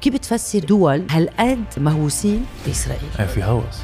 كيف بتفسر دول هالقد مهووسين بإسرائيل؟ في هوس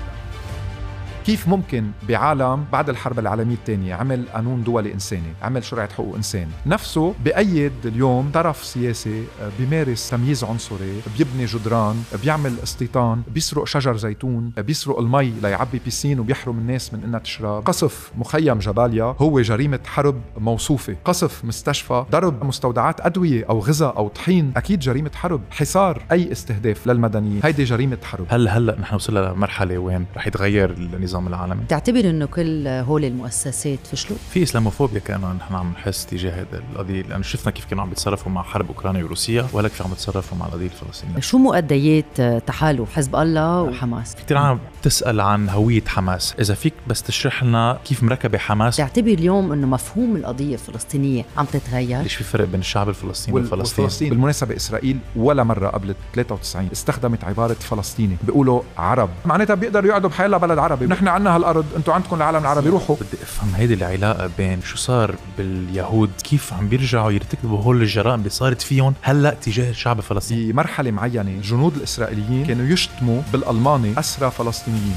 كيف ممكن بعالم بعد الحرب العالمية الثانية عمل قانون دولي إنساني عمل شرعة حقوق إنسان؟ نفسه بأيد اليوم طرف سياسي آه، بيمارس تمييز عنصري بيبني جدران بيعمل استيطان بيسرق شجر زيتون آه، بيسرق المي ليعبي بيسين وبيحرم الناس من إنها تشرب. قصف مخيم جباليا هو جريمة حرب موصوفة. قصف مستشفى ضرب مستودعات أدوية أو غذاء أو طحين أكيد جريمة حرب. حصار أي استهداف للمدنيين؟ هيدي جريمة حرب. هل هلأ نحن وصلنا لمرحلة وين رح يتغير النظام العالمي. بتعتبر إنه كل هول المؤسسات فشلوا؟ في إسلاموفوبيا كأنه نحن عم نحس تجاه هذا القضية لأنه شفنا كيف كانوا عم بيتصرفوا مع حرب أوكرانيا وروسيا وهلا كيف عم بيتصرفوا مع القضية الفلسطينية. شو مؤديات تحالف؟ حزب الله وحماس؟ كثير عم تسأل عن هوية حماس. إذا فيك بس تشرح لنا كيف مركبة حماس؟ بتعتبر اليوم إنه مفهوم القضية الفلسطينية عم تتغير؟ ليش في فرق بين الشعب الفلسطيني وال- وفلسطين وفلسطين بالمناسبة إسرائيل ولا مرة قبل 93 استخدمت عبارة فلسطيني بيقولوا عرب. معناتها بيقدروا يقعدوا بحيلا بلد عربي. نحن عنا هالأرض. أنتم عندكم العالم العربي روحوا. بدي افهم هيدي العلاقة بين شو صار باليهود كيف عم بيرجعوا يرتكبوا هول الجرائم اللي صارت فيهم هلأ تجاه الشعب الفلسطيني؟ في مرحلة معينة الجنود الإسرائيليين كانوا يشتموا بالألماني أسرى فلسطينيين.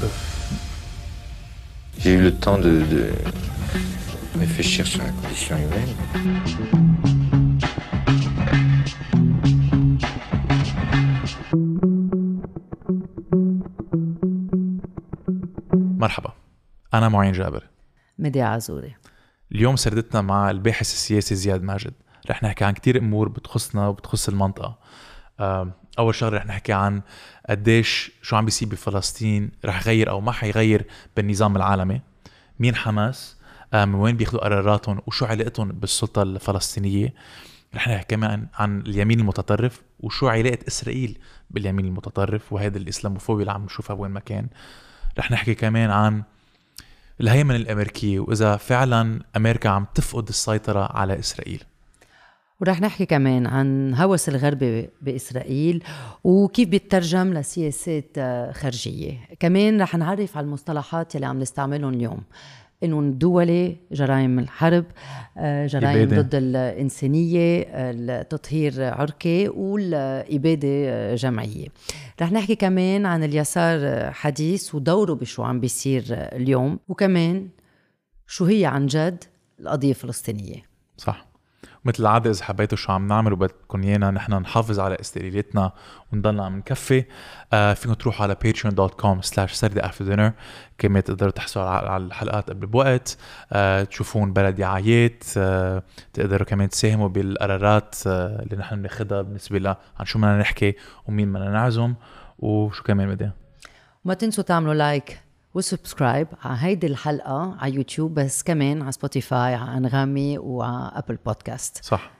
J'ai eu le temps de, de réfléchir sur la condition humaine. مرحبا. أنا معين جابر. مدي عزوري. اليوم سردتنا مع الباحث السياسي زياد ماجد. رح نحكي عن كتير أمور بتخصنا وبتخص المنطقة. آم، أول شغلة رح نحكي عن قديش شو عم بيصير بفلسطين. رح يغير أو ما حيغير بالنظام العالمي. مين حماس؟ من وين بياخذوا قراراتهم؟ وشو علاقتهم بالسلطة الفلسطينية؟ رح نحكي كمان عن اليمين المتطرف. وشو علاقة إسرائيل باليمين المتطرف؟ وهذا الإسلاموفوبيا اللي عم نشوفها بوين ما كان. رح نحكي كمان عن الهيمنة الأمريكية وإذا فعلا أمريكا عم تفقد السيطرة على إسرائيل. ورح نحكي كمان عن هوس الغرب بإسرائيل وكيف بيترجم لسياسات آه، خارجية. كمان رح نعرف على المصطلحات يلي عم نستعملهم اليوم. قانون دولي جرائم الحرب آه، جرائم إبادة. ضد الإنسانية التطهير عرقي والإبادة آه، جمعية. رح نحكي كمان عن اليسار آه، حديث ودوره بشو عم بيصير آه، اليوم وكمان شو هي عن جد القضية الفلسطينية. صح. مثل العادة إذا حبيتوا شو عم نعمل وبدكم إيانا نحن نحافظ على استقلاليتنا ونضلنا عم نكفي. آه فيكم تروحوا على patreon.com slash سردة after dinner كمان تقدروا تحصلوا على الحلقات قبل بوقت. آه تشوفون بلا دعايات آه تقدروا كمان تساهموا بالقرارات آه اللي نحن بناخدها بالنسبة ل عن شو بدنا نحكي ومين بدنا نعزم وشو كمان بدي. وما تنسوا تعملوا like و subscribe على هيدي الحلقة على يوتيوب بس كمان على سبوتيفاي على أنغامي وعلى أبل بودكاست. صح.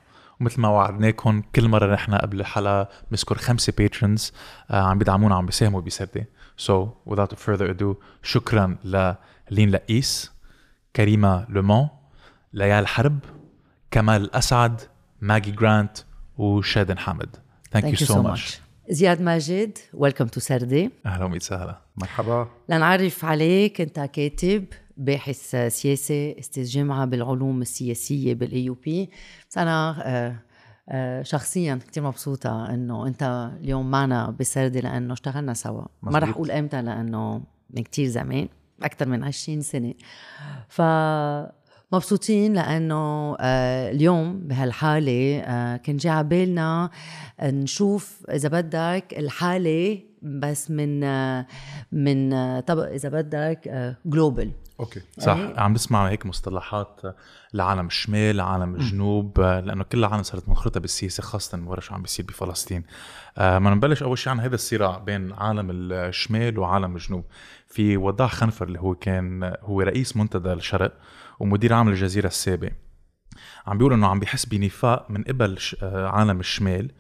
ومثل ما وعدناكم كل مرة نحن قبل الحلقة بنذكر خمسة patrons آه عم بيدعمونا عم بيساهموا بسردة so without further ado شكرا للين لقيس كريمة لومون ليال حرب كمال الأسعد ماجي جرانت وشادن حامد. Thank, you so much. زياد ماجد welcome to سردة. أهلا وسهلا. مرحبا. لنعرف عليك أنت كاتب باحث سياسي أستاذ جامعة بالعلوم السياسية بال AUP بس أنا آه، آه، شخصيا كتير مبسوطة إنه أنت اليوم معنا بسردي لأنه اشتغلنا سوا. ما رح. أقول إمتى لأنه من كتير زمان أكثر من 20 سنة. ف مبسوطين لأنه آه، اليوم بهالحالة آه، كان جاي على بالنا نشوف إذا بدك الحالة بس من آه، من آه، طب إذا بدك global okay. صح. عم بسمع هيك مصطلحات لعالم الشمال لعالم الجنوب لأنه كل العالم صارت منخرطة بالسياسة خاصة ورا شو عم بيصير بفلسطين. آه، ما نبلش أول شيء عن هذا الصراع بين عالم الشمال وعالم الجنوب. في وضاح خنفر اللي هو كان هو رئيس منتدى الشرق ومدير عام الجزيره السابق. عم بيقول إنه عم بيحس بنفاق من قبل آه، عالم الشمال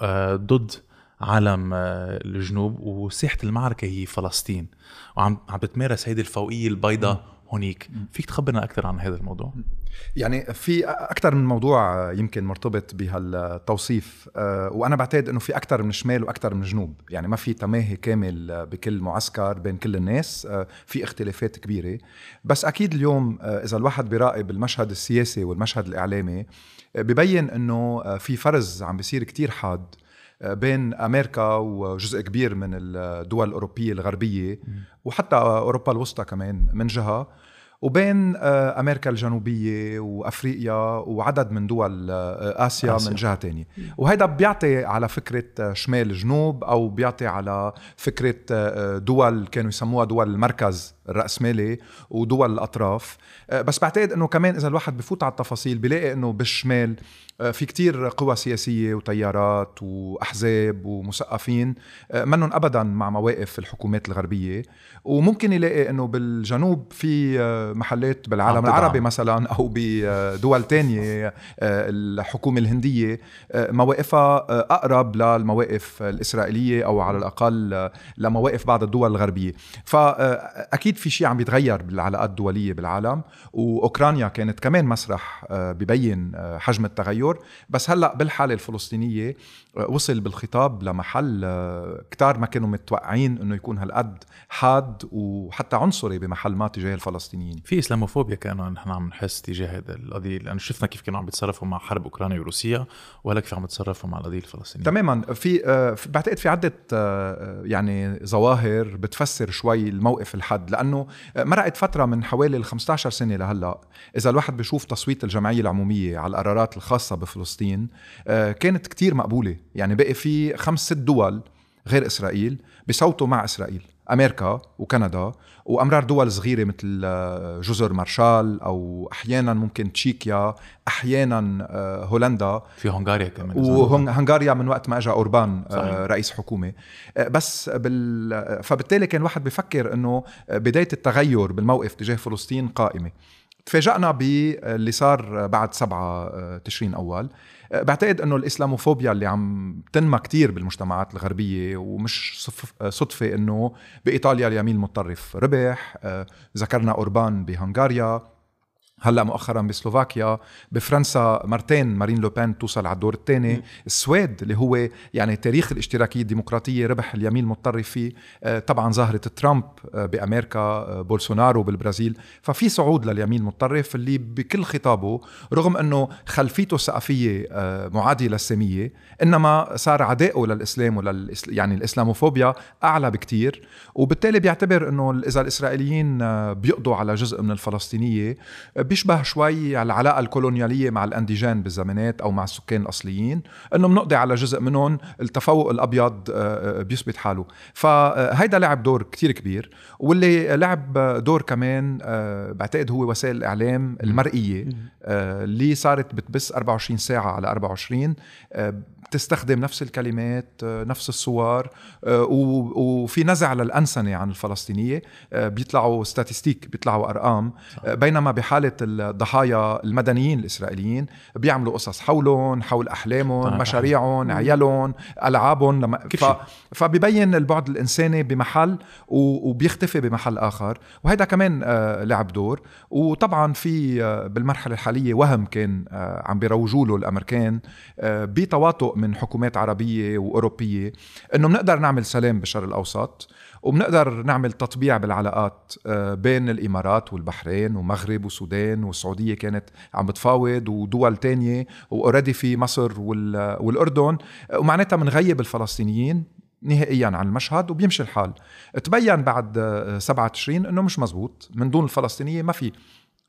آه، ضد عالم آه، الجنوب وساحة المعركة هي فلسطين. وعم عم بتمارس هيدي الفوقية البيضاء هونيك. فيك تخبرنا أكثر عن هذا الموضوع؟ يعني في أكثر من موضوع يمكن مرتبط بهالتوصيف. أه، وأنا بعتقد إنه في أكثر من شمال وأكثر من جنوب. يعني ما في تماهي كامل بكل معسكر بين كل الناس. أه، في اختلافات كبيرة. بس أكيد اليوم أه، إذا الواحد بيراقب المشهد السياسي والمشهد الإعلامي أه، ببين إنه أه، في فرز عم بيصير كتير حاد. بين أمريكا وجزء كبير من الدول الأوروبية الغربية وحتى أوروبا الوسطى كمان من جهة وبين آه، أمريكا الجنوبية وأفريقيا وعدد من دول آه، آسيا, آسيا. من جهة تانية. وهيدا بيعطي على فكرة آه، شمال جنوب أو بيعطي على فكرة دول كانوا يسموها دول المركز الرأسمالي ودول الأطراف. بس بعتقد أنه كمان إذا الواحد بفوت على التفاصيل بيلاقي أنه بالشمال في كتير قوى سياسية وتيارات وأحزاب ومثقفين منهم أبدا مع مواقف الحكومات الغربية. وممكن يلاقي أنه بالجنوب في محلات بالعالم العربي مثلا أو بدول تانية آه، الحكومة الهندية. آه، مواقفها آه، أقرب للمواقف الإسرائيلية أو على الأقل لمواقف بعض الدول الغربية. فاكيد في شيء عم بيتغير بالعلاقات الدوليه بالعالم وأوكرانيا كانت كمان مسرح ببين حجم التغير. بس هلأ بالحالة الفلسطينية وصل بالخطاب لمحل كتار ما كانوا متوقعين إنه يكون هالقد حاد وحتى عنصري بمحل ما تجاه الفلسطينيين. في إسلاموفوبيا كانوا نحن عم نحس تجاه هذا القضية لأنه شفنا كيف كانوا عم بيتصرفوا مع حرب أوكرانيا وروسيا وهلأ كيف عم يتصرفوا مع القضية الفلسطينية. تماما. في آه بعتقد في عدة آه يعني ظواهر بتفسر شوي الموقف الحد لأنه مرقت فترة من حوالي ال 15 سنة لهلأ إذا الواحد بيشوف تصويت الجمعية العمومية على القرارات الخاصة بفلسطين آه كانت كتير مقبولة. يعني بقي في خمس ست دول غير إسرائيل بصوتوا مع إسرائيل. أمريكا وكندا وأمرار دول صغيرة مثل آه، جزر مارشال أو أحيانا ممكن تشيكيا أحيانا آه، هولندا. في هنغاريا كمان وهنغاريا من وقت ما اجى أوربان آه، صحيح. رئيس حكومة. بس بال... فبالتالي كان واحد بفكر إنه بداية التغير بالموقف تجاه فلسطين قائمة. تفاجأنا باللي صار بعد 7 تشرين أول. بعتقد إنه الإسلاموفوبيا اللي عم تنمى كتير بالمجتمعات الغربية ومش صدفة إنه بإيطاليا اليمين المتطرف ربح ذكرنا أوربان بهنغاريا. هلا مؤخرا بسلوفاكيا بفرنسا مرتين مارين لوبين توصل على الدور الثاني. السويد اللي هو يعني تاريخ الاشتراكية الديمقراطية ربح اليمين المتطرف فيه. آه، طبعا ظاهرة ترامب آه، بأمريكا آه، بولسونارو بالبرازيل. ففي صعود لليمين المتطرف اللي بكل خطابه رغم إنه خلفيته الثقافية معادية للساميه إنما صار عدائه للإسلام ولل يعني الإسلاموفوبيا أعلى بكتير. وبالتالي بيعتبر إنه إذا الإسرائيليين بيقضوا على جزء من الفلسطينية بيشبه شوي العلاقة الكولونيالية مع الأنديجان بالزمانات أو مع السكان الاصليين انه بنقضي على جزء منهم التفوق الأبيض آه، آه، بيثبت حاله. فهيدا لعب دور كتير كبير واللي لعب دور كمان آه، بعتقد هو وسائل الإعلام المرئية اللي صارت بتبث 24 ساعة على 24 بتستخدم نفس الكلمات نفس الصور وفي نزع للأنسنة عن الفلسطينية بيطلعوا ستاتستيك بيطلعوا أرقام. بينما بحالة الضحايا المدنيين الإسرائيليين بيعملوا قصص حولهم حول أحلامهم مشاريعهم عيالهم ألعابهم لما ف... فبيبين البعد الإنساني بمحل وبيختفي بمحل آخر. وهذا كمان لعب دور. وطبعا في بالمرحلة الحالية وهم كان عم بيروجوا له الأمريكان بتواطؤ من حكومات عربية وأوروبية إنه بنقدر نعمل سلام بالشرق الاوسط وبنقدر نعمل تطبيع بالعلاقات آه، بين الإمارات والبحرين ومغرب وسودان والسعودية كانت عم بتفاوض ودول تانية وأوريدي في مصر والأردن ومعناتها بنغيب الفلسطينيين نهائيا عن المشهد وبيمشي الحال. تبين بعد آه، سبعة تشرين إنه مش مزبوط. من دون الفلسطينية ما في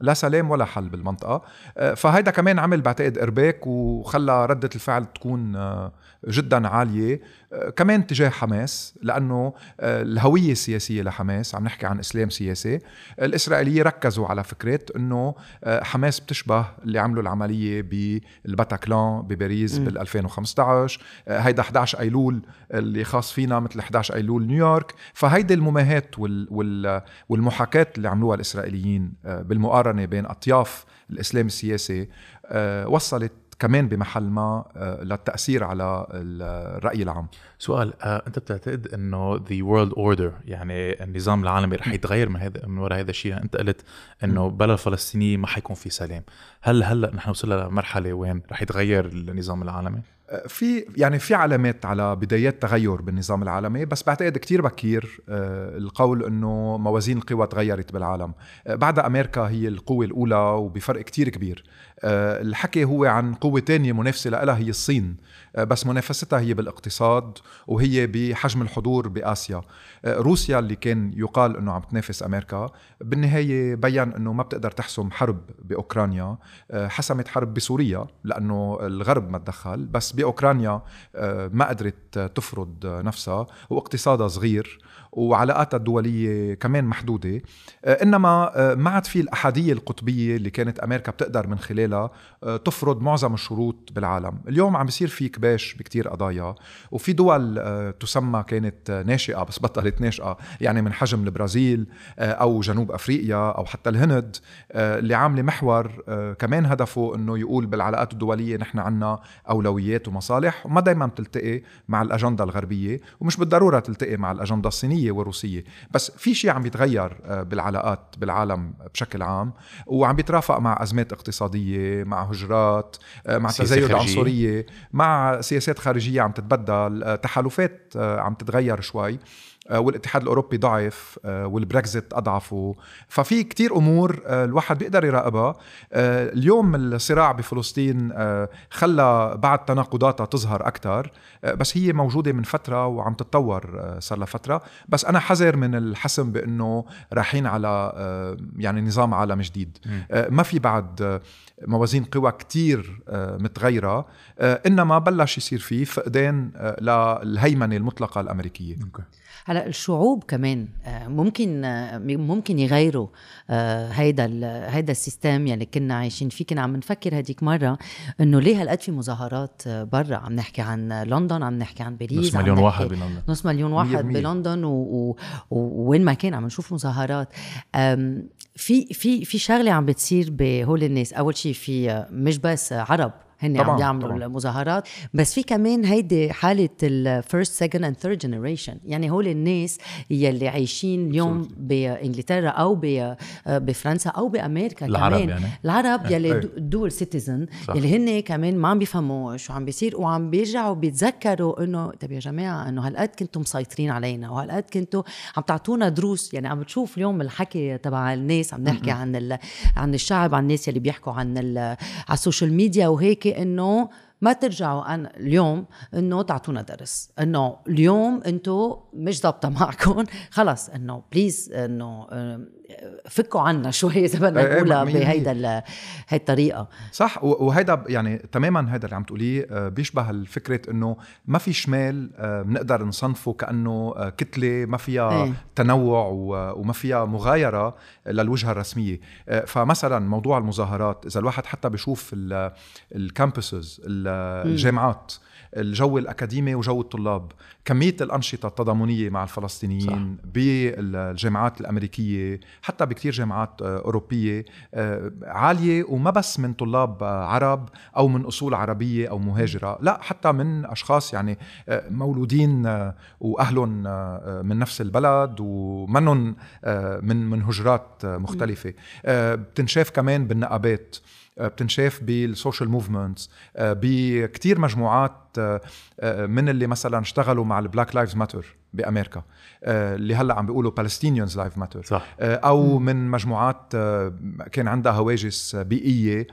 لا سلام ولا حل بالمنطقة. آه، فهيدا كمان عمل بعتقد إرباك وخلى ردة الفعل تكون آه، جدا عالية. آه، كمان تجاه حماس لأنه الهوية السياسية لحماس عم نحكي عن إسلام سياسي الإسرائيلية ركزوا على فكرة أنه حماس بتشبه اللي عملوا العملية بالباتاكلان بباريس بال 2015 هيدا 11 أيلول اللي خاص فينا مثل 11 أيلول نيويورك. فهيدي المماهات والمحاكاة اللي عملوها الإسرائيليين بالمقارنة المقارنه بين أطياف الإسلام السياسي آه، وصلت كمان بمحل ما آه، للتأثير على الرأي العام. سؤال آه، أنت بتعتقد إنه the world order يعني النظام العالمي رح يتغير من هذا من وراء هذا الشيء؟ أنت قلت إنه بلا الفلسطينيين ما حيكون في سلام. هل هلا نحن وصلنا لمرحلة وين رح يتغير النظام العالمي؟ في يعني في علامات على بدايات تغير بالنظام العالمي بس بعتقد كتير بكير آه، القول إنه موازين القوى تغيرت بالعالم. آه، بعد أمريكا هي القوة الأولى وبفرق كتير كبير. آه، الحكي هو عن قوة تانية منافسة لها هي الصين. بس منافستها هي بالاقتصاد وهي بحجم الحضور بآسيا. روسيا اللي كان يقال إنه عم تنافس أمريكا بالنهاية بين إنه ما بتقدر تحسم حرب بأوكرانيا. حسمت حرب بسوريا لأنه الغرب ما تدخل بس بأوكرانيا آه، ما قدرت تفرض نفسها واقتصادها صغير. وعلاقاتها الدولية كمان محدودة. آه، إنما آه، ما عاد في الأحادية القطبية اللي كانت أمريكا بتقدر من خلالها تفرض معظم الشروط بالعالم. اليوم عم بيصير في كباش بكتير قضايا وفي دول تسمى كانت ناشئة بس بطلت ناشئة يعني من حجم البرازيل أو جنوب أفريقيا أو حتى الهند اللي عاملة محور كمان هدفه أنه يقول بالعلاقات الدولية نحن عنا أولويات ومصالح وما دايما بتلتقي مع الأجندة الغربية ومش بالضرورة تلتقي مع الأجندة الصينية. والروسية بس في شيء عم بيتغير آه، بالعلاقات بالعالم بشكل عام وعم بيترافق مع أزمات اقتصادية مع هجرات آه، مع تزايد عنصرية مع سياسات خارجية عم تتبدل آه، تحالفات عم تتغير شوي. والاتحاد الأوروبي ضعف آه، والبريكزيت اضعفوا ففي كتير أمور آه، الواحد بيقدر يراقبها. اليوم الصراع بفلسطين خلى بعض تناقضاتها تظهر أكثر بس هي موجودة من فترة وعم تتطور صار لها فترة. بس أنا حذر من الحسم بأنه رايحين على يعني نظام عالم جديد. ما في بعد موازين قوى كتير متغيرة. إنما بلش يصير في فقدان للهيمنة المطلقة الأمريكية. هلا الشعوب كمان آه، ممكن آه، ممكن يغيروا آه، هيدا هيدا ال system يلي كنا عايشين فيه. كنا عم نفكر هديك مرة إنه ليه هالقد في مظاهرات برا؟ عم نحكي عن لندن عم نحكي عن باريس نص مليون واحد بلندن. نص مليون واحد بلندن ووين ما كان عم نشوف مظاهرات. في في في شغلة عم بتصير بهول الناس. أول شيء في مش بس عرب. هن عم بيعملوا المظاهرات. بس في كمان هيدي حالة ال first second and third generation يعني هول الناس يلي عايشين اليوم بانجلترا أو بفرنسا أو بأمريكا العرب كمان. يعني. العرب إيه. يلي dual citizen يلي هن كمان ما عم بيفهموا شو عم بيصير وعم بيرجعوا بيتذكروا إنه طيب يا جماعة إنه هالقد كنتم مسيطرين علينا وهالقد كنتوا عم تعطونا دروس. يعني عم بتشوف اليوم الحكي تبع الناس عم نحكي عن عن الشعب عن الناس يلي بيحكوا عن على ال social media وهيك. إنه ما ترجعوا أنا اليوم إنه تعطونا درس. إنه اليوم أنتم مش ضابطة معكم. خلص إنه بليز إنه فكوا عنا شوي إذا بدنا إيه، إيه، نقولها بهيدا هي الطريقة صح وهيدا يعني تماما هيدا اللي عم تقوليه آه، بيشبه الفكرة إنه ما في شمال آه، بنقدر نصنفه كأنه آه، كتلة ما فيها إيه. تنوع وما فيها مغايرة للوجهة الرسمية. فمثلا موضوع المظاهرات إذا الواحد حتى بيشوف الكامبسز الجامعات الجو الأكاديمي وجو الطلاب. كمية الأنشطة التضامنية مع الفلسطينيين صح. بالجامعات الأمريكية حتى بكثير جامعات آه، أوروبية آه، عالية وما بس من طلاب آه، عرب أو من أصول عربية أو مهاجرة لا حتى من أشخاص يعني مولودين وأهلهم من نفس البلد ومنهم من من هجرات مختلفة. بتنشاف كمان بالنقابات. بتنشاف بال social movements بكثير مجموعات آه، من اللي مثلا اشتغلوا مع ال Black Lives Matter بأمريكا آه، اللي هلأ عم بيقولوا Palestinians' lives matter صح. أو من مجموعات آه، كان عندها هواجس بيئية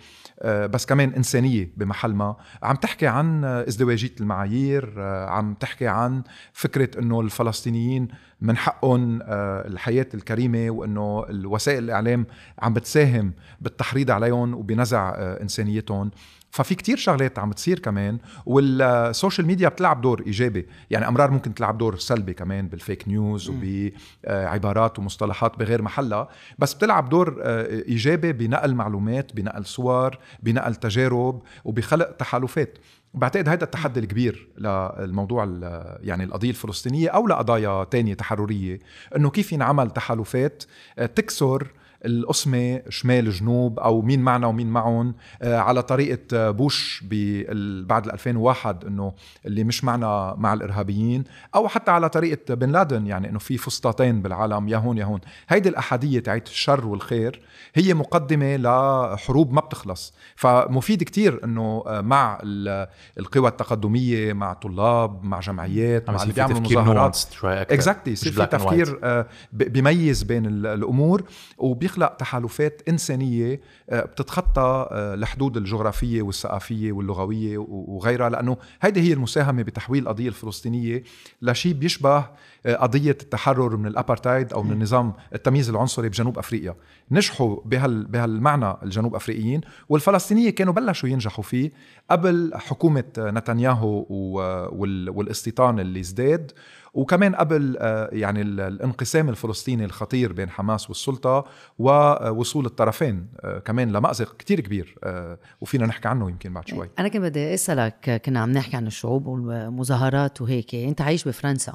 بس كمان إنسانية بمحل ما. عم تحكي عن ازدواجية المعايير عم تحكي عن فكرة إنه الفلسطينيين من حقهم الحياة الكريمة وإنه الوسائل الإعلام عم بتساهم بالتحريض عليهم وبنزع إنسانيتهم. ففي كتير شغلات عم تصير كمان وال social media بتلعب دور إيجابي. يعني أمرار ممكن تلعب دور سلبي كمان بال fake news وبعبارات ومصطلحات بغير محلها. بس بتلعب دور آه، إيجابي بنقل معلومات بنقل صور بنقل تجارب وبخلق تحالفات. بعتقد هذا التحدي الكبير للموضوع يعني القضية الفلسطينية أو لقضايا تانية تحررية إنه كيف ينعمل تحالفات آه، تكسر القسمة شمال جنوب أو مين معنا ومين معهم آه، على طريقة بوش بعد 2001 أنه اللي مش معنا مع الإرهابيين أو حتى على طريقة بن لادن يعني أنه في فسطاطين بالعالم يا هون يا هون. هيدي الأحادية تاعت الشر والخير هي مقدمة لحروب ما بتخلص. فمفيد كتير أنه آه، مع القوى التقدمية مع طلاب مع جمعيات مع اللي بيعملوا مظاهرات. exactly يصير في تفكير آه، بيميز بين الأمور وبيخلق تحالفات إنسانية آه، بتتخطى الحدود الجغرافية والثقافية واللغوية وغيرها لأنه هيدي هي المساهمة بتحويل القضية الفلسطينية لشيء بيشبه قضية التحرر من الابارتايد أو من النظام التمييز العنصري بجنوب أفريقيا. نجحوا بهال بهالمعنى الجنوب أفريقيين والفلسطينيين كانوا بلشوا ينجحوا فيه قبل حكومة نتنياهو والاستيطان اللي ازداد وكمان قبل آه، يعني الانقسام الفلسطيني الخطير بين حماس والسلطة ووصول الطرفين آه، كمان لمأزق كتير كبير آه، وفينا نحكي عنه يمكن بعد شوي. أنا كنت بدي أسألك كنا عم نحكي عن الشعوب والمظاهرات وهيك أنت عايش بفرنسا.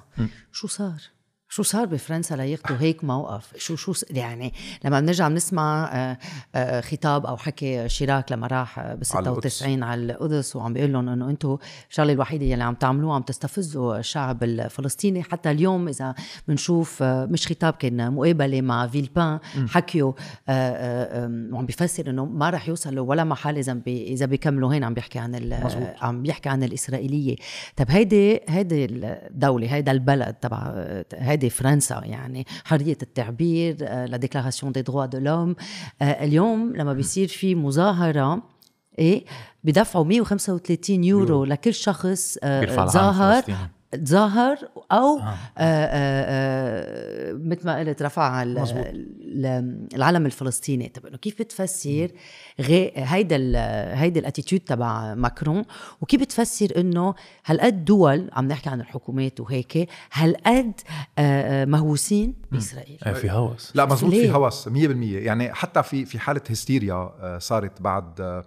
شو صار؟ شو صار بفرنسا لياخذوا هيك موقف؟ شو شو يعني لما بنرجع بنسمع آه، آه، خطاب أو حكي شيراك لما راح ب 96 على القدس وعم بيقول لهم إنه أنتم الشغلة الوحيدة يلي عم تعملوها عم تستفزوا الشعب الفلسطيني. حتى اليوم إذا بنشوف آه، مش خطاب كان مقابلة مع فيلبان. حكيوا وعم بيفسر إنه ما راح يوصلوا ولا محل إذا إذا بيكملوا. هين عم بيحكي عن عم بيحكي عن الإسرائيلية. طب هيدي هيدي الدولة هيدا البلد تبع هيدي فرنسا يعني حريه التعبير la Déclaration des droits de l'homme اليوم لما بيصير في مظاهره إيه بدفعوا 135 يورو لكل شخص ظاهر تظاهر أو آه. آه آه آه مثل ما قلت رفع العلم الفلسطيني. طب إنه كيف بتفسر هيدا هيدا ال attitude تبع ماكرون؟ وكيف بتفسر إنه هالقد دول عم نحكي عن الحكومات وهيك هالقد آه، آه، مهووسين بإسرائيل؟ في هوس. لا مزبوط في هوس 100% يعني حتى في في حالة هستيريا صارت بعد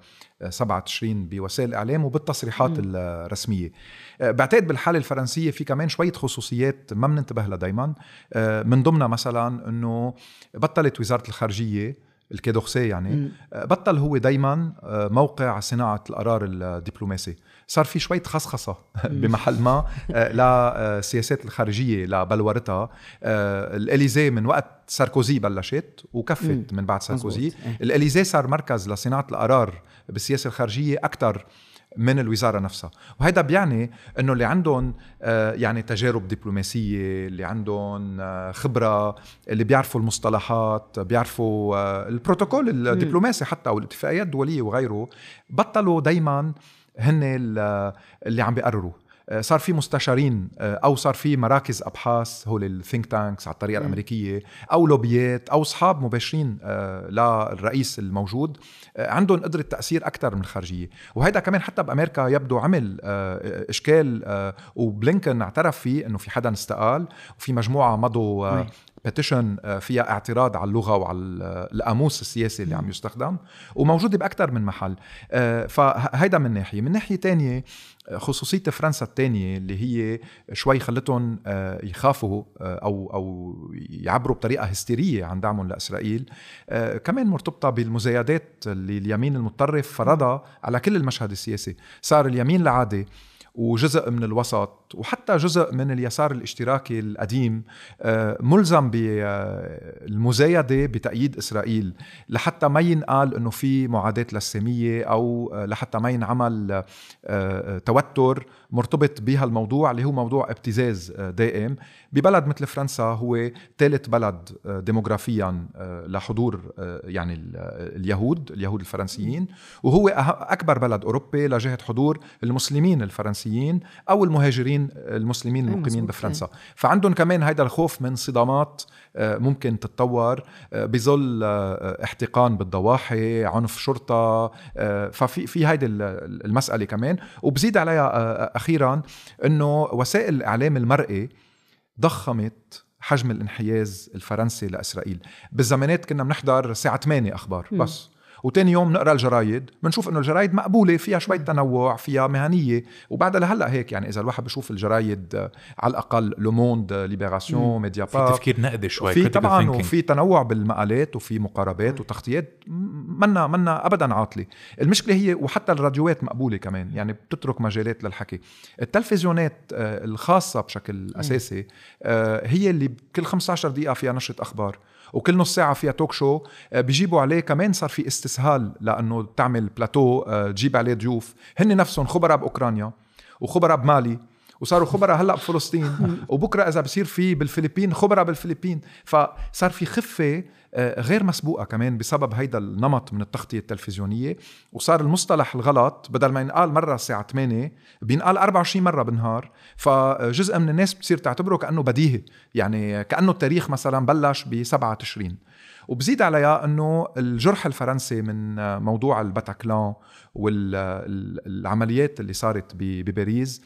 7 تشرين بوسائل الاعلام وبالتصريحات م. الرسمية. آه، بعتقد بالحالة الفرنسية في كمان شوية خصوصيات ما بننتبه لها دائما آه، من ضمنها مثلا إنه بطلت وزارة الخارجية الكيدوخسي يعني آه، بطل هو دايما موقع صناعة القرار الدبلوماسي. صار في شوية خصخصة بمحل ما لسياسات الخارجية لبلورتها الإليزي من وقت ساركوزي بلشت وكفت من بعد ساركوزي. إيه. الإليزي صار مركز لصناعة القرار بالسياسة الخارجية أكثر من الوزارة نفسها. وهذا بيعني إنه اللي عندهم آه، يعني تجارب دبلوماسية اللي عندهم آه، خبرة اللي بيعرفوا المصطلحات بيعرفوا آه، البروتوكول الدبلوماسي حتى أو الاتفاقيات الدولية وغيره بطلوا دايما هن اللي عم بيقرروا. صار في مستشارين آه، أو صار في مراكز أبحاث هول ال think tanks على الطريقة الأمريكية أو لوبيات أو أصحاب مباشرين آه، للرئيس الموجود عندهم قدرة تأثير أكثر من الخارجية. وهذا كمان حتى بأمريكا يبدو عمل إشكال وبلينكن اعترف فيه إنه في حدا استقال وفي مجموعة مضوا petition فيها اعتراض على اللغة وعلى القاموس السياسي اللي عم يستخدم وموجوده باكثر من محل. فهيدا من ناحية. من ناحية تانية خصوصية فرنسا الثانية اللي هي شوي خلتهم آه، يخافوا آه، أو أو يعبروا بطريقة هستيرية عن دعمهم لإسرائيل. آه، كمان مرتبطة بالمزايدات اللي اليمين المتطرف فرضها على كل المشهد السياسي. صار اليمين العادي وجزء من الوسط وحتى جزء من اليسار الاشتراكي القديم آه، ملزم بالمزايدة بتأييد إسرائيل لحتى ما ينقال أنه في معاداة للسامية أو آه، لحتى ما ينعمل آه، توتر مرتبط بهالموضوع اللي هو موضوع ابتزاز دائم ببلد مثل فرنسا هو ثالث بلد ديموغرافيا لحضور يعني اليهود اليهود الفرنسيين وهو أكبر بلد أوروبي لجهة حضور المسلمين الفرنسيين أو المهاجرين المسلمين المقيمين بفرنسا. فعندهم كمان هيدا الخوف من صدامات آه، ممكن تتطور آه، بظل آه، احتقان بالضواحي عنف شرطة ففي في هيدي المسألة كمان. وبزيد عليها أخيرا أنه وسائل الإعلام المرئي ضخمت حجم الانحياز الفرنسي لإسرائيل. بالزمانات كنا بنحضر الساعة 8 أخبار بس. وتاني يوم نقرأ الجرايد بنشوف إنه الجرايد مقبولة فيها شوي تنوع فيها مهنية. وبعدها لهلأ هيك يعني إذا الواحد بشوف الجرايد آه، على الأقل لو موند ليبراسيون ميديابار في تفكير نقدي شوي في طبعا. وفي تنوع بالمقالات وفي مقاربات وتغطيات منا منا ابدا عاطلة. المشكلة هي وحتى الراديوات مقبولة كمان يعني بتترك مجالات للحكي. التلفزيونات آه، الخاصة بشكل أساسي آه، هي اللي كل 15 دقيقة فيها نشرة أخبار. وكل نص ساعة فيها talk show آه، بيجيبوا عليه كمان صار في استسهال لأنه تعمل بلاتو آه، تجيب عليه ضيوف. هن نفسهم خبراء بأوكرانيا وخبراء بمالي وصاروا خبراء هلأ بفلسطين. وبكرة إذا بصير في بالفلبين خبراء بالفلبين. فصار في خفة آه، غير مسبوقة كمان بسبب هيدا النمط من التغطية التلفزيونية. وصار المصطلح الغلط بدل ما ينقال مرة الساعة 8 بينقال 24 مرة بالنهار. فجزء من الناس بتصير تعتبره كأنه بديهي يعني كأنه التاريخ مثلا بلش ب 7 تشرين وبزيد عليها إنه الجرح الفرنسي من موضوع الباتاكلان والعمليات اللي صارت بباريس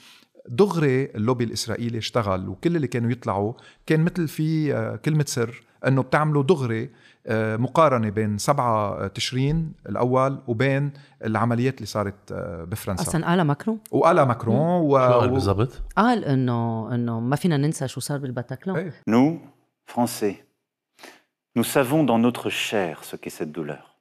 دغري اللوبي الإسرائيلي اشتغل وكل اللي كانوا يطلعوا كان مثل في آه، كلمة سر إنه بتعملوا دغري آه، مقارنة بين 7 تشرين الأول وبين العمليات اللي صارت آه، بفرنسا أصلا قال ماكرون وقالها ماكرون و... شو قال بالضبط؟ قال إنه إنه ما فينا ننسى شو صار بالباتاكلان. Nous, Français, nous savons dans notre chair ce qu'est cette douleur.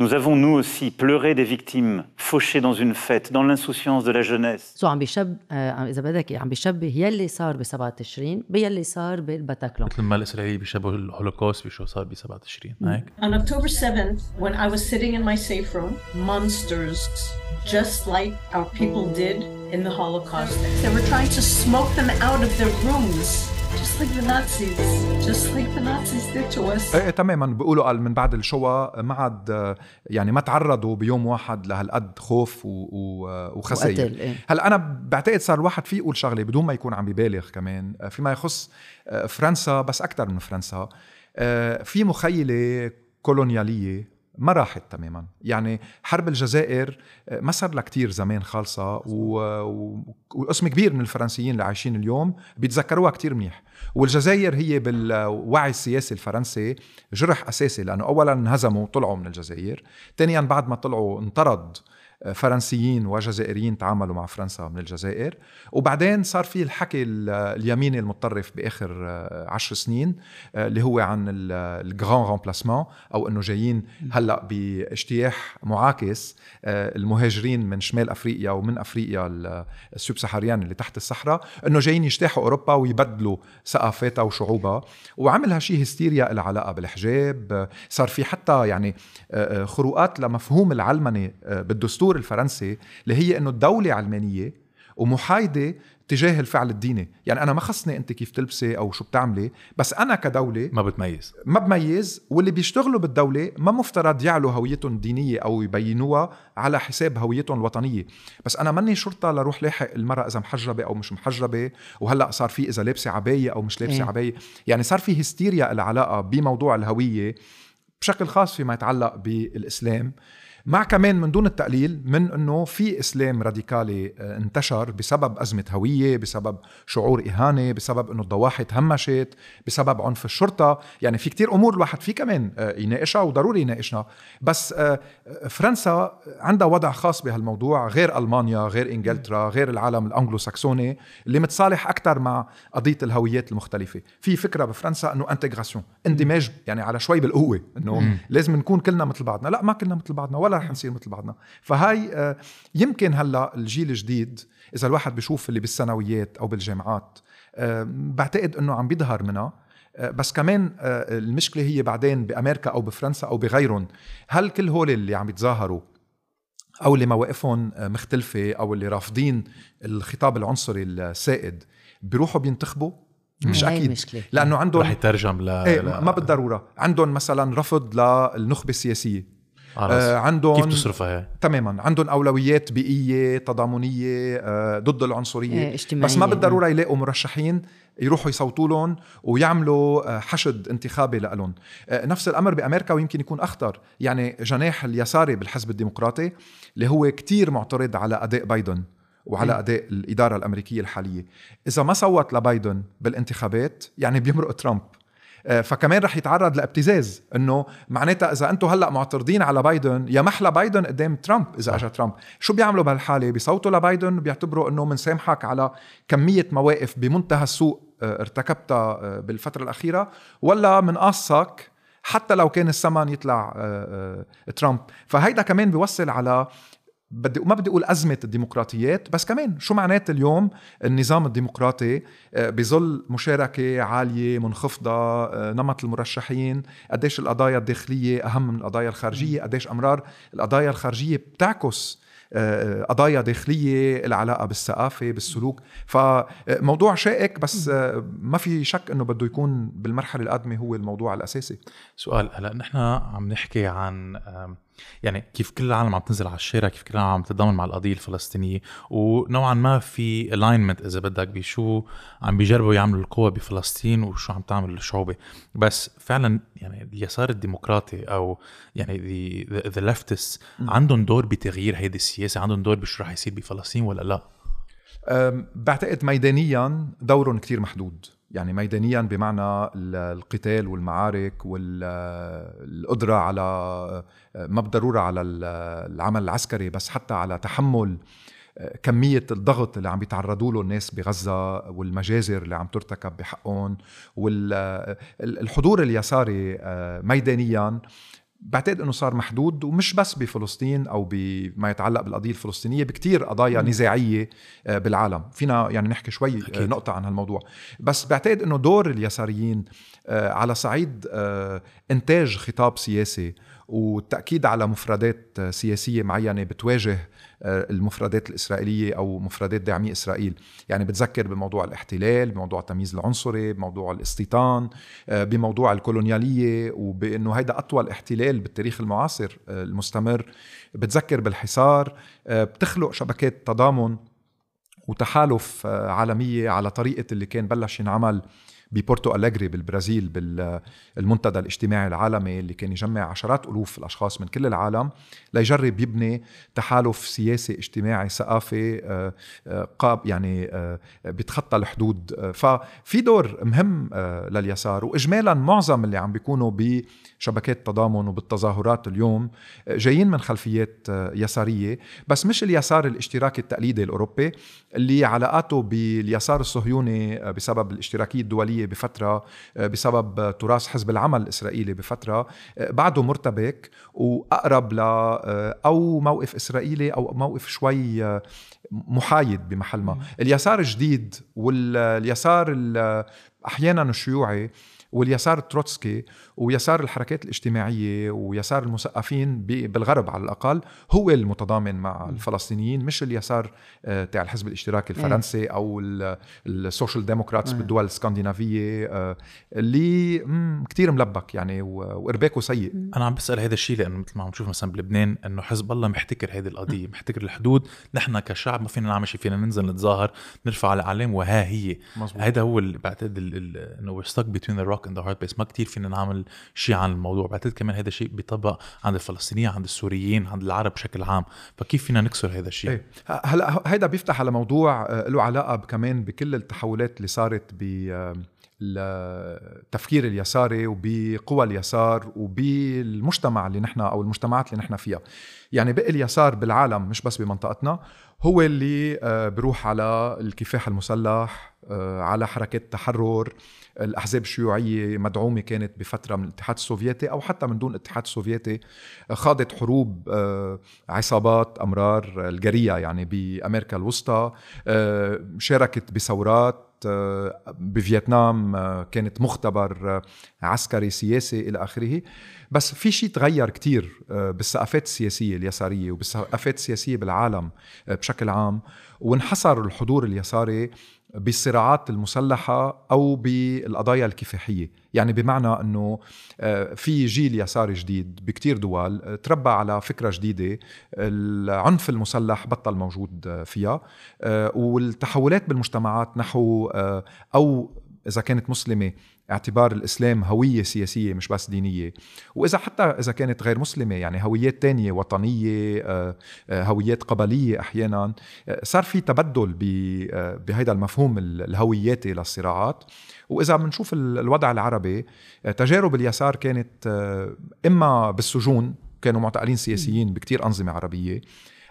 Nous avons, nous aussi, pleuré des victimes fauchées dans une fête, dans l'insouciance de la jeunesse. سو عم بيشب آه اذا بدك عم بيشبه يلي صار ب 7 تشرين باللي صار بالباتاكلون مثل ما الاسرائيلي بيشبهوا الهولوكوست بشو صار ب 7 تشرين هيك On October 7th, when I was sitting in my safe room, monsters, just like our people did in the Holocaust, they were trying to smoke them out of their rooms, just like the Nazis, just like the Nazis did to us. إيه تماما بيقولوا قال من بعد الشوا ما عاد آه، يعني ما تعرضوا بيوم واحد لهالقد خوف و... و... وخسائر وقتل إيه. هلأ أنا بعتقد صار الواحد فيه يقول شغلة بدون ما يكون عم ببالغ كمان آه، فيما يخص آه، فرنسا بس أكثر من فرنسا آه، في مخيلة كولونيالية ما راحت تماما. يعني حرب الجزائر آه، ما صار لها كتير زمان خالصة و... و... وقسم كبير من الفرنسيين اللي عايشين اليوم بيتذكروها كتير منيح. والجزائر هي بالوعي السياسي الفرنسي جرح أساسي لأنه أولا انهزموا طلعوا من الجزائر ثانيا بعد ما طلعوا انطرد فرنسيين وجزائريين تعاملوا مع فرنسا من الجزائر. وبعدين صار في الحكي ال- اليميني المتطرف بآخر آه، عشر سنين آه، اللي هو عن الجران رومبلاسمون أو إنه جايين هلأ باجتياح معاكس آه، المهاجرين من شمال أفريقيا ومن أفريقيا ال- السوب سهريان اللي تحت الصحراء إنه جايين يجتاحوا أوروبا ويبدلوا ثقافتها وشعوبها. وعمل هالشي هستيريا لها علاقة بالحجاب. صار في حتى يعني خروقات لمفهوم العلمنه آه، بالدستور الفرنسي اللي هي إنه الدولة علمانيه ومحايدة تجاه الفعل الديني. يعني أنا ما خصني أنت كيف تلبسي أو شو بتعملي بس أنا كدولة ما بتميز. ما بميز واللي بيشتغلوا بالدولة ما مفترض يعلوا هويتهم الدينية أو يبينوها على حساب هويتهم الوطنية. بس أنا ماني شرطة لروح لاحق المرأة إذا محجبة أو مش محجبة وهلأ صار في إذا لابسة عباية أو مش لابسة إيه. عباية. يعني صار في هستيريا العلاقة بموضوع الهوية بشكل خاص فيما يتعلق بالإسلام. مع كمان من دون التقليل من إنه في إسلام راديكالي آه، انتشر بسبب أزمة هوية، بسبب شعور إهانة، بسبب إنه الضواحي تهمشت، بسبب عنف الشرطة، يعني في كتير أمور الواحد فيه كمان آه، يناقشها وضروري يناقشها، بس آه، فرنسا عندها وضع خاص بهالموضوع غير ألمانيا، غير إنجلترا، غير العالم الأنجلوساكسوني اللي متصالح أكثر مع قضية الهويات المختلفة، في فكرة بفرنسا إنه intégration، اندماج يعني على شوي بالقوة إنه لازم نكون كلنا مثل بعضنا، لا ما كلنا مثل بعضنا ولا رح نصير مثل بعضنا، فهاي آه، يمكن هلأ الجيل الجديد إذا الواحد بيشوف اللي بالثانويات أو بالجامعات آه، بعتقد إنه عم بيظهر منها. آه، بس كمان المشكلة هي بعدين بأمريكا أو بفرنسا أو بغيرهم. هل كل هول اللي عم يتظاهروا أو اللي مواقفهم مختلفة أو اللي رافضين الخطاب العنصري السائد بيروحوا بينتخبوا؟ مش أكيد. المشكلة. لأنه عندهم رح يترجم ل إيه ما بالضروره عندهم مثلا رفض للنخبة السياسية. آه عندهم كيف تصرفها هي؟ تماما. عندهم أولويات بيئية تضامنية آه، ضد العنصرية. إيه، اجتماعية. بس ما بالضرورة يلاقوا مرشحين يروحوا يصوتوا لهم ويعملوا آه، حشد انتخابي لهم نفس الأمر بأمريكا ويمكن يكون أخطر. يعني جناح اليساري بالحزب الديمقراطي اللي هو كتير معترض على أداء بايدن وعلى أداء الإدارة الأمريكية الحالية. إذا ما صوت لبايدن بالانتخابات يعني بيمرق ترامب. آه، فكمان رح يتعرض لابتزاز إنه معناتها إذا أنتم هلأ معترضين على بايدن يا محلى بايدن قدام ترامب إذا اجى ترامب. شو بيعملوا بهالحالة؟ بيصوتوا لبايدن بيعتبروا إنه منسامحك على كمية مواقف بمنتهى السوء آه، ارتكبتها آه، بالفترة الأخيرة ولا منقصك حتى لو كان الثمن يطلع ترامب. فهيدا كمان بيوصل على بدي ما بدي أقول أزمة الديمقراطيات بس كمان شو معنات اليوم النظام الديمقراطي؟ آه، بظل مشاركة عالية منخفضة آه، نمط المرشحين قديش القضايا الداخلية أهم من القضايا الخارجية قديش أمرار القضايا الخارجية بتعكس آه، قضايا داخلية العلاقة بالثقافة بالسلوك. فموضوع شائك بس ما في شك أنه بده يكون بالمرحلة القادمة هو الموضوع الأساسي. سؤال هلأ نحن عم نحكي عن يعني كيف كل العالم عم تنزل على الشارع كيف كل العالم عم تتضامن مع القضية الفلسطينية ونوعا ما في الاينمنت إذا بدك بشو عم بيجربوا يعملوا القوى بفلسطين وشو عم تعمل الشعوبة. بس فعلا يعني اليسار الديمقراطي أو يعني the leftists عندهم دور بتغيير هيدي السياسة عندهم دور بشو رح يصير بفلسطين ولا لا؟ بعتقد ميدانيا دورهم كتير محدود. يعني ميدانيا بمعنى القتال والمعارك والقدرة على ما بالضرورة على العمل العسكري بس حتى على تحمل كمية الضغط اللي عم بيتعرضوا له الناس بغزة والمجازر اللي عم ترتكب بحقهم والحضور اليساري ميدانيا بعتقد إنه صار محدود ومش بس بفلسطين أو بما يتعلق بالقضية الفلسطينية بكتير قضايا نزاعية آه، بالعالم. فينا يعني نحكي شوي آه، أكيد. نقطة عن هالموضوع. بس بعتقد إنه دور اليساريين آه، على صعيد إنتاج خطاب سياسي والتاكيد على مفردات سياسية معينة بتواجه المفردات الإسرائيلية أو مفردات داعمي إسرائيل. يعني بتذكر بموضوع الاحتلال بموضوع التمييز العنصري بموضوع الاستيطان آه، بموضوع الكولونيالية وبأنه هيدا أطول احتلال بالتاريخ المعاصر آه، المستمر. بتذكر بالحصار بتخلق شبكات تضامن وتحالف عالمية على طريقة اللي كان بلش ينعمل ببورتو أليجري بالبرازيل بالمنتدى الاجتماعي العالمي اللي كان يجمع عشرات ألوف الأشخاص من كل العالم ليجرب يبني تحالف سياسي اجتماعي ثقافي آه، آه، قاب يعني آه، بيتخطى الحدود. ففي دور مهم لليسار وإجمالا معظم اللي عم بيكونوا بشبكات التضامن وبالتظاهرات اليوم جايين من خلفيات يسارية. بس مش اليسار الاشتراكي التقليدي الأوروبي اللي علاقاته باليسار الصهيوني بسبب الاشتراكية الدولية الإسرائيلية بفترة آه، بسبب تراث حزب العمل الإسرائيلي بفترة آه، بعده مرتبك وأقرب ل آه، أو موقف إسرائيلي أو موقف شوي محايد بمحل ما. اليسار الجديد واليسار أحيانا الشيوعي واليسار التروتسكي ويسار الحركات الاجتماعية ويسار المثقفين بالغرب على الأقل هو المتضامن مع الفلسطينيين مش اليسار آه، تاع الحزب الاشتراكي الفرنسي أو ال social democrats بالدول الاسكندنافية آه، اللي كتير ملبك يعني وإرباكه سيء. أنا عم بسأل هذا الشيء لأنه مثل ما عم نشوف مثلا بلبنان أنه حزب الله محتكر هذه القضية محتكر الحدود. نحن كشعب ما فينا نعمل شيء فينا ننزل نتظاهر نرفع الأعلام وها هي. هذا هو اللي بعتقد إنه we're stuck between the rock and the hard place. ما كتير فينا نعمل شيء عن الموضوع. بعتقد كمان هذا الشيء بيطبق عند الفلسطينيين عند السوريين عند العرب بشكل عام. فكيف فينا نكسر هذا الشيء؟ إيه. هلا هيدا بيفتح على موضوع آه، له علاقة كمان بكل التحولات اللي صارت ب آه، التفكير اليساري وبقوى اليسار وبالمجتمع اللي نحن أو المجتمعات اللي نحن فيها. يعني بقي اليسار بالعالم مش بس بمنطقتنا هو اللي آه، بروح على الكفاح المسلح على حركات تحرر الأحزاب الشيوعية مدعومة كانت بفترة من الاتحاد السوفيتي أو حتى من دون الاتحاد السوفيتي خاضت حروب آه، عصابات أمرار الجريه يعني بأمريكا الوسطى آه، شاركت بثورات آه، بفيتنام كانت مختبر عسكري سياسي إلى آخره. بس في شيء تغير كتير بالثقافات السياسية اليسارية وبالثقافات السياسية بالعالم بشكل عام. وانحصر الحضور اليساري بالصراعات المسلحة أو بالقضايا الكفاحية. يعني بمعنى أنه آه، في جيل يساري جديد بكتير دول آه، تربى على فكرة جديدة العنف المسلح بطل موجود فيها. آه، والتحولات بالمجتمعات نحو أو إذا كانت مسلمة اعتبار الإسلام هوية سياسية مش بس دينية. وإذا حتى إذا كانت غير مسلمة يعني هويات تانية وطنية آه، آه، هويات قبلية أحيانا آه، صار في تبدل بهيدا المفهوم الهوياتي للصراعات. وإذا بنشوف الوضع العربي تجارب اليسار كانت إما بالسجون كانوا معتقلين سياسيين بكتير أنظمة عربية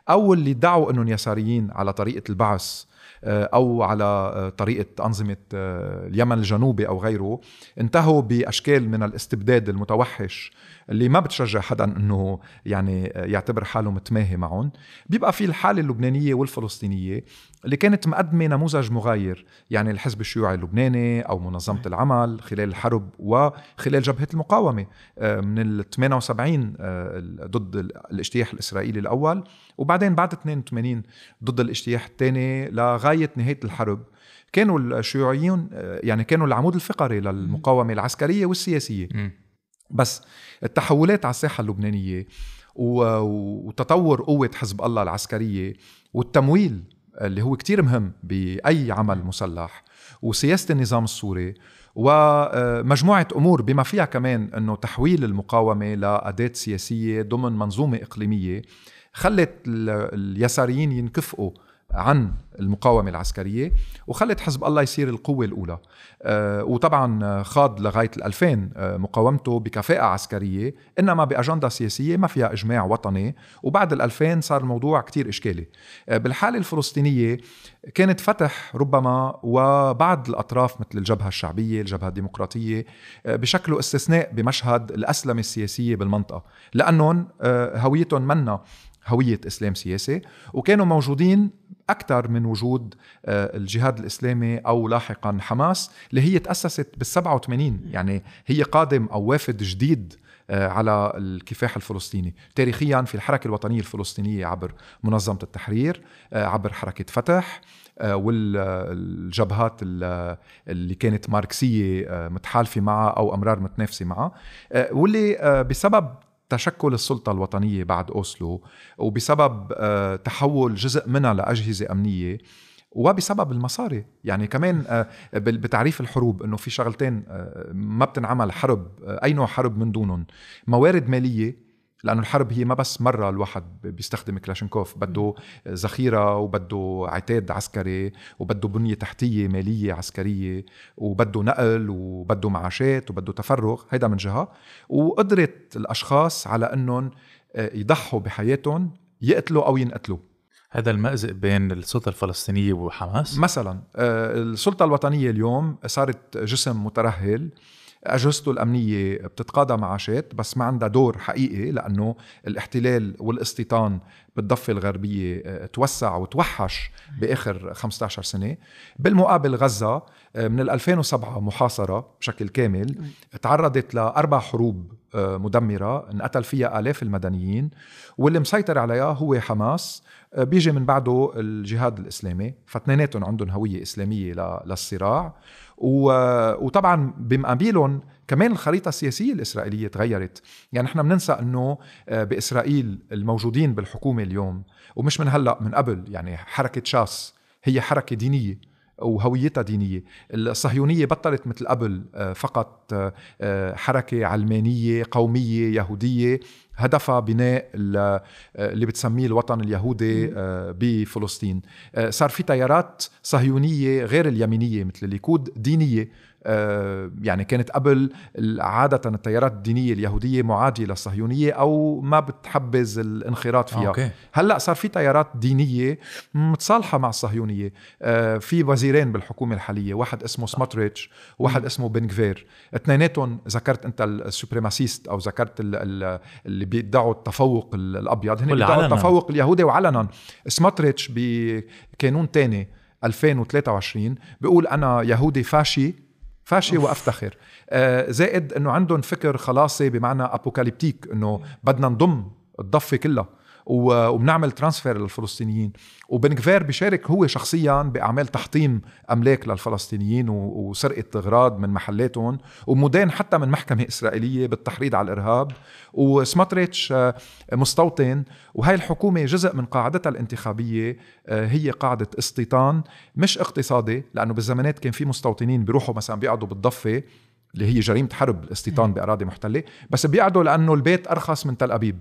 أو اللي ادعوا إنهم يساريين على طريقة البعث أو على آه، طريقة أنظمة آه، اليمن الجنوبي أو غيره انتهوا بأشكال من الاستبداد المتوحش اللي ما بتشجع حدا إنه يعني يعتبر حاله متماهي معهم. بيبقى في الحالة اللبنانية والفلسطينية اللي كانت مقدمة نموذج مغاير يعني الحزب الشيوعي اللبناني أو منظمة العمل خلال الحرب وخلال جبهة المقاومة من ال 78 ضد الاجتياح الإسرائيلي الأول وبعدين بعد 82 ضد الاجتياح الثاني لغاية نهاية الحرب. كانوا الشيوعيون يعني كانوا العمود الفقري للمقاومة العسكرية والسياسية. بس التحولات على الساحة اللبنانية وتطور قوة حزب الله العسكرية والتمويل اللي هو كتير مهم بأي عمل مسلح وسياسة النظام السوري ومجموعة أمور بما فيها كمان أنه تحويل المقاومة لأداة سياسية ضمن منظومة إقليمية خلت اليساريين ينكفئوا عن المقاومة العسكرية وخلت حزب الله يصير القوة الأولى. أه وطبعا خاض لغاية الألفين آه، مقاومته بكفاءة عسكرية إنما بأجندة سياسية ما فيها إجماع وطني. وبعد الألفين صار الموضوع كتير إشكالي. أه بالحالة الفلسطينية كانت فتح ربما وبعض الأطراف مثل الجبهة الشعبية الجبهة الديمقراطية أه بشكلوا استثناء بمشهد الأسلمة السياسية بالمنطقة. لأنهم أه، هويتهم منا هوية إسلام سياسي وكانوا موجودين أكثر من وجود آه، الجهاد الإسلامي أو لاحقا حماس اللي هي تأسست بال 87 يعني هي قادم أو وافد جديد آه، على الكفاح الفلسطيني. تاريخيا في الحركة الوطنية الفلسطينية عبر منظمة التحرير آه، عبر حركة فتح والجبهات اللي كانت ماركسية متحالفة معها أو أمرار متنافسة معها. واللي بسبب تشكل السلطة الوطنية بعد أوسلو وبسبب آه، تحول جزء منها لأجهزة أمنية وبسبب المصاري. يعني كمان آه، بتعريف الحروب إنه في شغلتين آه، ما بتنعمل حرب أي نوع حرب من دونهم. موارد مالية لأنه الحرب هي ما بس مرة الواحد بيستخدم كلاشنكوف بده ذخيرة وبده عتاد عسكري وبده بنية تحتية مالية عسكرية وبده نقل وبده معاشات وبده تفرغ هيدا من جهة. وقدره الأشخاص على إنهم آه، يضحوا بحياتهم يقتلوا أو ينقتلوا. هذا المأزق بين السلطة الفلسطينية وحماس؟ مثلا آه، السلطة الوطنية اليوم صارت جسم مترهل اجهزته الأمنية بتتقاضى معاشات بس ما عندها دور حقيقي لأنه الاحتلال والاستيطان بالضفة الغربية آه، توسع وتوحش بآخر 15 سنة. بالمقابل غزة آه، من 2007 محاصرة بشكل كامل تعرضت لأربع حروب آه، مدمرة انقتل فيها آلاف المدنيين واللي مسيطر عليها هو حماس بيجي من بعده الجهاد الإسلامي فاثنيناتهم عندهم هوية إسلامية للصراع. وطبعا بمقابلهم كمان الخريطة السياسية الإسرائيلية تغيرت. يعني نحن بننسى أنه آه، بإسرائيل الموجودين بالحكومة اليوم ومش من هلأ من قبل يعني حركة شاس هي حركة دينية. وهويتها دينية. الصهيونية بطلت مثل قبل آه، فقط آه، حركة علمانية قومية يهودية هدفها بناء اللي بتسميه الوطن اليهودي بفلسطين. صار في تيارات صهيونية غير اليمينية مثل الليكود دينية. آه، يعني كانت قبل عادة التيارات الدينية اليهودية معادية للصهيونية أو ما بتحبذ الانخراط فيها. أوكي. هلأ صار في تيارات دينية متصالحة مع الصهيونية. آه، في وزيرين بالحكومة الحالية واحد اسمه سموتريتش وواحد اسمه بن غفير اثنيناتهم ذكرت أنت ال supremacist أو ذكرت اللي بيدعوا التفوق الأبيض. هن بيدعوا التفوق اليهودي وعلنا. سموتريتش بكانون تاني 2023 بيقول أنا يهودي فاشي فاشي وافتخر آه زائد إنه عندهم فكر خلاصي بمعنى apocalyptic إنه بدنا نضم الضفة كلها. وبنعمل transfer للفلسطينيين. وبن غفير بيشارك هو شخصيا بأعمال تحطيم أملاك للفلسطينيين وسرقة اغراض من محلاتهم. ومدان حتى من محكمة إسرائيلية بالتحريض على الإرهاب. وسماتريتش آه، مستوطن. وهي الحكومة جزء من قاعدتها الانتخابية آه، هي قاعدة استيطان مش اقتصادي لأنه بالزمانات كان في مستوطنين بيروحوا مثلا بيقعدوا بالضفة اللي هي جريمة حرب الاستيطان بأراضي محتلة. بس بيقعدوا لأنه البيت أرخص من تل أبيب.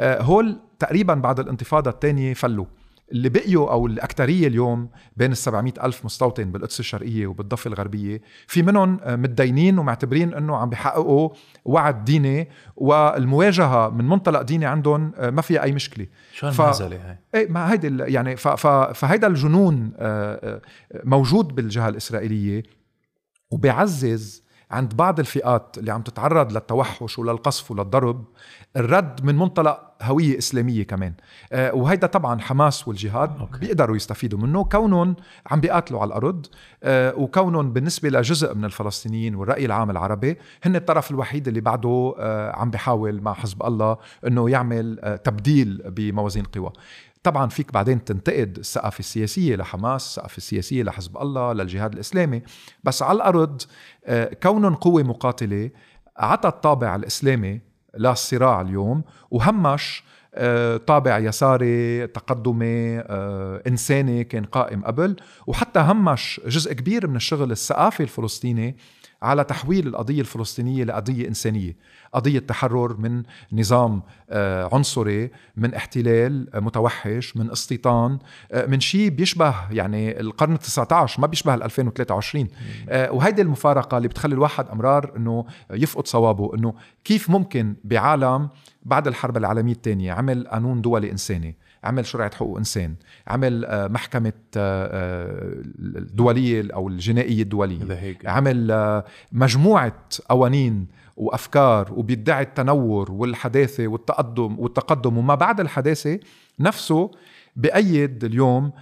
هول تقريبا بعد الانتفاضة الثانية فلوا. اللي بقيوا أو الاكثريه اليوم بين ال 700 ألف مستوطن بالقدس الشرقية وبالضفة الغربية في منهم آه، متدينين ومعتبرين إنه عم بيحققوا وعد ديني والمواجهة من منطلق ديني عندهم آه، ما فيها أي مشكلة. شو ف- هاي؟ إيه ما هيدي ال- يعني ف ف فهيدا الجنون آه، آه، موجود بالجهة الإسرائيلية وبيعزز عند بعض الفئات اللي عم تتعرض للتوحش وللقصف وللضرب الرد من منطلق هوية إسلامية كمان. آه، وهيدا طبعا حماس والجهاد أوكي. بيقدروا يستفيدوا منه. كونهم عم بيقاتلوا على الأرض آه، وكونهم بالنسبة لجزء من الفلسطينيين والرأي العام العربي هن الطرف الوحيد اللي بعده آه، عم بيحاول مع حزب الله أنه يعمل تبديل بموازين قوى. طبعا فيك بعدين تنتقد الثقافة السياسية لحماس الثقافة السياسية لحزب الله للجهاد الإسلامي. بس على الأرض آه، كونهم قوة مقاتلة عطى الطابع الإسلامي للصراع اليوم وهمش آه، طابع يساري تقدمي آه، إنساني كان قائم قبل وحتى همش جزء كبير من الشغل الثقافي الفلسطيني على تحويل القضية الفلسطينية لقضية إنسانية. قضية تحرر من نظام آه، عنصري من احتلال آه، متوحش من استيطان آه، من شيء بيشبه يعني القرن 19 ما بيشبه ال 2023 آه، وهيدي المفارقة اللي بتخلي الواحد أمرار أنه يفقد صوابه أنه كيف ممكن بعالم بعد الحرب العالمية الثانية عمل قانون دولي إنساني. عمل شرعة حقوق إنسان عمل آه، محكمة آه، آه، الجنائية الدولية ذا هيك. عمل مجموعة قوانين وأفكار وبيدعي التنور والحداثة والتقدم والتقدم وما بعد الحداثة نفسه بأيد اليوم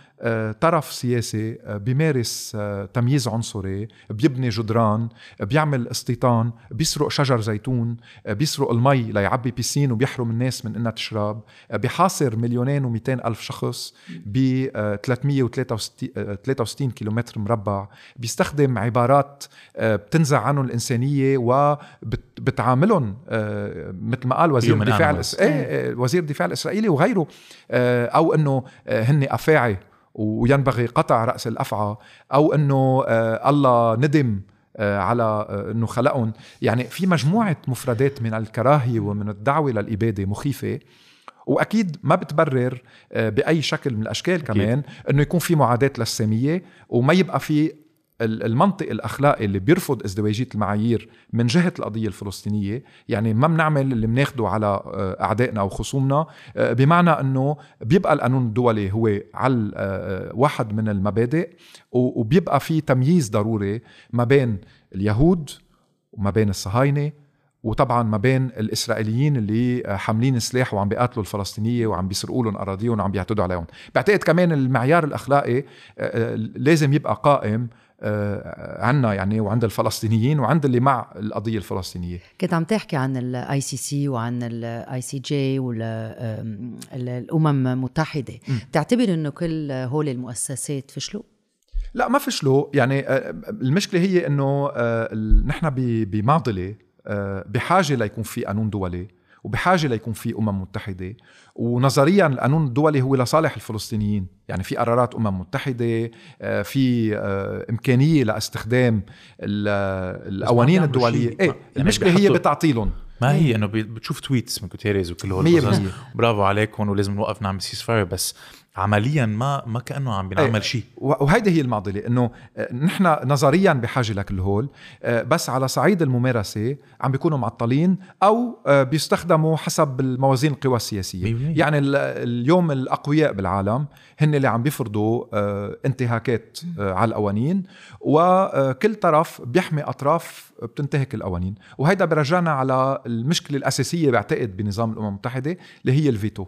طرف سياسي آه، بيمارس آه، تمييز عنصري بيبني جدران بيعمل استيطان بيسرق شجر زيتون آه، بيسرق المي ليعبي بيسين وبيحرم الناس من إنها تشرب آه، بيحاصر مليونين و ألف شخص ب 363 كيلومتر مربع. بيستخدم عبارات آه، بتنزع عنهم الإنسانية وبتعاملهم مثل ما قال وزير الدفاع. الإس... إيه آه، وزير الدفاع الإسرائيلي وغيره آه، أو أنه آه، هن أفاعي. وينبغي قطع رأس الأفعى أو أنه آه، الله ندم آه، على آه، إنه خلقهم يعني في مجموعة مفردات من الكراهية ومن الدعوة للإبادة مخيفة وأكيد ما بتبرر بأي شكل من الأشكال. كمان إنه يكون في معاداة للساميه وما يبقى في المنطق الأخلاقي اللي بيرفض ازدواجية المعايير من جهة القضية الفلسطينية يعني ما بنعمل اللي بناخده على آه، أعدائنا وخصومنا آه، بمعنى إنه بيبقى القانون الدولي هو على آه، واحد من المبادئ وبيبقى في تمييز ضروري ما بين اليهود وما بين الصهاينة وطبعا ما بين الإسرائيليين اللي حاملين سلاح وعم بيقاتلوا الفلسطينية وعم بيسرقوا لهم أراضيهم وعم بيعتدوا عليهم. بعتقد كمان المعيار الأخلاقي آه، آه، لازم يبقى قائم آه، عنا يعني وعند الفلسطينيين وعند اللي مع القضية الفلسطينية. كنت عم تحكي عن ال ICC وعن ال ICJ والامم المتحده بتعتبر إنه كل هول المؤسسات فشلوا؟ لا ما فشلوا. يعني المشكلة هي إنه نحن بمعضلة بحاجة ليكون في قانون دولي وبحاجة ليكون في أمم متحدة ونظريا القانون الدولي هو لصالح الفلسطينيين. يعني في قرارات أمم متحدة آه، في آه، إمكانية لاستخدام ال- القوانين الدولية. إيه يعني المشكلة هي بتعطيلهم. ما هي إنه بي- بتشوف tweets من غوتيريز وكل هول. برافو عليكم ولازم نوقف نعمل ceasefire بس عمليا ما ما كأنه عم بنعمل. شيء وهيدي هي المعضلة إنه نحن نظريا بحاجة لكل هول آه، بس على صعيد الممارسة عم بيكونوا معطلين أو آه، بيستخدموا حسب الموازين القوى السياسية بالمية. يعني ال- اليوم الأقوياء بالعالم هن اللي عم بيفرضوا آه، انتهاكات على القوانين وكل طرف بيحمي أطراف بتنتهك القوانين وهيدا برجعنا على المشكلة الأساسية بعتقد بنظام الأمم المتحدة اللي هي الفيتو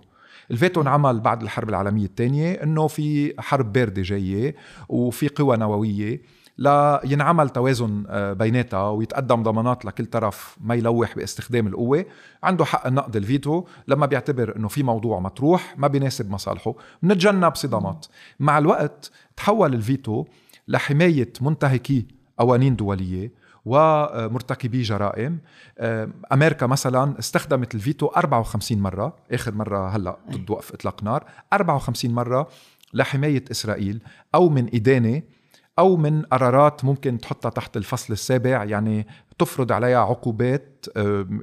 الفيتو انعمل بعد الحرب العالمية الثانية إنه في حرب باردة جاية وفي قوى نووية لينعمل توازن آه، بيناتها ويتقدم ضمانات لكل طرف ما يلوح باستخدام القوة. عنده حق النقد الفيتو لما بيعتبر إنه في موضوع مطروح ما بيناسب مصالحه. بنتجنب صدامات. مع الوقت تحول الفيتو لحماية منتهكي قوانين دولية ومرتكبي جرائم. أمريكا مثلا استخدمت الفيتو 54 مرة آخر مرة هلأ ضد وقف إطلاق نار 54 مرة لحماية إسرائيل أو من إدانة أو من قرارات ممكن تحطها تحت الفصل السابع يعني تفرض عليها عقوبات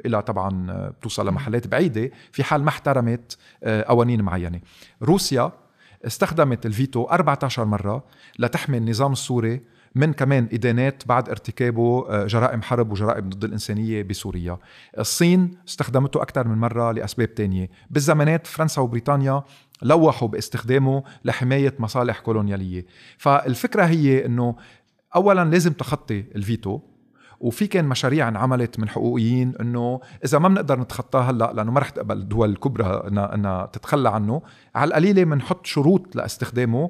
إلى طبعا بتوصل لمحلات بعيدة في حال ما احترمت قوانين معينة. روسيا استخدمت الفيتو 14 مرة لتحمي النظام السوري من كمان إدانات بعد ارتكابه آه، جرائم حرب وجرائم ضد الإنسانية بسوريا. الصين استخدمته أكثر من مرة لأسباب تانية. بالزمانات فرنسا وبريطانيا لوحوا باستخدامه لحماية مصالح كولونيالية. فالفكرة هي أنه أولا لازم تخطي الفيتو وفي كان مشاريع انعملت من حقوقيين إنه إذا ما بنقدر نتخطاه هلأ لأنه ما رح تقبل الدول الكبرى انها إنها تتخلى عنه. على القليلة بنحط شروط لإستخدامه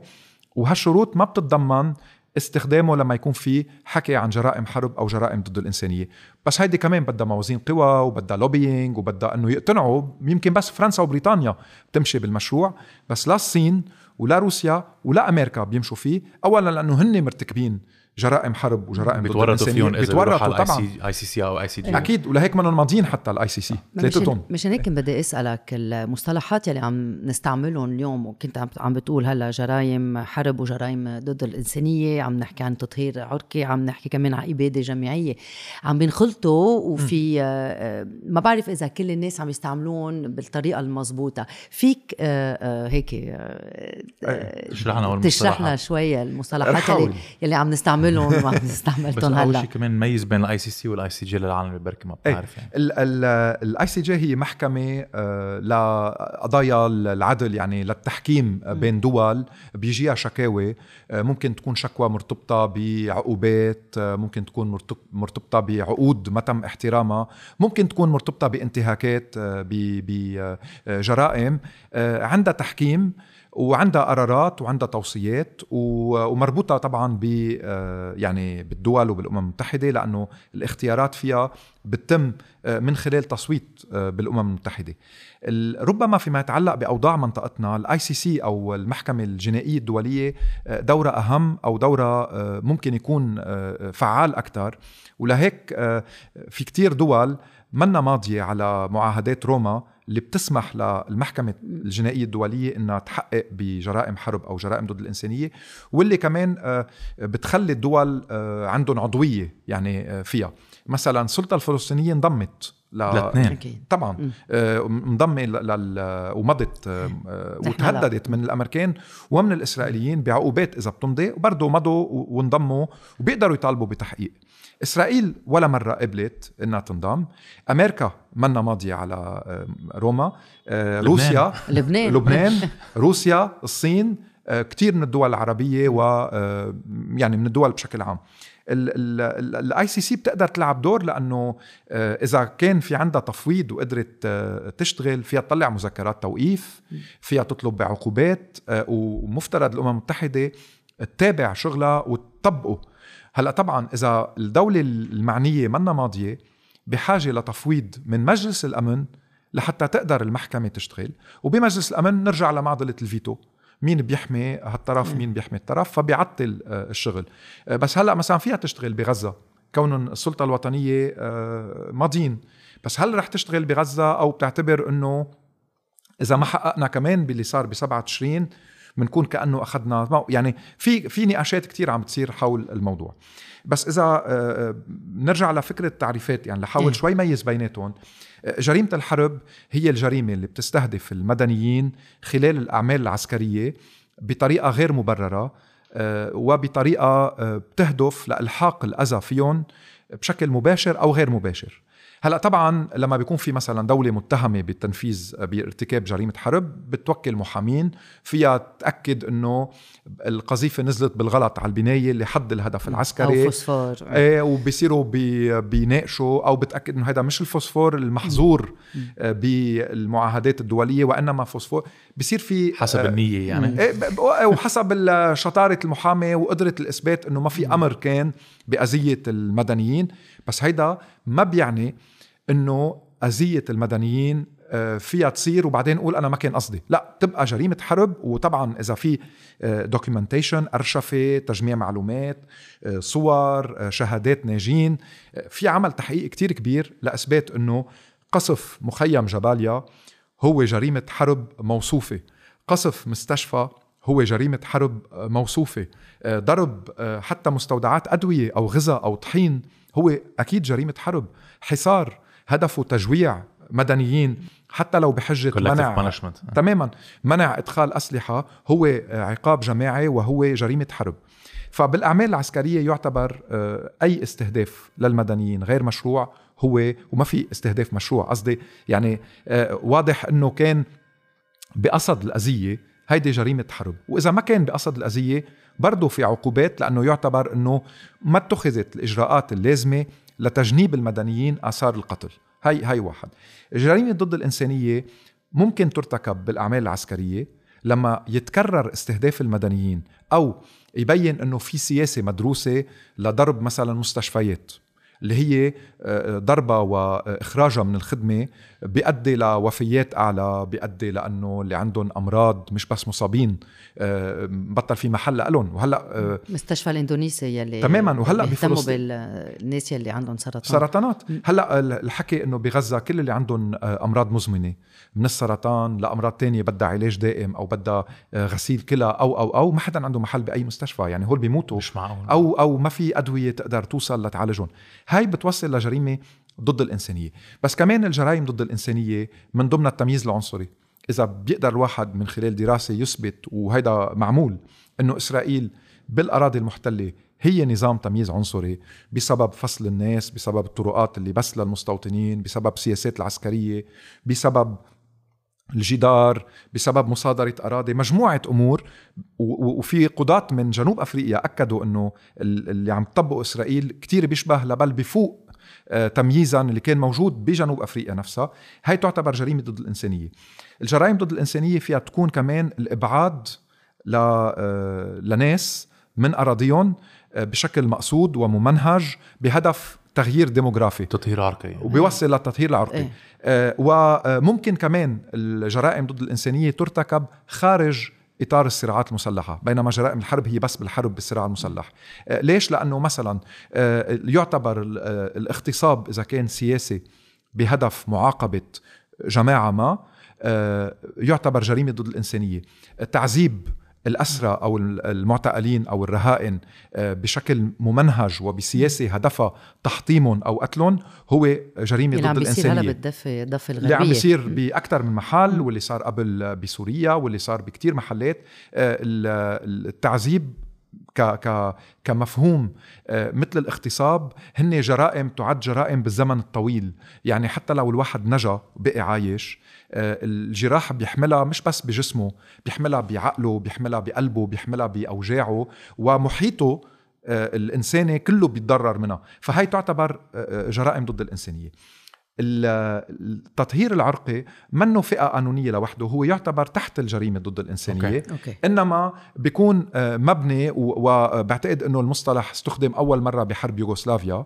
وهالشروط ما بتتضمن استخدامه لما يكون في حكي عن جرائم حرب أو جرائم ضد الإنسانية. بس هيدي كمان بدها موازين قوى وبدها lobbying وبدها إنه يقتنعوا يمكن بس فرنسا وبريطانيا بتمشي بالمشروع بس لا الصين ولا روسيا ولا أمريكا بيمشوا فيه. اولا لأنه هن مرتكبين جرائم حرب وجرائم بيتورطوا فيهم إذا بيتورطوا طبعا. ICC أو ICJ أكيد ولهيك منهم ماضيين حتى ال ICC ثلاثتهم. مشان هيك بدي أسألك المصطلحات يلي عم نستعملهم اليوم وكنت عم بتقول هلا جرائم حرب وجرائم ضد الإنسانية عم نحكي عن تطهير عرقي عم نحكي كمان عن اباده جماعيه عم بينخلطوا وفي آه، ما بعرف إذا كل الناس عم يستعملون بالطريقة المضبوطة. فيك آه، آه، هيك تشرح لنا تشرح لنا شوي المصطلحات يلي, يلي عم نستعمل نستعملهم ما استعملتهم هلا. بس اول شيء كمان نميز بين ال ICC وال ICJ للعالم اللي بركي ما إيه، بتعرف يعني. ال ICJ هي محكمة آه، لقضايا العدل يعني للتحكيم بين دول. بيجيها شكاوي آه، ممكن تكون شكوى مرتبطة بعقوبات آه، ممكن تكون مرتبطة بعقود ما تم احترامها. ممكن تكون مرتبطة بانتهاكات بجرائم عندها تحكيم. وعندها قرارات وعندها توصيات ومربوطة طبعا ب آه، يعني بالدول وبالأمم المتحدة لأنه الاختيارات فيها بتتم آه، من خلال تصويت آه، بالأمم المتحدة. ربما فيما يتعلق بأوضاع منطقتنا ال ICC أو المحكمة الجنائية الدولية دورها أهم أو دورها ممكن يكون فعال أكثر ولهيك في كتير دول منا ماضية على معاهدات روما اللي بتسمح للمحكمة الجنائية الدولية إنها تحقق بجرائم حرب أو جرائم ضد الإنسانية واللي كمان آه، بتخلي الدول آه، عندهم عضوية يعني آه، فيها. مثلا السلطة الفلسطينية انضمت ل... طبعا انضمت لل... ومضت وتهددت من الأمريكان ومن الإسرائيليين بعقوبات إذا بتمضي وبرضه مضوا وانضموا وبيقدروا يطالبوا بتحقيق. إسرائيل ولا مرة قبلت إنها تنضم. أمريكا منا ماضية على روما. آه، روسيا. لبنان. لبنان. روسيا. الصين. آه، كثير من الدول العربية و آه، يعني من الدول بشكل عام. ال ICC بتقدر تلعب دور لأنه إذا كان في عندها تفويض وقدرت تشتغل فيها تطلع مذكرات توقيف فيها تطلب بعقوبات ومفترض الأمم المتحدة تتابع شغلها وتطبقه. هلا طبعا إذا الدولة المعنية منا ماضية بحاجة لتفويض من مجلس الأمن لحتى تقدر المحكمة تشتغل وبمجلس الأمن نرجع لمعضلة الفيتو. مين بيحمي هالطرف مين بيحمي الطرف فبيعطل آه، الشغل. آه، بس هلا مثلا فيها تشتغل بغزة. كون السلطة الوطنية آه، ماضيين بس هل رح تشتغل بغزة أو بتعتبر إنه إذا ما حققنا كمان باللي صار ب 7 تشرين بنكون كأنه أخذنا يعني في في نقاشات كثير عم بتصير حول الموضوع. بس إذا آه، آه، نرجع لفكرة التعريفات يعني لحاول. شوي ميز بيناتهم. آه، جريمة الحرب هي الجريمة اللي بتستهدف المدنيين خلال الأعمال العسكرية بطريقة غير مبررة وبطريقة بتهدف لإلحاق الأذى فيهم بشكل مباشر أو غير مباشر. هلا طبعا لما بيكون في مثلا دولة متهمة بالتنفيذ بارتكاب جريمة حرب بتوكل محامين فيها تأكد إنه القذيفة نزلت بالغلط على البناية لحد الهدف العسكري. أو فوسفور. إيه وبيصيروا بي بيناقشوا أو بتأكد إنه هذا مش الفوسفور المحظور آه، بالمعاهدات الدولية وإنما فوسفور. بصير في حسب آه، النية يعني. إيه، ب- ب- وحسب شطارة المحامي وقدرة الإثبات إنه ما في أمر كان بأذية المدنيين. بس هيدا ما بيعني إنه أذية المدنيين آه، فيها تصير وبعدين أقول أنا ما كان قصدي. لا تبقى جريمة حرب وطبعا إذا في دوكيومنتيشن أرشفة تجميع معلومات آه، صور آه، شهادات ناجين آه، في عمل تحقيق كتير كبير لإثبات إنه قصف مخيم جباليا هو جريمة حرب موصوفة. قصف مستشفى هو جريمة حرب آه، موصوفة. آه، ضرب آه، حتى مستودعات أدوية أو غذاء أو طحين هو أكيد جريمة حرب. حصار هدفه تجويع مدنيين حتى لو بحجة منع. punishment. تماما. منع إدخال أسلحة هو عقاب جماعي وهو جريمة حرب. فبالأعمال العسكرية يعتبر آه، أي استهداف للمدنيين غير مشروع هو وما في استهداف مشروع. قصدي يعني آه، واضح إنه كان بقصد الأذية هيدي جريمة حرب. وإذا ما كان بقصد الأذية برضه في عقوبات لأنه يعتبر إنه ما اتخذت الإجراءات اللازمة لتجنيب المدنيين آثار القتل. هي هي واحد. الجريمة ضد الإنسانية ممكن ترتكب بالأعمال العسكرية لما يتكرر استهداف المدنيين أو يبين إنه في سياسة مدروسة لضرب مثلا مستشفيات اللي هي آه، ضربها وإخراجها من الخدمة بيؤدي لوفيات أعلى بيؤدي لأنه اللي عندهم أمراض مش بس مصابين آه، بطل في محل لهم. وهلأ آه، مستشفى الإندونيسي يلي تماماً، وهلأ بيهتموا. بالناس يلي عندهم سرطان. سرطانات. هلأ الحكي إنه بغزة كل اللي عندهم آه، أمراض مزمنة. من السرطان لأمراض تانية بدها علاج دائم أو بدها غسيل كلى أو أو أو ما حدا عنده محل بأي مستشفى. يعني هول بيموتوا مش معقول. أو أو ما في أدوية تقدر توصل لتعالجهم. هاي بتوصل لجريمة ضد الإنسانية. بس كمان الجرائم ضد الإنسانية من ضمن التمييز العنصري. إذا بيقدر الواحد من خلال دراسة يثبت وهيدا معمول إنه إسرائيل بالأراضي المحتلة هي نظام تمييز عنصري بسبب فصل الناس بسبب الطرقات اللي بس للمستوطنين بسبب السياسات العسكرية بسبب الجدار بسبب مصادرة أراضي مجموعة أمور. وفي قضاة من جنوب أفريقيا أكدوا أنه ال- اللي عم تطبقه إسرائيل كتير بيشبه لبل بفوق تمييزا اللي كان موجود بجنوب أفريقيا نفسها. هاي تعتبر جريمة ضد الإنسانية. الجرائم ضد الإنسانية فيها تكون كمان الإبعاد ل- آه، لناس من أراضيهم آه، بشكل مقصود وممنهج بهدف تغيير ديموغرافي. تطهير عرقي. وبيوصل للتطهير العرقي. إيه. آه وممكن كمان الجرائم ضد الإنسانية ترتكب خارج إطار الصراعات المسلحة بينما جرائم الحرب هي بس بالحرب بالصراع المسلح آه ليش؟ لأنه مثلا آه يعتبر آه الاغتصاب إذا كان سياسي بهدف معاقبة جماعة ما يعتبر جريمة ضد الإنسانية تعذيب الأسرى أو المعتقلين أو الرهائن آه، بشكل ممنهج وبسياسة هدفها تحطيمهم أو قتلهم هو جريمة اللي عم ضد بيصير هلا الإنسانية. بالضفه الضفه اللي عم بيصير بأكثر من محل واللي صار قبل بسوريا واللي صار بكتير محلات آه، ال- التعذيب ك ك كمفهوم آه، مثل الاغتصاب هن جرائم تعد جرائم بالزمن الطويل. يعني حتى لو الواحد نجا بقي عايش آه، الجراح بيحملها مش بس بجسمه بيحملها بعقله بيحملها بقلبه بيحملها بأوجاعه ومحيطه آه، الإنساني كله بيتضرر منها. فهي تعتبر آه، جرائم ضد الإنسانية. ال- التطهير العرقي منه فئة قانونية لوحده هو يعتبر تحت الجريمة ضد الإنسانية. أوكي. أوكي. إنما بيكون مبني وبعتقد إنه المصطلح استخدم أول مرة بحرب يوغوسلافيا.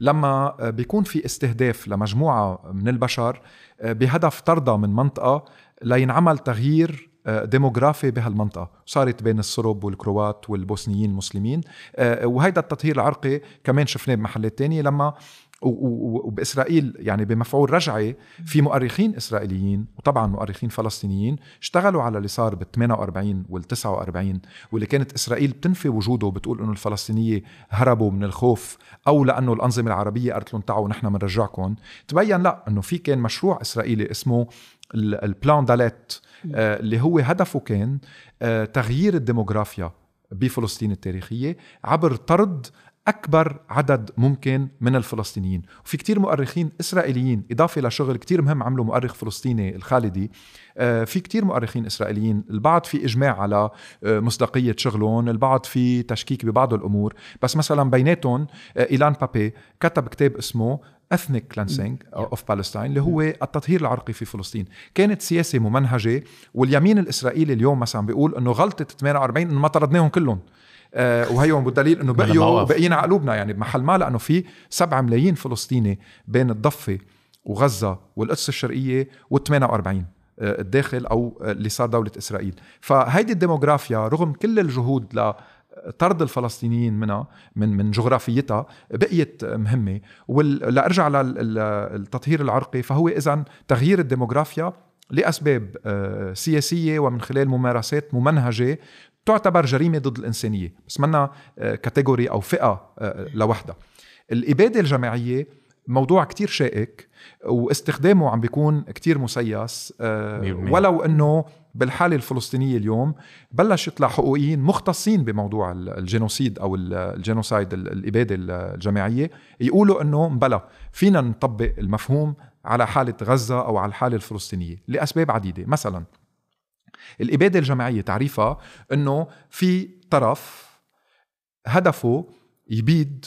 لما بيكون في استهداف لمجموعة من البشر آه، بهدف طردها من منطقة لينعمل تغيير آه، ديموغرافي بهالمنطقة. صارت بين الصرب والكروات والبوسنيين المسلمين. آه، وهيدا التطهير العرقي كمان شفناه بمحلات تانية لما وبإسرائيل يعني بمفعول رجعي في مؤرخين إسرائيليين وطبعا مؤرخين فلسطينيين اشتغلوا على اللي صار بال 48 وال 49 واللي كانت إسرائيل بتنفي وجوده وبتقول إنه الفلسطينية هربوا من الخوف أو لأنه الأنظمة العربية قالت لهم تعوا نحن بنرجعكم تبين لا إنه في كان مشروع إسرائيلي اسمه ال- ال plan داليت آه، اللي هو هدفه كان آه، تغيير الديموغرافيا بفلسطين التاريخية عبر طرد أكبر عدد ممكن من الفلسطينيين. وفي كتير مؤرخين إسرائيليين إضافة لشغل كتير مهم عمله مؤرخ فلسطيني الخالدي آه، في كتير مؤرخين إسرائيليين البعض في إجماع على آه، مصداقية شغلهم البعض في تشكيك ببعض الأمور. بس مثلا بيناتهم آه، إيلان بابي كتب كتاب اسمه ethnic cleansing of Palestine اللي هو التطهير العرقي في فلسطين. كانت سياسة ممنهجة واليمين الإسرائيلي اليوم مثلا بيقول أنه غلطة 48 أنه ما طردناهم كلهم. وهيهم بالدليل إنه بقيوا باقيين على قلوبنا يعني بمحل ما لأنه في 7 ملايين فلسطيني بين الضفة وغزة والقدس الشرقية وال 48 الداخل أو اللي صار دولة إسرائيل. فهيدي الديموغرافيا رغم كل الجهود ل طرد الفلسطينيين منها من من جغرافيتها بقيت مهمة. ولارجع للتطهير العرقي فهو اذا تغيير الديموغرافيا لأسباب آه، سياسية ومن خلال ممارسات ممنهجة تعتبر جريمة ضد الإنسانية. بس منا category أو فئة آه، لوحدها. الإبادة الجماعية موضوع كتير شائك واستخدامه عم بيكون كتير مسيس آه، ولو إنه بالحالة الفلسطينية اليوم بلش يطلع حقوقيين مختصين بموضوع الجينوسيد أو الجينوسايد الإبادة الجماعية يقولوا إنه بلا فينا نطبق المفهوم على حالة غزة أو على الحالة الفلسطينية لأسباب عديدة. مثلا الإبادة الجماعية تعريفها أنه في طرف هدفه يبيد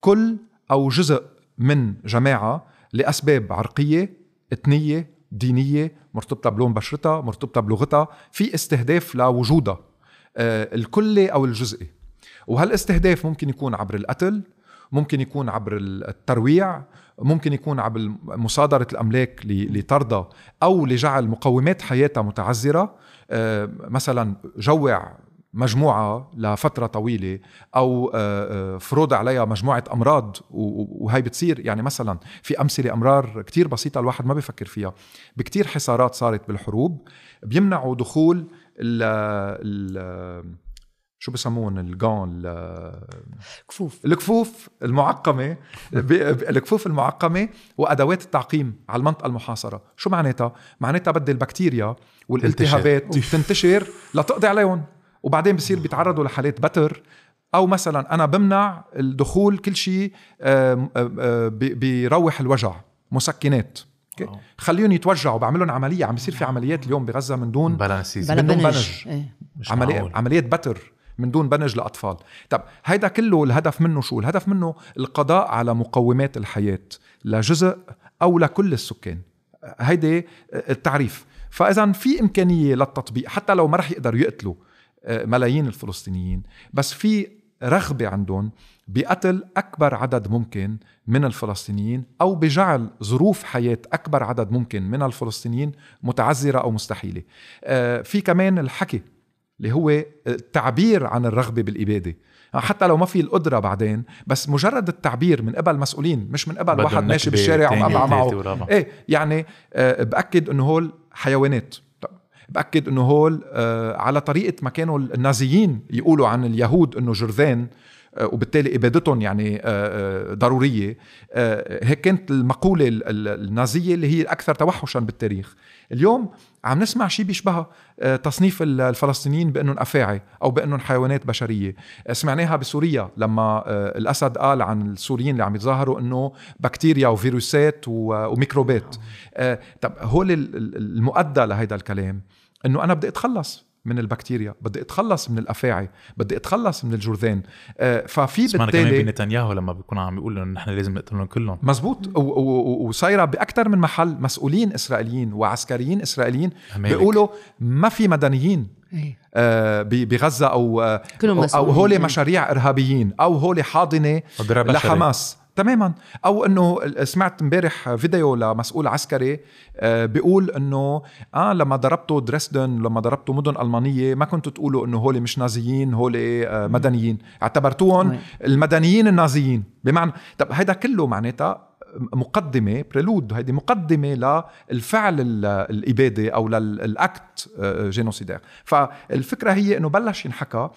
كل أو جزء من جماعة لأسباب عرقية إثنية دينية مرتبطة بلون بشرتها مرتبطة بلغتها في استهداف لوجودها آه، الكلي أو الجزئي وهالإستهداف ممكن يكون عبر القتل ممكن يكون عبر الترويع ممكن يكون عبر مصادرة الأملاك لطردها أو لجعل مقومات حياتها متعذرة. آه، مثلا جوع مجموعة لفترة طويلة أو آه، آه، فروض عليها مجموعة أمراض وهي بتصير. يعني مثلا في أمثلة أمرار كتير بسيطة الواحد ما بيفكر فيها. بكتير حصارات صارت بالحروب بيمنعوا دخول ال ال شو بسمون الجون كفوف. الكفوف المعقمة. الكفوف المعقمة وأدوات التعقيم على المنطقة المحاصرة. شو معناتها؟ معناتها بدي البكتيريا والالتهابات تنتشر. لتقضي عليهم وبعدين بصير بيتعرضوا لحالات بتر. أو مثلا أنا بمنع الدخول كل شيء بيروح الوجع مسكنات. خليهم يتوجعوا بعمل لهم عملية. عم بيصير في عمليات اليوم بغزة من دون بلا من دون بنج إيه. عمليات بتر. من دون بنج لأطفال. طب هيدا كله الهدف منه شو؟ الهدف منه القضاء على مقومات الحياة لجزء أو لكل السكان. هيدي التعريف. فإذا في إمكانية للتطبيق حتى لو ما رح يقدروا يقتلوا آه، ملايين الفلسطينيين بس في رغبة عندهم بقتل أكبر عدد ممكن من الفلسطينيين أو بجعل ظروف حياة أكبر عدد ممكن من الفلسطينيين متعذرة أو مستحيلة. آه، في كمان الحكي. اللي هو التعبير عن الرغبة بالإبادة. حتى لو ما في القدرة بعدين بس مجرد التعبير من قبل مسؤولين مش من قبل واحد ماشي بالشارع ومقطع معه. إيه يعني آه بأكد إنه هول حيوانات. بأكد إنه هول آه على طريقة ما كانوا النازيين يقولوا عن اليهود إنه جرذان آه، وبالتالي إبادتهم يعني آه، آه، ضرورية. هيك كانت المقولة النازية اللي هي الاكثر توحشا بالتاريخ. اليوم عم نسمع شيء بيشبهها تصنيف الفلسطينيين بأنهم أفاعي أو بأنهم حيوانات بشرية. سمعناها بسوريا لما الأسد قال عن السوريين اللي عم يتظاهروا إنه بكتيريا وفيروسات وميكروبات. طب هول المؤدى لهيدا الكلام إنه أنا بدي أتخلص. من البكتيريا بدي أتخلص من الأفاعي بدي أتخلص من الجرذان آه، ففي بالتالي كمان بنتنياهو لما بيكون عم بيقول إنه نحن لازم نقتلهم كلهم. مزبوط. وصايرة باكثر من محل مسؤولين إسرائيليين وعسكريين إسرائيليين. بيقولوا ما في مدنيين إيه. آه بغزة أو آه، أو, هول مشاريع إرهابيين أو هول حاضنة لحماس. تماما. أو إنه سمعت امبارح فيديو لمسؤول عسكري آه، بيقول إنه آه لما ضربتوا دريسدن لما ضربتوا مدن ألمانية ما كنتوا تقولوا إنه هول مش نازيين هول آه، مدنيين. اعتبرتوهم المدنيين النازيين. بمعنى طب هيدا كله معناتها مقدمة prélude هيدي مقدمة للفعل الإبادة أو لل acte génocidaire. فالفكرة هي إنه بلش ينحكى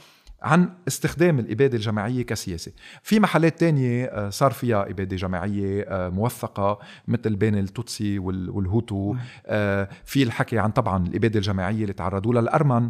عن استخدام الإبادة الجماعية كسياسة. في محلات تانية آه، صار فيها إبادة جماعية آه، موثقة مثل بين التوتسي والهوتو. آه، في الحكي عن طبعا الإبادة الجماعية اللي تعرضوا لها الأرمن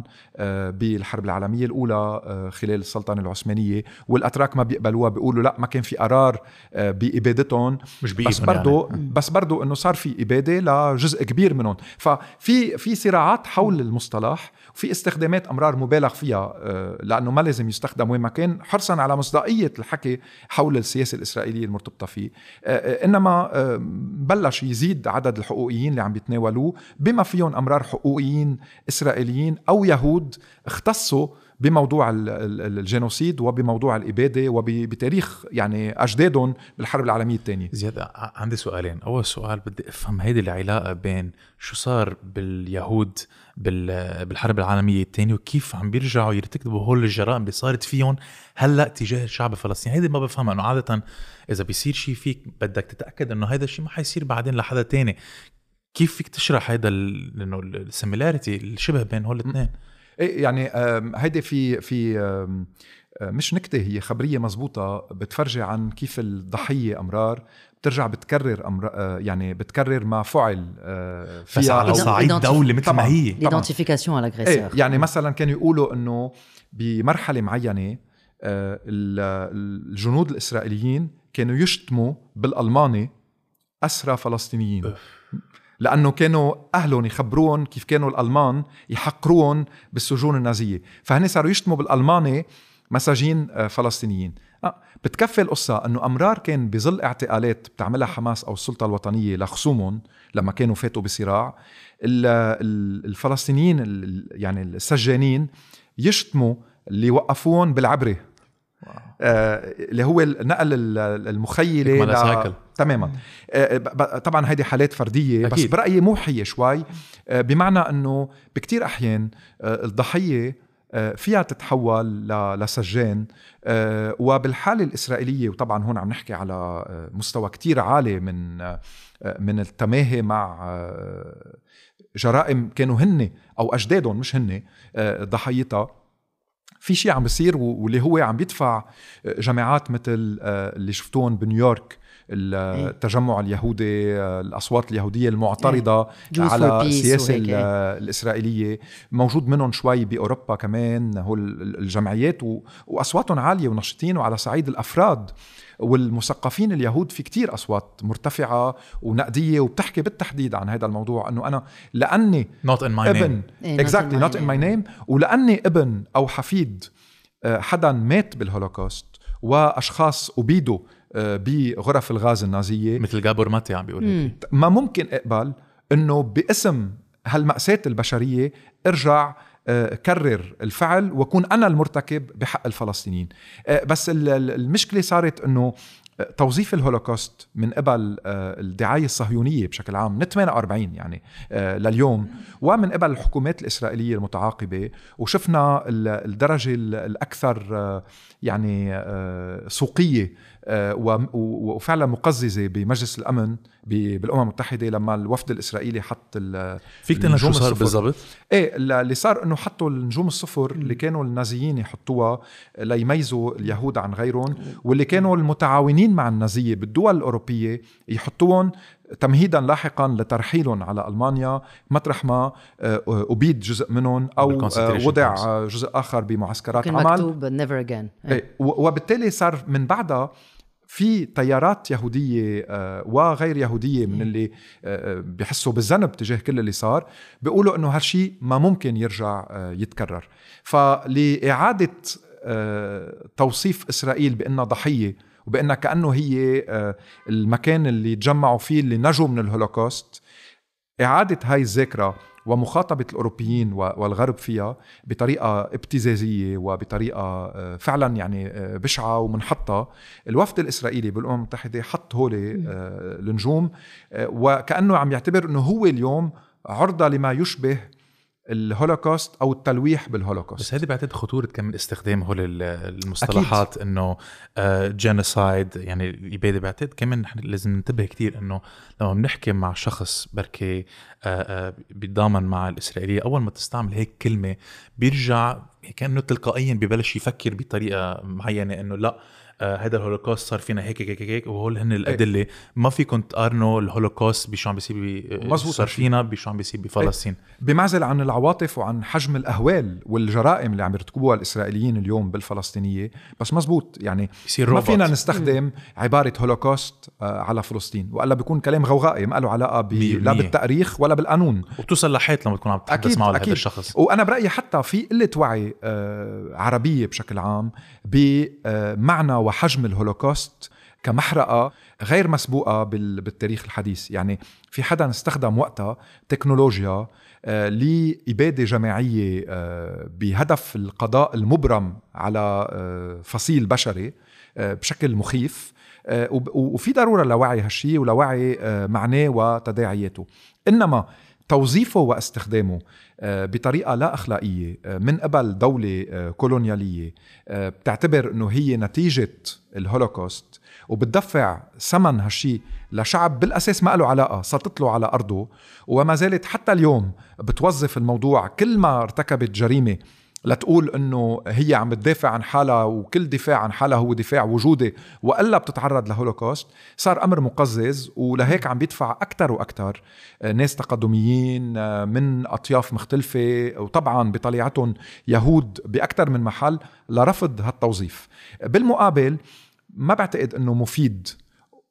بالحرب العالمية الأولى خلال السلطنة العثمانية. والأتراك ما بيقبلوها بيقولوا لا ما كان في قرار بإبادتهم. مش بس برضو يعني. بس برضو إنه صار في إبادة لجزء كبير منهم. ففي في صراعات حول المصطلح وفي استخدامات مرار مبالغ فيها لأنه ما لازم يستخدم وين ما كان حرصا على مصداقية الحكي حول السياسة الإسرائيلية المرتبطة فيه. آه، آه، إنما آه، بلش يزيد عدد الحقوقيين اللي عم بيتناولوه. بما فيهم أمرار حقوقيين إسرائيليين أو يهود اختصوا بموضوع الجينوسيد وبموضوع الإبادة وبتاريخ يعني أجدادهم بالحرب العالمية الثانية. زياد عندي سؤالين. أول سؤال بدي أفهم هيدي العلاقة بين شو صار باليهود بالحرب العالمية الثانية وكيف عم بيرجعوا يرتكبوا هول الجرائم اللي صارت فيهم هلأ تجاه الشعب الفلسطيني. هيدي ما بفهمها إنه عادة إذا بيصير شيء فيك بدك تتأكد إنه هذا الشيء ما حيصير بعدين لحدا تاني. كيف فيك تشرح هيدا إنه السيميلاريتي الشبه بين هول الاثنين؟ إيه يعني هيدي في في مش نكتة هي خبرية مزبوطة بتفرجي عن كيف الضحية أمرار بترجع بتكرر أمر يعني بتكرر ما فعل فيها بس على صعيد دولة مثل ما هي. ليدنتيفيكاسيون على إيه يعني مثلا كانوا يقولوا إنه بمرحلة معينة الجنود الإسرائيليين كانوا يشتموا بالألماني أسرى فلسطينيين. لأنه كانوا أهلهم يخبروهم كيف كانوا الألمان يحقروهم بالسجون النازية. فهن صاروا يشتموا بالالماني مساجين آه، فلسطينيين. آه بتكفي القصة أنه أمرار كان بظل اعتقالات بتعملها حماس أو السلطة الوطنية لخصومهم لما كانوا فاتوا بصراع الفلسطينيين يعني السجانين يشتموا اللي وقفوهم بالعبرة. آه اللي هو نقل المخيلة ل... تماما. آه طبعا هيدي حالات فردية أكيد. بس برأيي موحية شوي. آه بمعنى إنه بكتير أحيان الضحية فيها تتحول لسجان. وبالحالة الإسرائيلية وطبعا هون عم نحكي على مستوى كتير عالي من من التماهي مع جرائم كانوا هن أو أجدادهم مش هن ضحيتها. في شيء عم بيصير واللي هو عم بيدفع جماعات مثل آه، اللي شفتوهم بنيويورك. التجمع اليهودي الأصوات اليهودية المعترضة على السياسة الإسرائيلية. موجود منهم شوي بأوروبا كمان هو الجمعيات وأصواتهم عالية ونشطين وعلى صعيد الأفراد. والمثقفين اليهود في كتير أصوات مرتفعة ونقدية وبتحكي بالتحديد عن هذا الموضوع أنه أنا لأني not in my ابن exactly not in my name. ولأني ابن أو حفيد آه، حدا مات بالهولوكوست وأشخاص أبيدوا بغرف الغاز النازية. مثل جابور ماتي عم بيقول ما ممكن اقبل انه باسم هالمأساة البشرية ارجع آه، كرر الفعل وكون أنا المرتكب بحق الفلسطينيين. آه، بس المشكلة صارت انه آه، توظيف الهولوكوست من قبل الدعاية الصهيونية بشكل عام من 48 يعني لليوم ومن قبل الحكومات الإسرائيلية المتعاقبة وشفنا الدرجة الأكثر يعني سوقية وفعلا مقززة بمجلس الأمن بالأمم المتحدة لما الوفد الإسرائيلي حط فيك تقول شو صار بالضبط؟ إيه اللي صار إنه حطوا النجوم الصفر اللي كانوا النازيين يحطوها ليميزوا اليهود عن غيرهم واللي كانوا المتعاونين مع النازية بالدول الأوروبية يحطوهم تمهيدا لاحقا لترحيلهم على ألمانيا. مطرح ما آه، أبيد جزء منهم أو آه، وضع جزء آخر بمعسكرات عمل. مكتوب never again إيه، وبالتالي صار من بعدها في تيارات يهودية آه، وغير يهودية من اللي آه، آه، بيحسوا بالذنب تجاه كل اللي صار. بيقولوا إنه هالشيء ما ممكن يرجع يتكرر. فلإعادة توصيف إسرائيل بأنها ضحية وبأنها كأنه هي المكان اللي تجمعوا فيه اللي نجوا من الهولوكوست. إعادة هاي الذاكرة ومخاطبة الأوروبيين والغرب فيها بطريقة ابتزازية وبطريقة آه، فعلا يعني آه، بشعة ومنحطة. الوفد الإسرائيلي بالأمم المتحدة حط هولي آه، النجوم وكأنه عم يعتبر أنه هو اليوم عرضة لما يشبه الهولوكوست أو التلويح بالهولوكوست بس هذه بعتقد خطورة كمان استخدام هول ال- المصطلحات إنه genocide يعني الاباده بعتقد كمان نحن لازم ننتبه كتير إنه لما بنحكي مع شخص بركي آه، آه، بيتضامن مع الإسرائيلية أول ما تستعمل هيك كلمة بيرجع كأنه تلقائيا ببلش يفكر بطريقة معينة إنه لا آه، هذا الهولوكوست صار فينا هيك هيك هيك, هيك وهول هن الأدلة. ما فيكم تقارنوا الهولوكوست بشو عم بيصير مزبوط صار. فينا بشو عم بيصير بفلسطين بمعزل عن العواطف وعن حجم الأهوال والجرائم اللي عم يرتكبوها الإسرائيليين اليوم بالفلسطينية. بس مزبوط يعني ما. فينا نستخدم عبارة هولوكوست آه، على فلسطين. وإلا بيكون كلام غوغائي ما له علاقة ب... لا. بالتاريخ ولا بالقانون. وبتوصل لحيط لما تكون عم تتحدث معه لهذا الشخص. وأنا برأيي حتى في قلة وعي آه، عربية بشكل عام بمعنى وحجم الهولوكوست كمحرقة غير مسبوقة بال- بالتاريخ الحديث. يعني في حدا استخدم وقتها تكنولوجيا آه، لإبادة جماعية آه، بهدف القضاء المبرم على آه، فصيل بشري بشكل مخيف وفي ضرورة لوعي هالشي ولوعي معناه وتداعياته. إنما توظيفه واستخدامه آه، بطريقة لا أخلاقية آه، من قبل دولة آه، كولونيالية بتعتبر أنه هي نتيجة الهولوكوست وبتدفع ثمن هالشي لشعب بالأساس ما له علاقة سطت له على أرضه وما زالت حتى اليوم بتوظف الموضوع كل ما ارتكبت جريمة. لتقول إنه هي عم بتدافع عن حالها وكل دفاع عن حالها هو دفاع وجودي وإلا بتتعرض لهولوكوست. صار أمر مقزز ولهيك عم بيدفع أكثر وأكثر ناس تقدميين آه، من أطياف مختلفة وطبعا بطليعتهم يهود باكثر من محل لرفض هالتوظيف. بالمقابل ما بعتقد إنه مفيد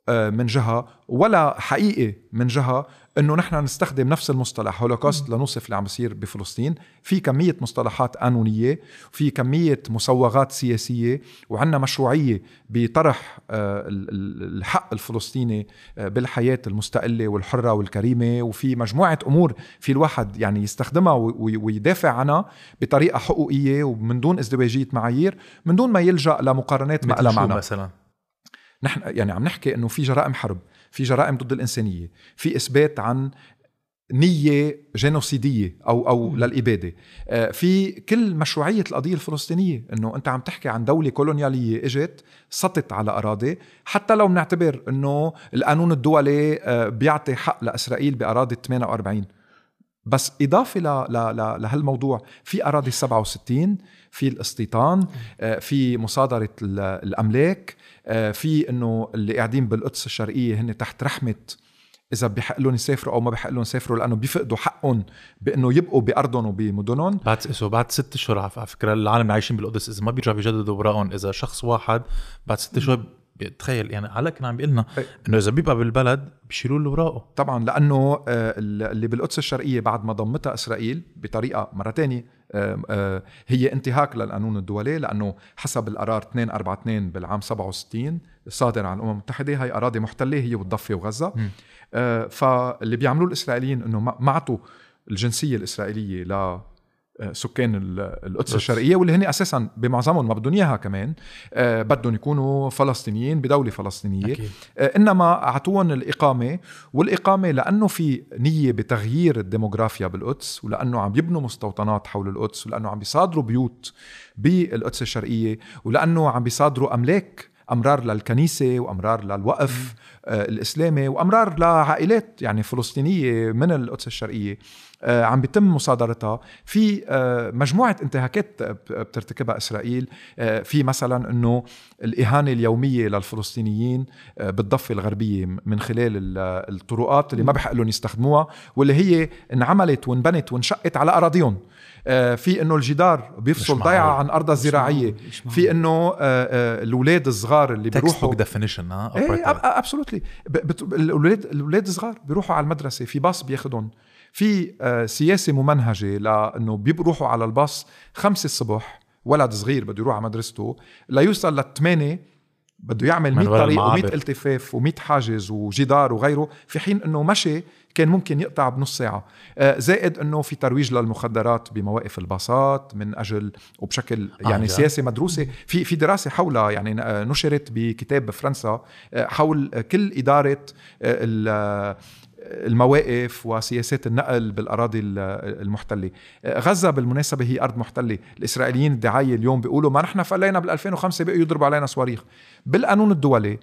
آه، من جهة ولا حقيقي من جهة إنه نحن نستخدم نفس المصطلح هولوكوست لنوصف اللي عم بيصير بفلسطين. في كمية مصطلحات قانونية في كمية مسوغات سياسية وعندنا مشروعية بطرح آه، ال- ال- الحق الفلسطيني آه، بالحياة المستقلة والحرة والكريمة. وفي مجموعة أمور في الواحد يعني يستخدمها ويدافع عنها بطريقة حقوقية ومن دون ازدواجية معايير من دون ما يلجأ لمقارنات ما لها معنى. مثلا؟ نحن يعني عم نحكي إنه في جرائم حرب. في جرائم ضد الإنسانية في إثبات عن نية جينوسيدية أو أو للإبادة. آه، في كل مشروعية القضية الفلسطينية إنه أنت عم تحكي عن دولة كولونيالية إجت سطت على أراضي حتى لو بنعتبر إنه القانون الدولي آه، بيعطي حق لإسرائيل بأراضي 48 بس إضافة لهالموضوع في أراضي 67 في الاستيطان آه، في مصادرة ال- الأملاك آه، في إنه اللي قاعدين بالقدس الشرقية هن تحت رحمة إذا بحق لهم يسافروا أو ما بحق لهم يسافروا لأنه بيفقدوا حقهم بإنه يبقوا بأرضهم وبمدنهم. بعد سو بعد ست اشهر على فكرة العالم اللي عايشين بالقدس إذا ما بيرجعوا بيجددوا اوراقهم إذا شخص واحد بعد ست اشهر تخيل يعني علاء كان عم بيقول لنا إيه. إنه إذا بيبقى بالبلد بيشيلوا له اوراقه طبعا لأنه آه، اللي بالقدس الشرقية بعد ما ضمتها إسرائيل بطريقة مرة آه، هي انتهاك للقانون الدولي لأنه حسب القرار 242 بالعام 67 الصادر عن الأمم المتحدة هي أراضي محتلة هي والضفة وغزة. آه، فاللي بيعملوه الإسرائيليين إنه ما عطوا الجنسية الإسرائيلية آه، سكان ال- القدس. الشرقية واللي هن أساسا بمعظمهم ما بدهم إياها كمان آه، بدهم يكونوا فلسطينيين بدولة فلسطينية. أكيد. آه، إنما اعطوهم الإقامة والإقامة لأنه في نية بتغيير الديموغرافيا بالقدس ولأنه عم يبنوا مستوطنات حول القدس ولأنه عم بيصادروا بيوت بالقدس الشرقية ولأنه عم بيصادروا أملاك أمرار للكنيسة وأمرار للوقف آه الإسلامي وأمرار لعائلات يعني فلسطينية من القدس الشرقية. آه عم بيتم مصادرتها. في آه مجموعة انتهاكات بت- بترتكبها إسرائيل. آه في مثلا إنه الإهانة اليومية للفلسطينيين آه بالضفة الغربية من خلال ال- الطرقات اللي ما بحق لهم يستخدموها واللي هي انعملت وانبنت وانشقت على أراضيهم. آه، في إنه الجدار بيفصل ضيعة. عن ارضها الزراعية. في إنه آه، آه، الاولاد الصغار اللي بيروحوا definition ها. absolutely الاولاد الاولاد الصغار بيروحوا على المدرسة في باص بياخدهم. في آه، سياسة ممنهجة لأنه بيروحوا على الباص خمسة الصبح ولد صغير بده يروح على مدرسته ليوصل للثمانية بده يعمل 100 من وراء طريق و100 المعابر. التفاف و100 حاجز وجدار وغيره في حين إنه مشي كان ممكن يقطع بنص ساعة آه، زائد إنه في ترويج للمخدرات بمواقف الباصات من أجل وبشكل آه، يعني جد؟ سياسة مدروسة في في دراسة حولها يعني آه، نشرت بكتاب بفرنسا آه، حول آه، كل إدارة آه، ال- آه، المواقف وسياسات النقل بالأراضي المحتلة. غزة بالمناسبة هي أرض محتلة. الإسرائيليين الدعاية اليوم بيقولوا ما نحن فلينا بال 2005 بقوا يضربوا علينا صواريخ. بالقانون الدولي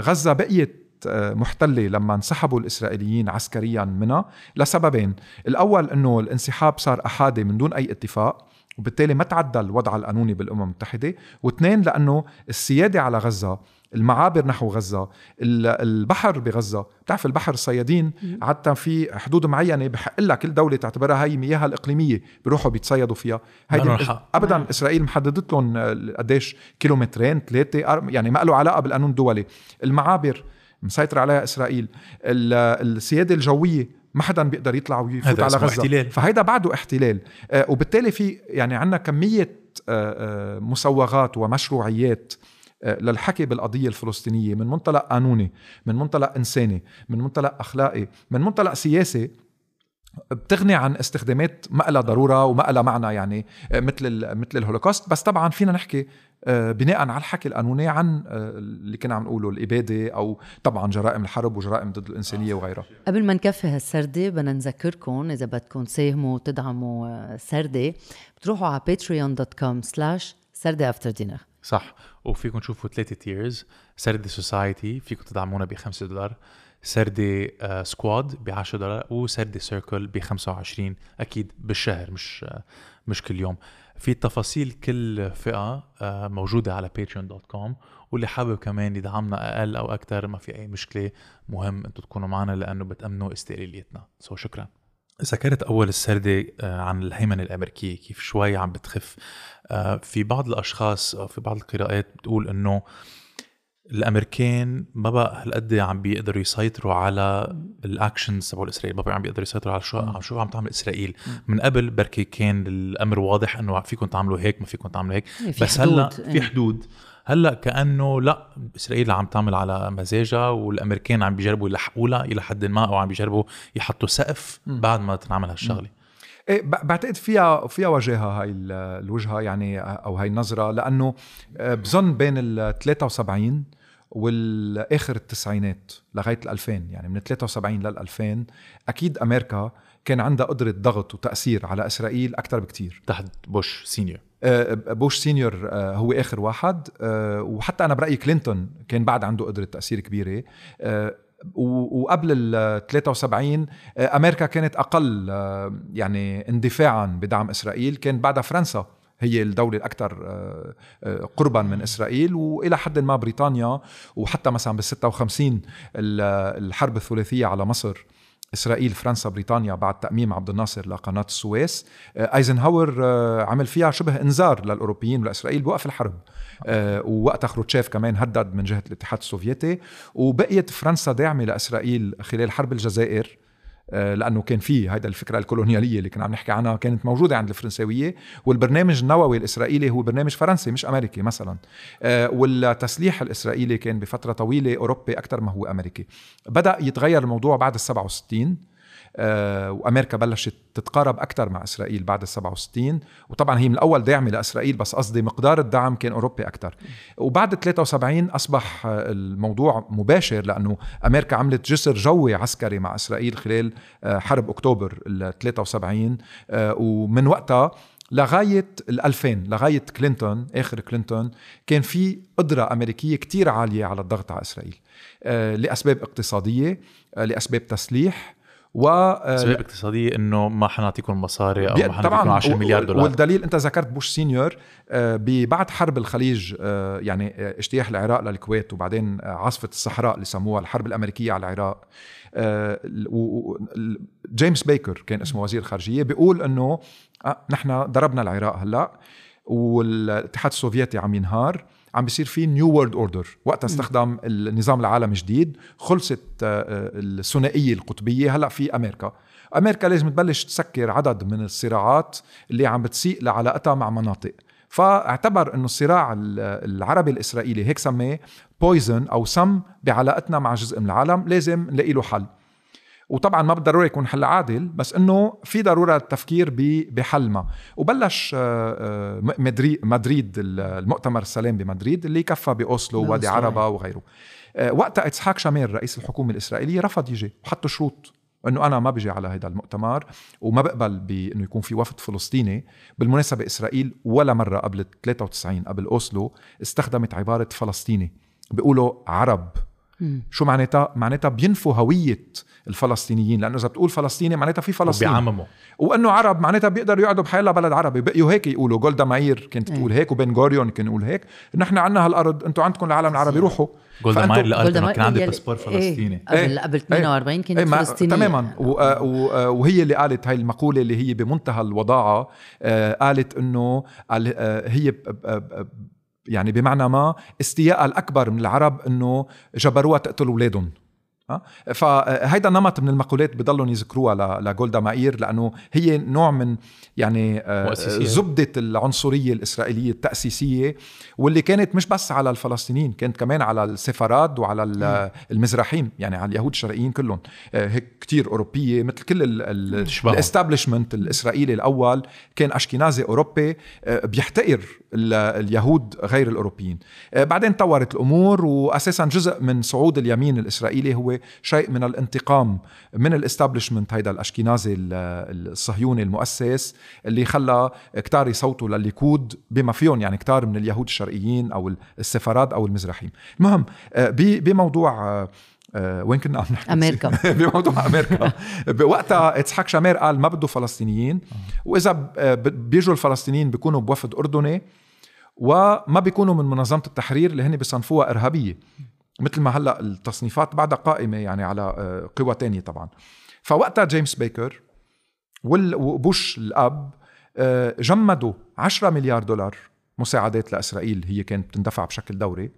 غزة بقيت محتلة لما انسحبوا الإسرائيليين عسكريا منها لسببين. الأول أنه الانسحاب صار أحادي من دون أي اتفاق وبالتالي ما تعدى الوضع القانوني بالأمم المتحدة. واثنين لأنه السيادة على غزة المعابر نحو غزة البحر بغزة. بتعرف البحر الصيادين؟ عادة في حدود معينة بحق لها كل دولة تعتبرها هي مياهها الإقليمية بيروحوا بيتصيدوا فيها. هيدي أبدا نعم. إسرائيل محددت لهم قديش كيلومترين ثلاثة يعني ما له علاقة بالقانون الدولي. المعابر مسيطر عليها إسرائيل. السيادة الجوية ما حدا بيقدر يطلع ويفوت على غزة. احتلال. فهيدا بعده احتلال. آه وبالتالي في يعني عندنا كمية آه آه مسوغات ومشروعيات آه، للحكي بالقضية الفلسطينية من منطلق قانوني من منطلق إنساني من منطلق أخلاقي من منطلق سياسي بتغني عن استخدامات ما لها ضرورة وما لها معنى يعني آه، مثل مثل الهولوكوست. بس طبعا فينا نحكي آه، بناء على الحكي القانوني عن اللي كنا عم نقوله الإبادة أو طبعا جرائم الحرب وجرائم ضد الإنسانية وغيرها. قبل ما نكفي هالسردة بدنا نذكركم إذا بدكم تساهموا وتدعموا سردة بتروحوا على patreon.com slash سردة after dinner صح. وفيكم تشوفوا ثلاثة tiers سردة society فيكم تدعمونا ب 5 دولار. سردة squad ب 10 دولار. وسردة circle ب 25 أكيد بالشهر مش uh, مش كل يوم. في تفاصيل كل فئة uh, موجودة على patreon.com واللي حابب كمان يدعمنا أقل أو أكثر ما في أي مشكلة. مهم أنتم تكونوا معنا لأنه بتأمنوا استقلاليتنا. so شكرا. ذكرت أول السردة آه، عن الهيمنة الأمريكية كيف شوي عم بتخف. آه، في بعض الأشخاص أو في بعض القراءات بتقول إنه الأمريكان ما بقى هالقد عم بيقدروا يسيطروا على ال actions تبع اسرائيل ما بقى عم بيقدروا يسيطروا على شو عم شو عم تعمل إسرائيل. من قبل بركي كان الأمر واضح إنه فيكم تعملوا هيك ما فيكم تعملوا هيك. بس هلأ في حدود. هلأ كأنه لأ إسرائيل عم تعمل على مزاجها والأمريكان عم بيجربوا يلحقوا لها إلى حد ما أو عم بيجربوا يحطوا سقف بعد ما تنعمل هالشغلة. إيه بعتقد فيها فيها وجاهه هاي الوجهة يعني أو هاي النظرة لأنه آه، بظن بين ال 73 والآخر التسعينات لغاية ال 2000 يعني من 73 لل 2000 أكيد أمريكا كان عندها قدرة ضغط وتأثير على إسرائيل أكثر بكثير تحت بوش سينيور. بوش سينيور آه، هو آخر واحد. آه، وحتى أنا برأيي كلينتون كان بعد عنده قدرة تأثير كبيرة. وقبل ال 73 أمريكا كانت أقل يعني اندفاعا بدعم إسرائيل. كان بعدها فرنسا هي الدولة الأكثر قربا من إسرائيل. وإلى حد ما بريطانيا. وحتى مثلا بال 56 الحرب الثلاثية على مصر إسرائيل فرنسا بريطانيا بعد تأميم عبد الناصر لقناة السويس آه، أيزنهاور آه، عمل فيها شبه إنذار للأوروبيين ولإسرائيل بوقف الحرب. آه، ووقتها خروتشيف كمان هدد من جهة الاتحاد السوفيتي. وبقيت فرنسا داعمة لإسرائيل خلال حرب الجزائر. لأنه كان في هيدا الفكرة الكولونيالية اللي كنا عم نحكي عنها كانت موجودة عند الفرنساوية والبرنامج النووي الإسرائيلي هو برنامج فرنسي مش أمريكي مثلا. آه، والتسليح الإسرائيلي كان بفترة طويلة أوروبي أكثر ما هو أمريكي. بدأ يتغير الموضوع بعد ال 67 آه، وأمريكا بلشت تتقارب أكثر مع إسرائيل بعد ال 67 وطبعا هي من الأول داعمه لاسرائيل بس قصدي مقدار الدعم كان أوروبي أكثر وبعد 73 أصبح الموضوع مباشر لأنه أمريكا عملت جسر جوي عسكري مع إسرائيل خلال آه، حرب أكتوبر ال 73 آه، ومن وقتها لغاية ال 2000 لغاية كلينتون آخر كلينتون كان في قدرة أمريكية كتير عالية على الضغط على إسرائيل. لأسباب اقتصادية لأسباب تسليح و اسباب آه، اقتصاديه إنه ما حنعطيكم مصاري أو ما حنعطيكم 10 مليار دولار. والدليل أنت ذكرت بوش senior آه، بعد حرب الخليج آه، يعني اجتياح العراق للكويت وبعدين عاصفة الصحراء اللي سموها الحرب الأمريكية على العراق. جيمس بيكر كان اسمه وزير الخارجيه بيقول إنه نحن ضربنا العراق هلأ والاتحاد السوفيتي عم ينهار. عم بيصير في new world order وقتها استخدم النظام العالمي الجديد خلصت آه، آه، الثنائية القطبية. هلأ في أمريكا. أمريكا لازم تبلش تسكر عدد من الصراعات اللي عم بتسيء لعلاقتها مع مناطق. فاعتبر إنه الصراع العربي الإسرائيلي هيك سماه poison أو سم بعلاقتنا مع جزء من العالم لازم نلاقي له حل. وطبعا ما بالضرورة يكون حل عادل بس إنه في ضرورة التفكير بحل ما وبلش آه، آه، مدريد المؤتمر السلام بمدريد اللي كفى بأوسلو وادي عربة وغيره. آه، وقتها إسحاق شامير رئيس الحكومة الإسرائيلية رفض يجي وحط شروط إنه أنا ما بيجي على هذا المؤتمر وما بقبل بإنه يكون في وفد فلسطيني. بالمناسبة إسرائيل ولا مرة قبل 93 قبل أوسلو استخدمت عبارة فلسطيني بيقولوا عرب. شو معناتها؟ معناتها بينفوا هوية الفلسطينيين لأنه إذا بتقول فلسطيني معناتها في فلسطين. بيعمموا وإنه عرب معناتها بيقدروا يقعدوا بحيالله بلد عربي. بقيوا هيك يقولوا. جولدا ماير كانت تقول هيك وبن غوريون كان يقول هيك. نحن عندنا هالأرض أنتم عندكم العالم العربي روحوا. جولدا ماير ماير كان عندي باسبور اللي- فلسطيني. إيه، قبل إيه. قبل 48 كانت إيه فلسطينية. تماما. و- آه، و- آه، وهي اللي قالت هاي المقولة اللي هي بمنتهى الوضاعة آه، قالت إنه هي يعني بمعنى ما استياء الأكبر من العرب إنه جبروها تقتل أولادهم؟ فهيدا نمط من المقولات بضلهم يذكروها لجولدا مائير لأنه هي نوع من يعني آه، مؤسسية. زبدة العنصرية الإسرائيلية التأسيسية واللي كانت مش بس على الفلسطينيين كانت كمان على السفارات وعلى ال- المزراحيم يعني على اليهود الشرقيين كلهم. آه، هيك كتير أوروبية مثل كل تشبههم. الاستابلشمنت الإسرائيلي الأول كان أشكنازي أوروبي آه، بيحتقر ال- اليهود غير الأوروبيين. آه، بعدين طورت الأمور واساسا جزء من صعود اليمين الإسرائيلي هو شيء من الانتقام من ال establishment هيدا الأشكنازي ال- الصهيوني المؤسس اللي خلى كتار يصوتوا للليكود بما فيهم يعني كتار من اليهود الشرقيين أو السفاراد أو المزراحيم المهم آه، بموضوع آه، آه، وين كنا؟ عم نحكي أمريكا. بموضوع أمريكا. بوقتها إسحاق شامير قال ما بده فلسطينيين وإذا بيجوا الفلسطينيين بيكونوا بوفد أردني وما بيكونوا من منظمة التحرير اللي هن بيصنفوها إرهابية. مثل ما هلأ التصنيفات بعدها قائمة يعني على آه، قوى تانية طبعا. فوقتها جيمس بيكر وبوش الأب آه، جمدوا 10 مليار دولار مساعدات لإسرائيل هي كانت تندفع بشكل دوري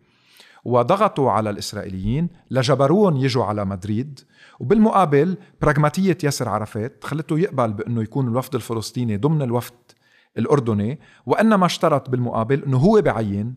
وضغطوا على الإسرائيليين لجبروهم يجوا على مدريد وبالمقابل براغماتية ياسر عرفات خلته يقبل بأنه يكون الوفد الفلسطيني ضمن الوفد الأردني وإنما اشترط بالمقابل إنه هو بعين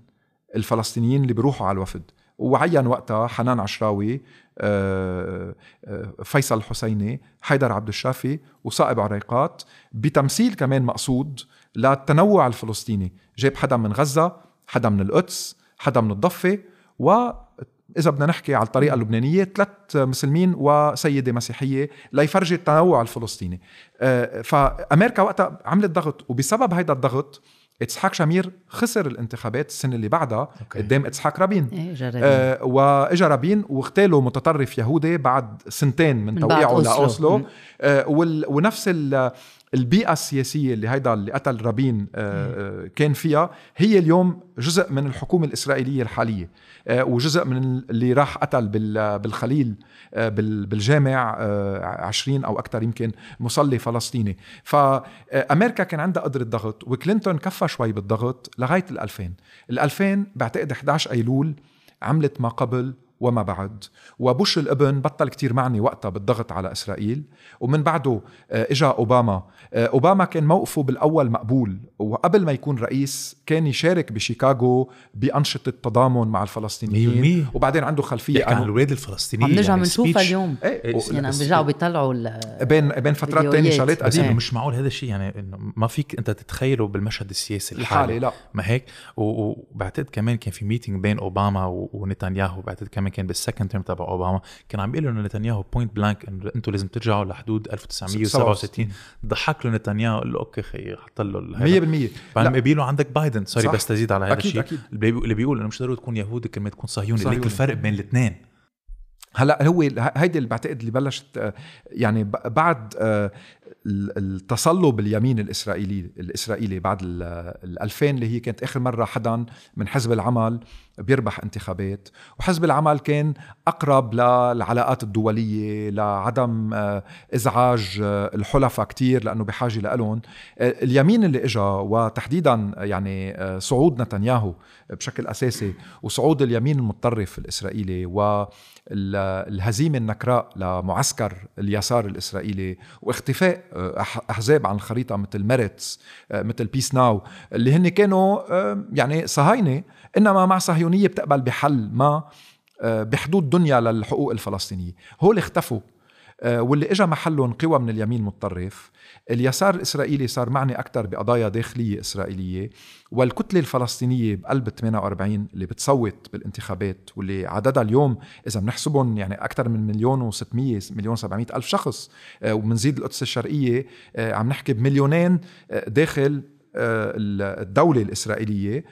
الفلسطينيين اللي بيروحوا على الوفد. وعين وقتها حنان عشراوي آه، آه، فيصل الحسيني حيدر عبد الشافي وصائب عريقات بتمثيل كمان مقصود للتنوع الفلسطيني. جاب حدا من غزة حدا من القدس حدا من الضفة وإذا بدنا نحكي على الطريقة اللبنانية ثلاث مسلمين وسيدة مسيحية ليفرجي التنوع الفلسطيني. آه، فأمريكا وقتها عملت ضغط وبسبب هيدا الضغط اسحاق شامير خسر الانتخابات السنة اللي بعدها okay. قدام اسحاق رابين جربين آه وإجا رابين واغتالوا متطرف يهودي بعد سنتين من, من توقيعه. لأوسلو. آه ونفس ال- البيئة السياسية اللي هيدا اللي قتل رابين آه آه، كان فيها هي اليوم جزء من الحكومة الإسرائيلية الحالية. آه وجزء من اللي راح قتل بال- بالخليل بال- بالجامع آه 20 أو أكثر يمكن مصلي فلسطيني. فأمريكا كان عندها قدرة ضغط وكلينتون كفى شوي بالضغط لغاية ال 2000 ال 2000 بعتقد 11 أيلول عملت ما قبل وما بعد. وبوش الابن بطل كتير معني وقتها بالضغط على إسرائيل. ومن بعده آه، إجا أوباما. آه، أوباما كان موقفه بالأول مقبول. وقبل ما يكون رئيس كان يشارك بشيكاغو بأنشطة تضامن مع الفلسطينيين. 100%. وبعدين عنده خلفية بيحكي عن الأولاد الفلسطينيين عم نرجع يعني بنشوفها. اليوم. إيه، يعني عم بيرجعوا بيطلعوا ال- بين بين فترات تانية. شغلات إنه مش معقول هذا الشيء يعني إنه ما فيك أنت تتخيله بالمشهد السياسي الحالي. الحالي لا. ما هيك؟ وبعتقد كمان كان في meeting بين أوباما و- ونتنياهو بعتقد كمان كان بال second term تبع أوباما كان عم بيقول انه نتنياهو point blank انه أنتم لازم ترجعوا لحدود 1967 ضحك له نتنياهو قال له okay خي حط له ال- هيدا. 100% بعدين. بيقولوا عندك بايدن sorry. بس تزيد على هذا الشيء. اللي بيقول- إنه مش ضروري تكون يهودي كلمة تكون صهيوني. ليك الفرق بين الاثنين هلأ هو هيدي اللي بعتقد اللي بلشت آه، يعني بعد آه، التصلب اليمين الاسرائيلي الإسرائيلي بعد ال ال 2000 اللي هي كانت آخر مرة حدا من حزب العمل بيربح انتخابات. وحزب العمل كان أقرب للعلاقات الدولية لعدم آه، إزعاج آه، الحلفاء كتير لأنه بحاجة لهم اليمين اللي اجى وتحديدا يعني آه، صعود نتنياهو بشكل أساسي وصعود اليمين المتطرف الإسرائيلي والهزيمه النكراء لمعسكر اليسار الإسرائيلي واختفاء آه، أح- أحزاب عن الخريطه مثل ميرتس آه، مثل Peace Now اللي هن كانوا يعني صهاينة إنما مع صهيونية بتقبل بحل ما آه، بحدود دنيا للحقوق الفلسطينية. هول اختفوا. واللي اجى محلهم قوى من اليمين المتطرف اليسار الإسرائيلي صار معني أكثر بقضايا داخلية إسرائيلية والكتلة الفلسطينية بقلب 48 اللي بتصوت بالانتخابات واللي عددها اليوم إذا بنحسبهم يعني أكثر من مليون و600 مليون 700 ألف شخص. آه، وبنزيد القدس الشرقية آه، عم نحكي بمليونين داخل الدولة الإسرائيلية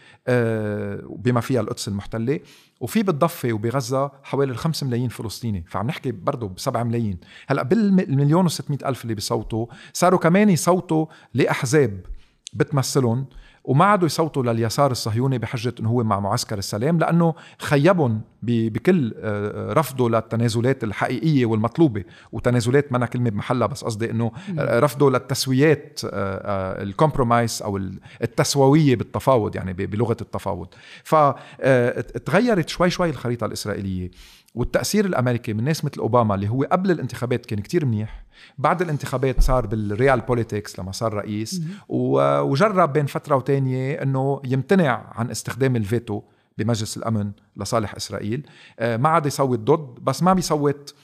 بما فيها القدس المحتلة. وفي بالضفة وبغزة حوالي الخمس ملايين فلسطيني فعم نحكي برضه بسبعة ملايين. هلأ بالمليون وستمائة ألف اللي بيصوتوا صاروا كمان يصوتوا لأحزاب بتمثلهم. وما عادوا يصوتوا لليسار الصهيوني بحجة إنه هو مع معسكر السلام لأنه خيبهم بكل آه، رفضه للتنازلات الحقيقية والمطلوبة. وتنازلات ما كلمة بمحلها بس قصدي إنه رفضه للتسويات آه، آه، الكومبرومايس أو التسوية بالتفاوض يعني بلغة التفاوض. فتغيرت شوي شوي الخريطة الإسرائيلية. والتأثير الأمريكي من ناس مثل أوباما اللي هو قبل الانتخابات كان كتير منيح. بعد الانتخابات صار بال real politics لما صار رئيس. وجرب بين فترة وتانية أنه يمتنع عن استخدام الفيتو بمجلس الأمن لصالح إسرائيل. آه، ما عاد يصوت ضد بس ما بيصوت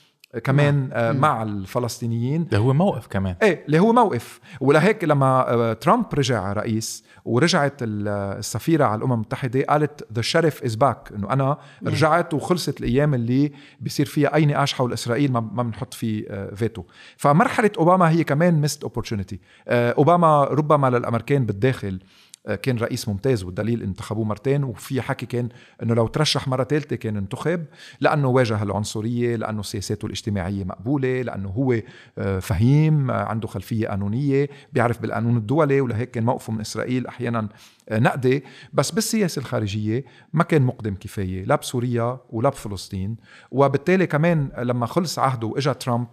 كمان آه مع الفلسطينيين. اللي هو موقف كمان. إيه اللي هو موقف. ولهيك لما آه ترامب رجع رئيس ورجعت السفيرة على الأمم المتحدة قالت the sheriff is back إنه أنا رجعت وخلصت الأيام اللي بيصير فيها أي نقاش حول إسرائيل ما بنحط فيه آه فيتو فمرحلة أوباما هي كمان missed opportunity آه أوباما ربما للأمريكان بالداخل آه، كان رئيس ممتاز والدليل انتخبوه مرتين وفي حكي كان إنه لو ترشح مرة ثالثه كان انتخب لأنه واجه العنصرية لأنه سياساته الاجتماعية مقبولة لأنه هو آه، فهيم آه، عنده خلفية قانونية بيعرف بالقانون الدولي ولهيك كان موقفه من إسرائيل أحيانا نقدي. بس بالسياسة الخارجية ما كان مقدم كفاية لا بسوريا ولا بفلسطين. وبالتالي كمان لما خلص عهده وإجا ترامب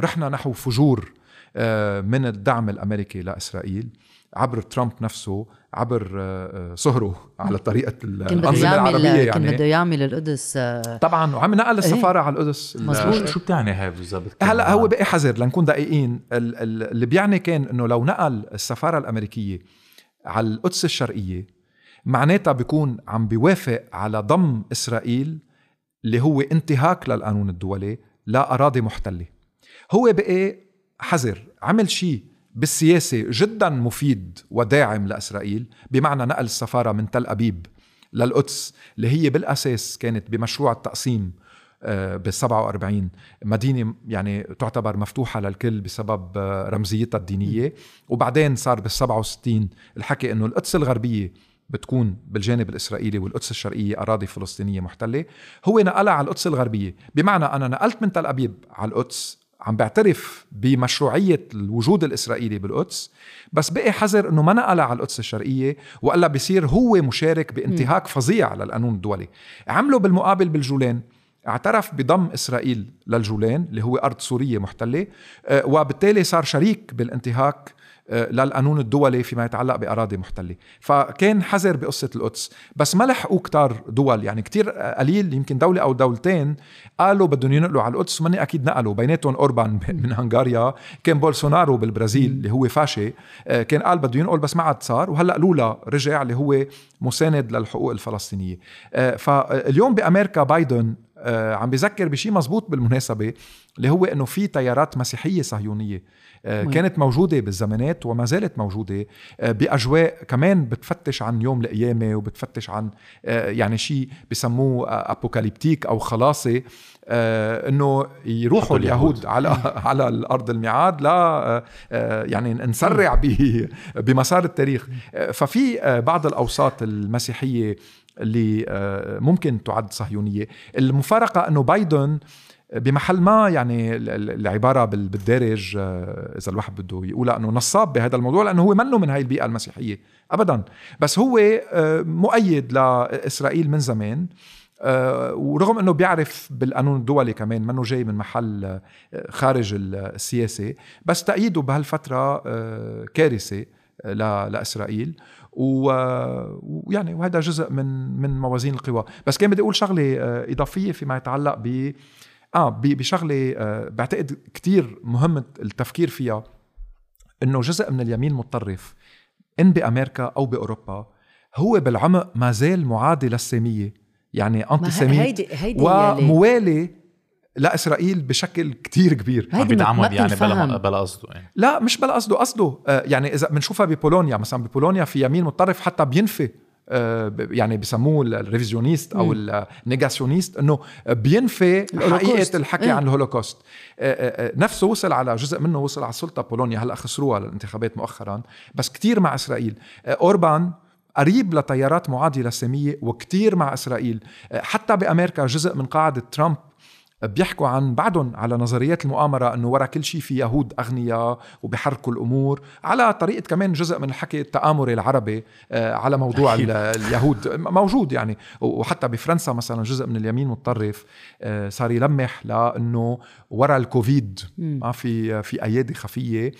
رحنا نحو فجور من الدعم الأمريكي لإسرائيل. عبر ترامب نفسه عبر آه، آه، صهره على طريقة الأنظمة العربية يعني. كان بده يعمل القدس آه، طبعا وعم نقل السفارة إيه؟ على القدس مزبوط شو بتعني هاي بالضبط؟ هلا هو بقي حذر لنكون دقيقين. اللي بيعني كان إنه لو نقل السفارة الأمريكية على القدس الشرقية معناتها بيكون عم بيوافق على ضم إسرائيل اللي هو انتهاك للقانون الدولي لاراضي محتلة. هو بقي حذر عمل شيء بالسياسة جدا مفيد وداعم لإسرائيل بمعنى نقل السفارة من تل أبيب للقدس اللي هي بالأساس كانت بمشروع التقسيم آه، بال 47 مدينة يعني تعتبر مفتوحة للكل بسبب آه، رمزيتها الدينية. وبعدين صار بال 67 الحكي إنه القدس الغربية بتكون بالجانب الإسرائيلي والقدس الشرقية أراضي فلسطينية محتلة. هو نقلها على القدس الغربية. بمعنى أنا نقلت من تل أبيب على القدس عم بعترف بمشروعية الوجود الإسرائيلي بالقدس بس بقي حذر أنه ما نقلها على القدس الشرقية وإلا بصير هو مشارك بانتهاك فظيع للقانون الدولي. عملوا بالمقابل بالجولان اعترف بضم إسرائيل للجولان اللي هو أرض سورية محتلة آه، وبالتالي صار شريك بالانتهاك للقانون الدولي فيما يتعلق بأراضي محتلة. فكان حذر بقصة القدس. بس ما لحقوا كتار دول. يعني كتير قليل يمكن دولة أو دولتين قالوا بدهم ينقلوا على القدس. ومني أكيد نقلوا. بيناتهم أوربان من هنغاريا. كان بولسونارو بالبرازيل اللي هو فاشي. آه، كان قال بده ينقل بس ما عاد صار. وهلأ لولا رجع اللي هو مساند للحقوق الفلسطينية. آه، فاليوم بأمريكا بايدن عم بذكر بشيء مزبوط بالمناسبة. اللي هو إنه في تيارات مسيحية صهيونية آه، كانت موجودة بالزمانات وما زالت موجودة آه، بأجواء كمان بتفتش عن يوم القيامة وبتفتش عن آه، يعني شيء بسموه أبوكاليبتيك أو خلاصي إنه يروحوا اليهود. على على الأرض الميعاد لا يعني نسرع بمسار التاريخ. ففي بعض الأوساط المسيحية اللي ممكن تعد صهيونية. المفارقة إنه بايدن بمحل ما يعني العبارة بالدارج آه، إذا الواحد بده يقولها أنه نصاب بهذا الموضوع لأنه هو منه من هاي البيئة المسيحية. ابدا. بس هو آه، مؤيد لإسرائيل من زمان آه، ورغم إنه بيعرف بالقانون الدولي كمان منه جاي من محل خارج السياسة بس تأييده بهالفترة كارثة لإسرائيل. ويعني وهذا جزء من من موازين القوى. بس كان بدي أقول شغلة إضافية فيما يتعلق ب آه بشغلة آه بعتقد كتير مهم التفكير فيها إنه جزء من اليمين المتطرف إن بأمريكا أو بأوروبا هو بالعمق ما زال معادي للسامية يعني انتي هيدي وموالي لإسرائيل بشكل كتير كبير. عم بيدعمهم يعني بلا. بلا قصده يعني. لا مش بلا قصده قصده آه، يعني إذا بنشوفها ببولونيا مثلا ببولونيا في يمين متطرف حتى بينفي يعني بسموه ال révisionniste أو ال négationniste إنه بينفي. حقيقة الحكي إيه. عن الهولوكوست. آه، آه، آه، نفسه وصل على جزء منه وصل على السلطه بولونيا هلأ خسروها للانتخابات مؤخرا. بس كتير مع إسرائيل. آه، أوربان قريب لتيارات معادية للسامية وكتير مع إسرائيل. آه، حتى بأمريكا جزء من قاعدة ترامب بيحكوا عن بعدهم على نظريات المؤامرة أنه ورا كل شيء في يهود أغنياء وبيحركوا الأمور على طريقة كمان جزء من الحكي التآمري العربي آه، على موضوع ال- اليهود. موجود يعني. وحتى بفرنسا مثلا جزء من اليمين متطرف آه، صار يلمح لأنه ورا الكوفيد ما في في أيادي خفية.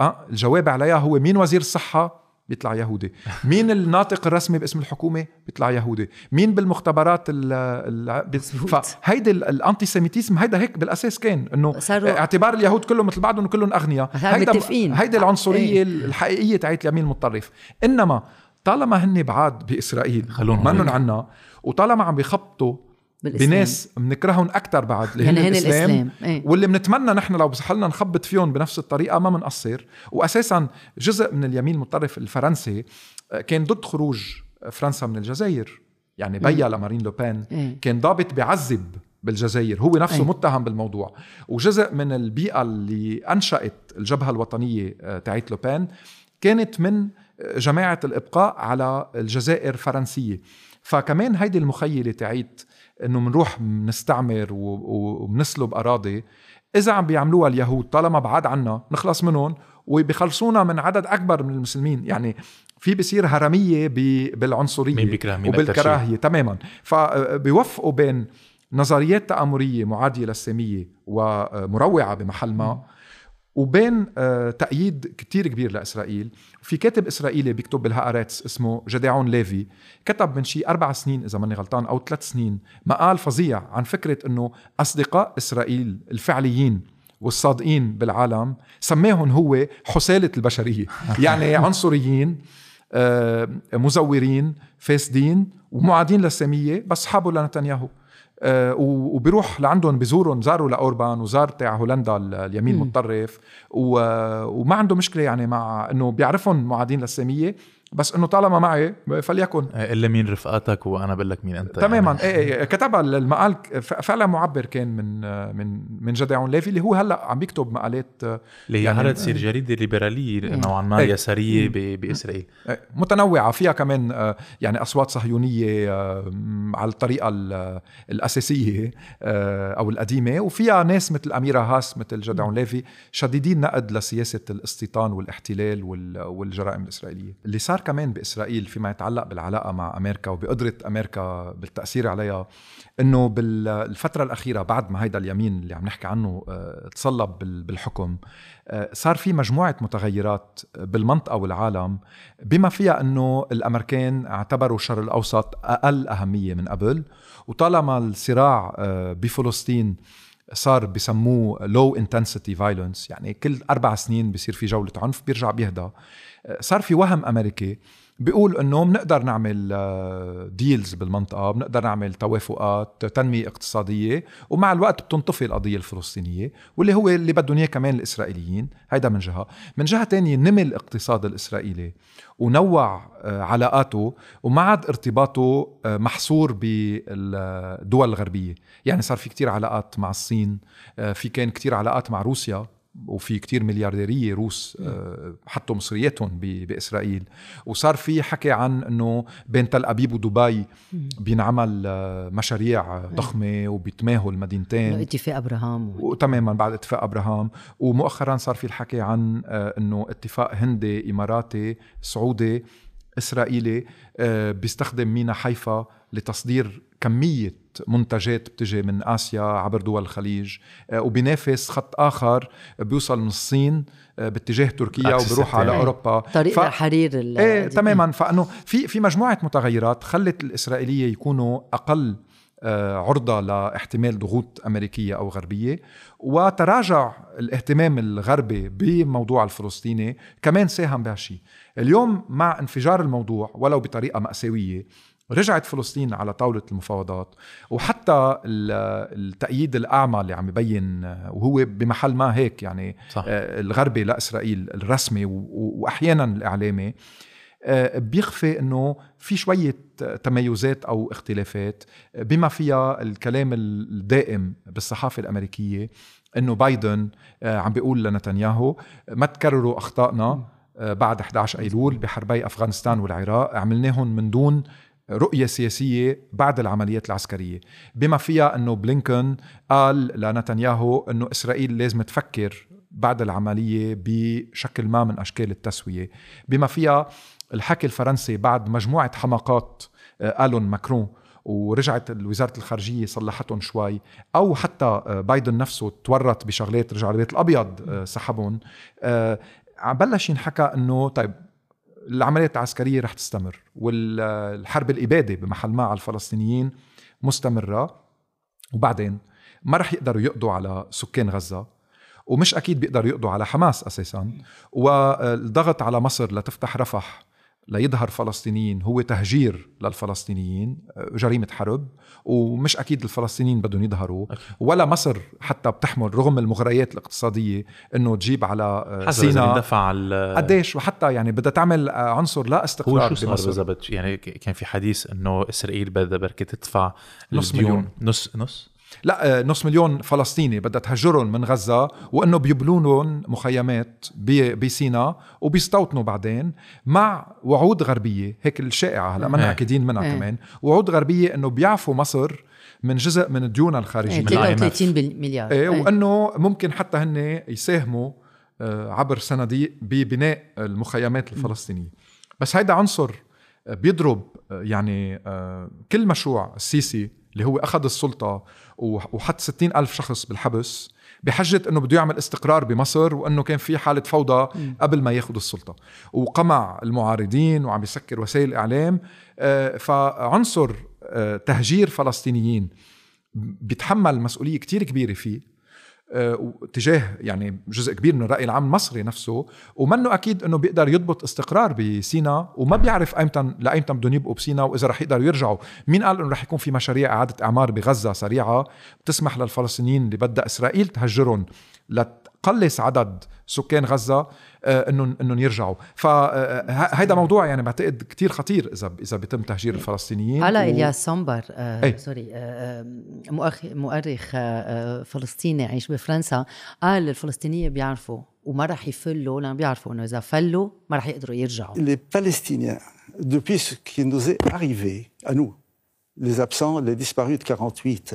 آه الجواب عليها هو مين وزير الصحة؟ بيطلع يهودي. مين الناطق الرسمي باسم الحكومة؟ بيطلع يهودي. مين بالمختبرات ال ال فهيدي ال- ال antisemitism هيدا هيك بالأساس كان إنه اعتبار اليهود كلهم مثل بعضهم كلهم أغنياء. صاروا متفقين. هيدي العنصرية إيه. الحقيقية تاعت اليمين المتطرف. إنما طالما هن بعاد بإسرائيل منن. عنا وطالما عم بيخبطوا بالإسلام. بناس بنكرههم أكثر بعد اللي يعني هن الإسلام, الإسلام، إيه. واللي بنتمنى نحن لو بصحلنا نخبط فيهم بنفس الطريقة ما بنقصر واساسا جزء من اليمين المتطرف الفرنسي آه، كان ضد خروج فرنسا من الجزائر يعني بيا لمارين لوبان إيه. كان ضابط بيعذب بالجزائر هو نفسه أي. متهم بالموضوع وجزء من البيئة اللي أنشأت الجبهة الوطنية آه، تاعت لوبان كانت من آه، جماعة الإبقاء على الجزائر فرنسية فكمان هيدي المخيلة تاعت إنه بنروح بنستعمر وبنسلب أراضي إذا عم بيعملوها اليهود طالما بعاد عنا نخلص منهم وبيخلصونا من عدد أكبر من المسلمين. يعني في بصير هرمية بالعنصرية مين بيكره مين. وبالكراهية تماما. فبيوفقوا بين نظريات تآمرية معادية للسامية ومروعة بمحل ما وبين آه، تأييد كتير كبير لإسرائيل. في كاتب إسرائيلي بيكتب بالهآرتس اسمه جدعون ليفي. كتب من شي أربع سنين إذا ماني غلطان أو ثلاث سنين مقال فظيع عن فكرة أنه أصدقاء إسرائيل الفعليين والصادقين بالعالم سماهم هو حسالة البشرية. يعني عنصريين آه، مزورين فاسدين ومعادين للسامية بس حابوا لنتنياهو. وبيروح لعندهم بزورهم زاروا لأوربان وزار تاع هولندا ال- اليمين المتطرف وما عنده مشكلة يعني مع إنه بيعرفهم معادين للسامية. بس إنه طالما معي فليكن. قل لي مين رفقاتك وأنا بقول لك مين أنت تماما. يعني. إيه إيه، كتبها المقال فعلا معبر كان من من من جدعون ليفي اللي هو هلأ عم بيكتب مقالات آه، اللي هي يعني- يعني تصير جريده ليبراليه نوعا ما إيه. يساريه بإسرائيل. متنوعة. فيها كمان آه، يعني أصوات صهيونية آه، على الطريقة ال- الأساسية آه، أو القديمة. وفيها ناس مثل أميرة هاس مثل جدعون ليفي شديدين نقد لسياسة الاستيطان والاحتلال وال- والجرائم الإسرائيلية. اللي صار كمان بإسرائيل فيما يتعلق بالعلاقة مع أمريكا وبقدرة أمريكا بالتأثير عليها إنه بالفترة الأخيرة بعد ما هيدا اليمين اللي عم نحكي عنه آه، تصلب بال- بالحكم آه، صار في مجموعة متغيرات بالمنطقة والعالم بما فيها إنه الأمريكان اعتبروا الشرق الأوسط أقل أهمية من قبل وطالما الصراع آه، بفلسطين صار بسموه low intensity violence يعني كل أربع سنين بصير في جولة عنف بيرجع بيهدى. آه، صار في وهم أمريكي. بيقول إنه بنقدر نعمل deals بالمنطقة بنقدر نعمل توافقات تنمية اقتصادية ومع الوقت بتنطفي القضية الفلسطينية واللي هو اللي بدهم إياه كمان الإسرائيليين. هيدا من جهة. من جهة تانية نمي الاقتصاد الإسرائيلي ونوع آه، علاقاته وما عاد ارتباطه آه، محصور بالدول الغربية. يعني صار في كتير علاقات مع الصين آه، في كان كتير علاقات مع روسيا. وفي كتير مليارديرية روس آه، حطوا مصرياتهم ب- بإسرائيل. وصار في حكي عن أنه بين تل أبيب ودبي بينعمل آه، مشاريع ضخمة وبيتماهوا المدينتين اتفاق أبراهام. وتماما بعد اتفاق أبراهام. ومؤخرا صار في الحكي عن آه، إنه اتفاق هندي إماراتي سعودي. إسرائيلي آه، بيستخدم مينا حيفا لتصدير كمية منتجات بتجي من آسيا عبر دول الخليج آه، وبينافس خط آخر بيوصل من الصين آه، باتجاه تركيا عكس وبيروح على. أوروبا طريق ف- حرير ال... إيه تماما فأنه في في مجموعة متغيرات خلت الإسرائيلية يكونوا أقل آه، عرضة لاحتمال ضغوط أمريكية أو غربية. وتراجع الاهتمام الغربي بموضوع الفلسطيني كمان ساهم بهالشيء اليوم مع انفجار الموضوع ولو بطريقة مأساوية رجعت فلسطين على طاولة المفاوضات. وحتى التأييد الأعمى اللي عم يبين وهو بمحل ما هيك يعني صح. آه، الغربي لإسرائيل الرسمي وأحيانا الإعلامي آه، بيخفي إنه في شوية تميزات أو اختلافات. بما فيها الكلام الدائم بالصحافة الأمريكية إنه بايدن آه، عم بيقول لنتنياهو ما تكرروا أخطائنا بعد 11 أيلول بحربي أفغانستان والعراق عملناهم من دون رؤية سياسية بعد العمليات العسكرية. بما فيها أنه بلينكون قال لنتنياهو أنه إسرائيل لازم تفكر بعد العملية بشكل ما من أشكال التسوية. بما فيها الحكي الفرنسي بعد مجموعة حماقات آه، قالهم ماكرون ورجعت وزارة الخارجية صلحتهم شوي. أو حتى آه، بايدن نفسه تورط بشغلات رجع البيت الأبيض آه، سحبهم. بلش ينحكى إنه طيب العمليات العسكرية رح تستمر والحرب الإبادة بمحل ما على الفلسطينيين مستمرة. وبعدين ما رح يقدروا يقضوا على سكان غزة ومش أكيد بيقدروا يقضوا على حماس أساسا. والضغط على مصر لتفتح رفح ليظهر فلسطينيين هو تهجير للفلسطينيين جريمة حرب ومش أكيد الفلسطينيين بدهم يظهروا ولا مصر حتى بتحمل رغم المغريات الاقتصادية أنه تجيب على سيناء. دفع قديش؟ وحتى يعني بدها تعمل عنصر لا استقرار هو شو صار بالضبط؟ يعني كان في حديث أنه إسرائيل بدها بركة تدفع نص مليون. نص نص؟ لا آه، نص مليون فلسطيني بدها تهجرهم من غزة وإنه بيبنوا لهم مخيمات بسيناء وبيستوطنوا بعدين مع وعود غربية هيك الشائعة هلا ما إيه. مأكدين منها إيه. كمان. وعود غربية إنه بيعفوا مصر من جزء من الديون الخارجية. 33 مليار إيه وإنه ممكن حتى هن يساهموا آه، عبر صناديق ببناء المخيمات الفلسطينية. بس هيدا عنصر بيضرب آه، يعني كل مشروع السيسي اللي هو أخذ السلطة وحط ستين ألف شخص بالحبس بحجة أنه بده يعمل استقرار بمصر وأنه كان في حالة فوضى قبل ما ياخذ السلطة. وقمع المعارضين وعم يسكر وسائل الإعلام آه، فعنصر آه، تهجير فلسطينيين بيتحمل مسؤولية كتير كبيرة فيه. تجاه يعني جزء كبير من الرأي العام المصري نفسه ومنه أكيد إنه بيقدر يضبط استقرار بسينا وما بيعرف ايمتى لايمتى بدهم يبقوا بسينا وإذا رح يقدروا يرجعوا. مين قال إنه رح يكون في مشاريع إعادة إعمار بغزة سريعة بتسمح للفلسطينيين اللي بدها إسرائيل تهجرهم لتقلص عدد سكان غزة آه، انهم إنهم يرجعوا. فهيدا آه، موضوع يعني بعتقد كتير خطير إذا إذا بيتم تهجير الفلسطينيين. هلا و... إلياس صنبر آه أي. سوري آه مؤرخ آه فلسطيني عايش بفرنسا قال الفلسطينيه بيعرفوا وما راح يفلوا لأنه بيعرفوا إنه إذا فلوا ما راح يقدروا يرجعوا. Les Palestiniens depuis ce qui nous est arrivé à nous les absents les disparus de 48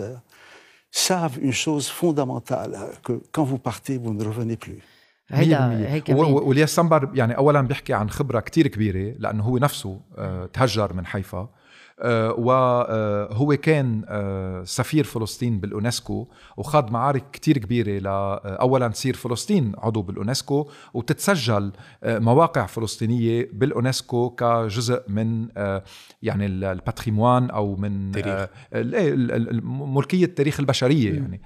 savent une chose fondamentale que quand vous partez vous ne revenez plus. هيدا هيك والياس سمبر يعني اولا بيحكي عن خبرة كتير كبيرة لأنه هو نفسه آه، تهجر من حيفا. آه، وهو كان آه، سفير فلسطين بالأونسكو وخاض معارك كتير كبيرة لأولا تصير فلسطين عضو بالأونسكو وتتسجل مواقع فلسطينية بالأونسكو كجزء من يعني الباتريموان أو من تاريخ. ملكية تاريخ البشرية يعني.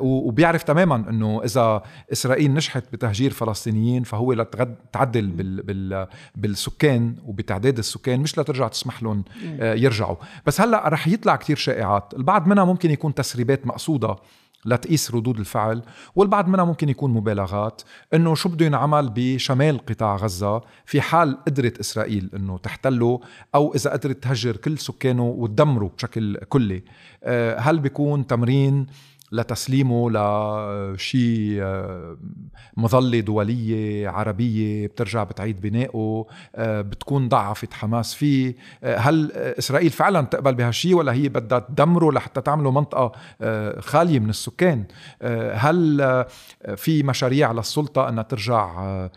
وبيعرف تماما أنه إذا إسرائيل نجحت بتهجير فلسطينيين فهو لتعدل بالسكان وبتعداد السكان مش لترجع تسمح لهم يرجعوا. بس هلأ رح يطلع كتير شائعات. البعض منها ممكن يكون تسريبات مقصودة لتقيس ردود الفعل والبعض منها ممكن يكون مبالغات. إنه شو بده ينعمل بشمال قطاع غزة؟ في حال قدرت إسرائيل إنه تحتله أو إذا قدرت تهجر كل سكانه وتدمره بشكل كلي آه، هل بيكون تمرين لتسليمه لشيء آه، مظلة دولية عربية بترجع بتعيد بنائه آه، بتكون ضعفت حماس فيه. آه، هل إسرائيل فعلا تقبل بهالشيء ولا هي بدها تدمره لحتى تعمله منطقة خالية من السكان؟ هل في مشاريع للسلطة أنها ترجع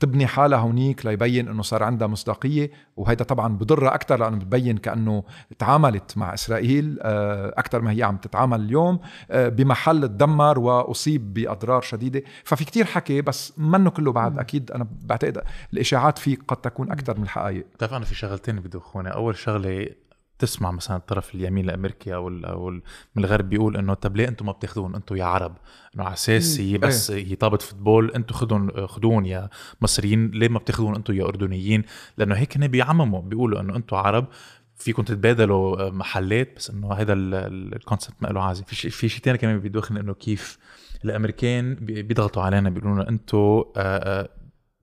تبني حالها هونيك ليبين إنه صار عندها مصداقية وهيدا طبعا بضرها أكثر لأنه بتبين كأنه تعاملت مع إسرائيل آه، أكثر ما هي عم تتعامل اليوم آه، بمحل تدمر وأصيب بأضرار شديدة. ففي كتير حكي بس منه كله بعد أكيد أنا بعتقد الإشاعات فيه قد تكون أكثر من الحقائق. بتعرف أنا في شغلتين بدخوني أول شغلة تسمع مثلا الطرف اليمين الأمريكي أو أو من الغرب بيقول إنه طب ليه أنتم ما بتاخذون أنتم يا عرب. إنه على أساس هي بس إيه. هي طابه football أنتم خذون خذون يا مصريين. ليه ما بتاخذون أنتم يا أردنيين. لأنه هيك هن بيعمموا بيقولوا إنه أنتم عرب. فيكم تتبادلوا محلات. بس إنه هذا ال concept ما له عازة. في شيء في شيء ثاني كمان بيدوخني انه كيف. الأمريكان بيضغطوا علينا بيقولوا لنا أنتم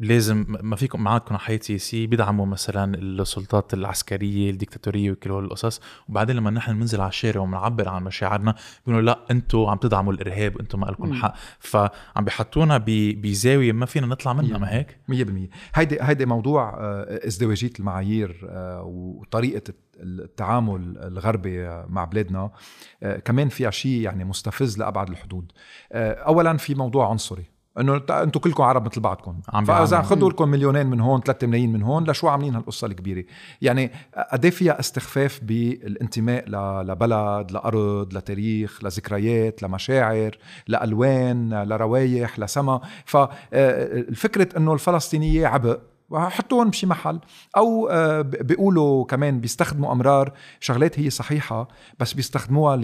لازم ما فيكم معادكم حياه سياسيه بيدعموا مثلا السلطات العسكرية الديكتاتورية وكل هول القصص. وبعدين لما نحن بننزل على الشارع وبنعبر عن مشاعرنا بيقولوا لا أنتم عم تدعموا الإرهاب أنتم ما لكم حق. فعم بيحطونا بزاوية ما فينا نطلع منها ما هيك؟ 100% هيدي هيدي موضوع آه، ازدواجية المعايير آه، وطريقة التعامل الغربي مع بلادنا. آه، كمان فيها شيء يعني مستفز لأبعد الحدود. اولا في موضوع عنصري. إنه أنتم كلكم عرب مثل بعضكم. فإذا خذوا لكم مليونين من هون 3 ملايين من هون لشو عاملين هالقصة الكبيرة؟ يعني قد إيه فيها استخفاف بالانتماء لبلد لأرض لتاريخ لذكريات لمشاعر لألوان لروايح لسما؟ فالفكرة آه، إنه الفلسطينية عبء. وحطوهم بشي محل. أو آه، بيقولوا كمان بيستخدموا أمرار شغلات هي صحيحة بس بيستخدموها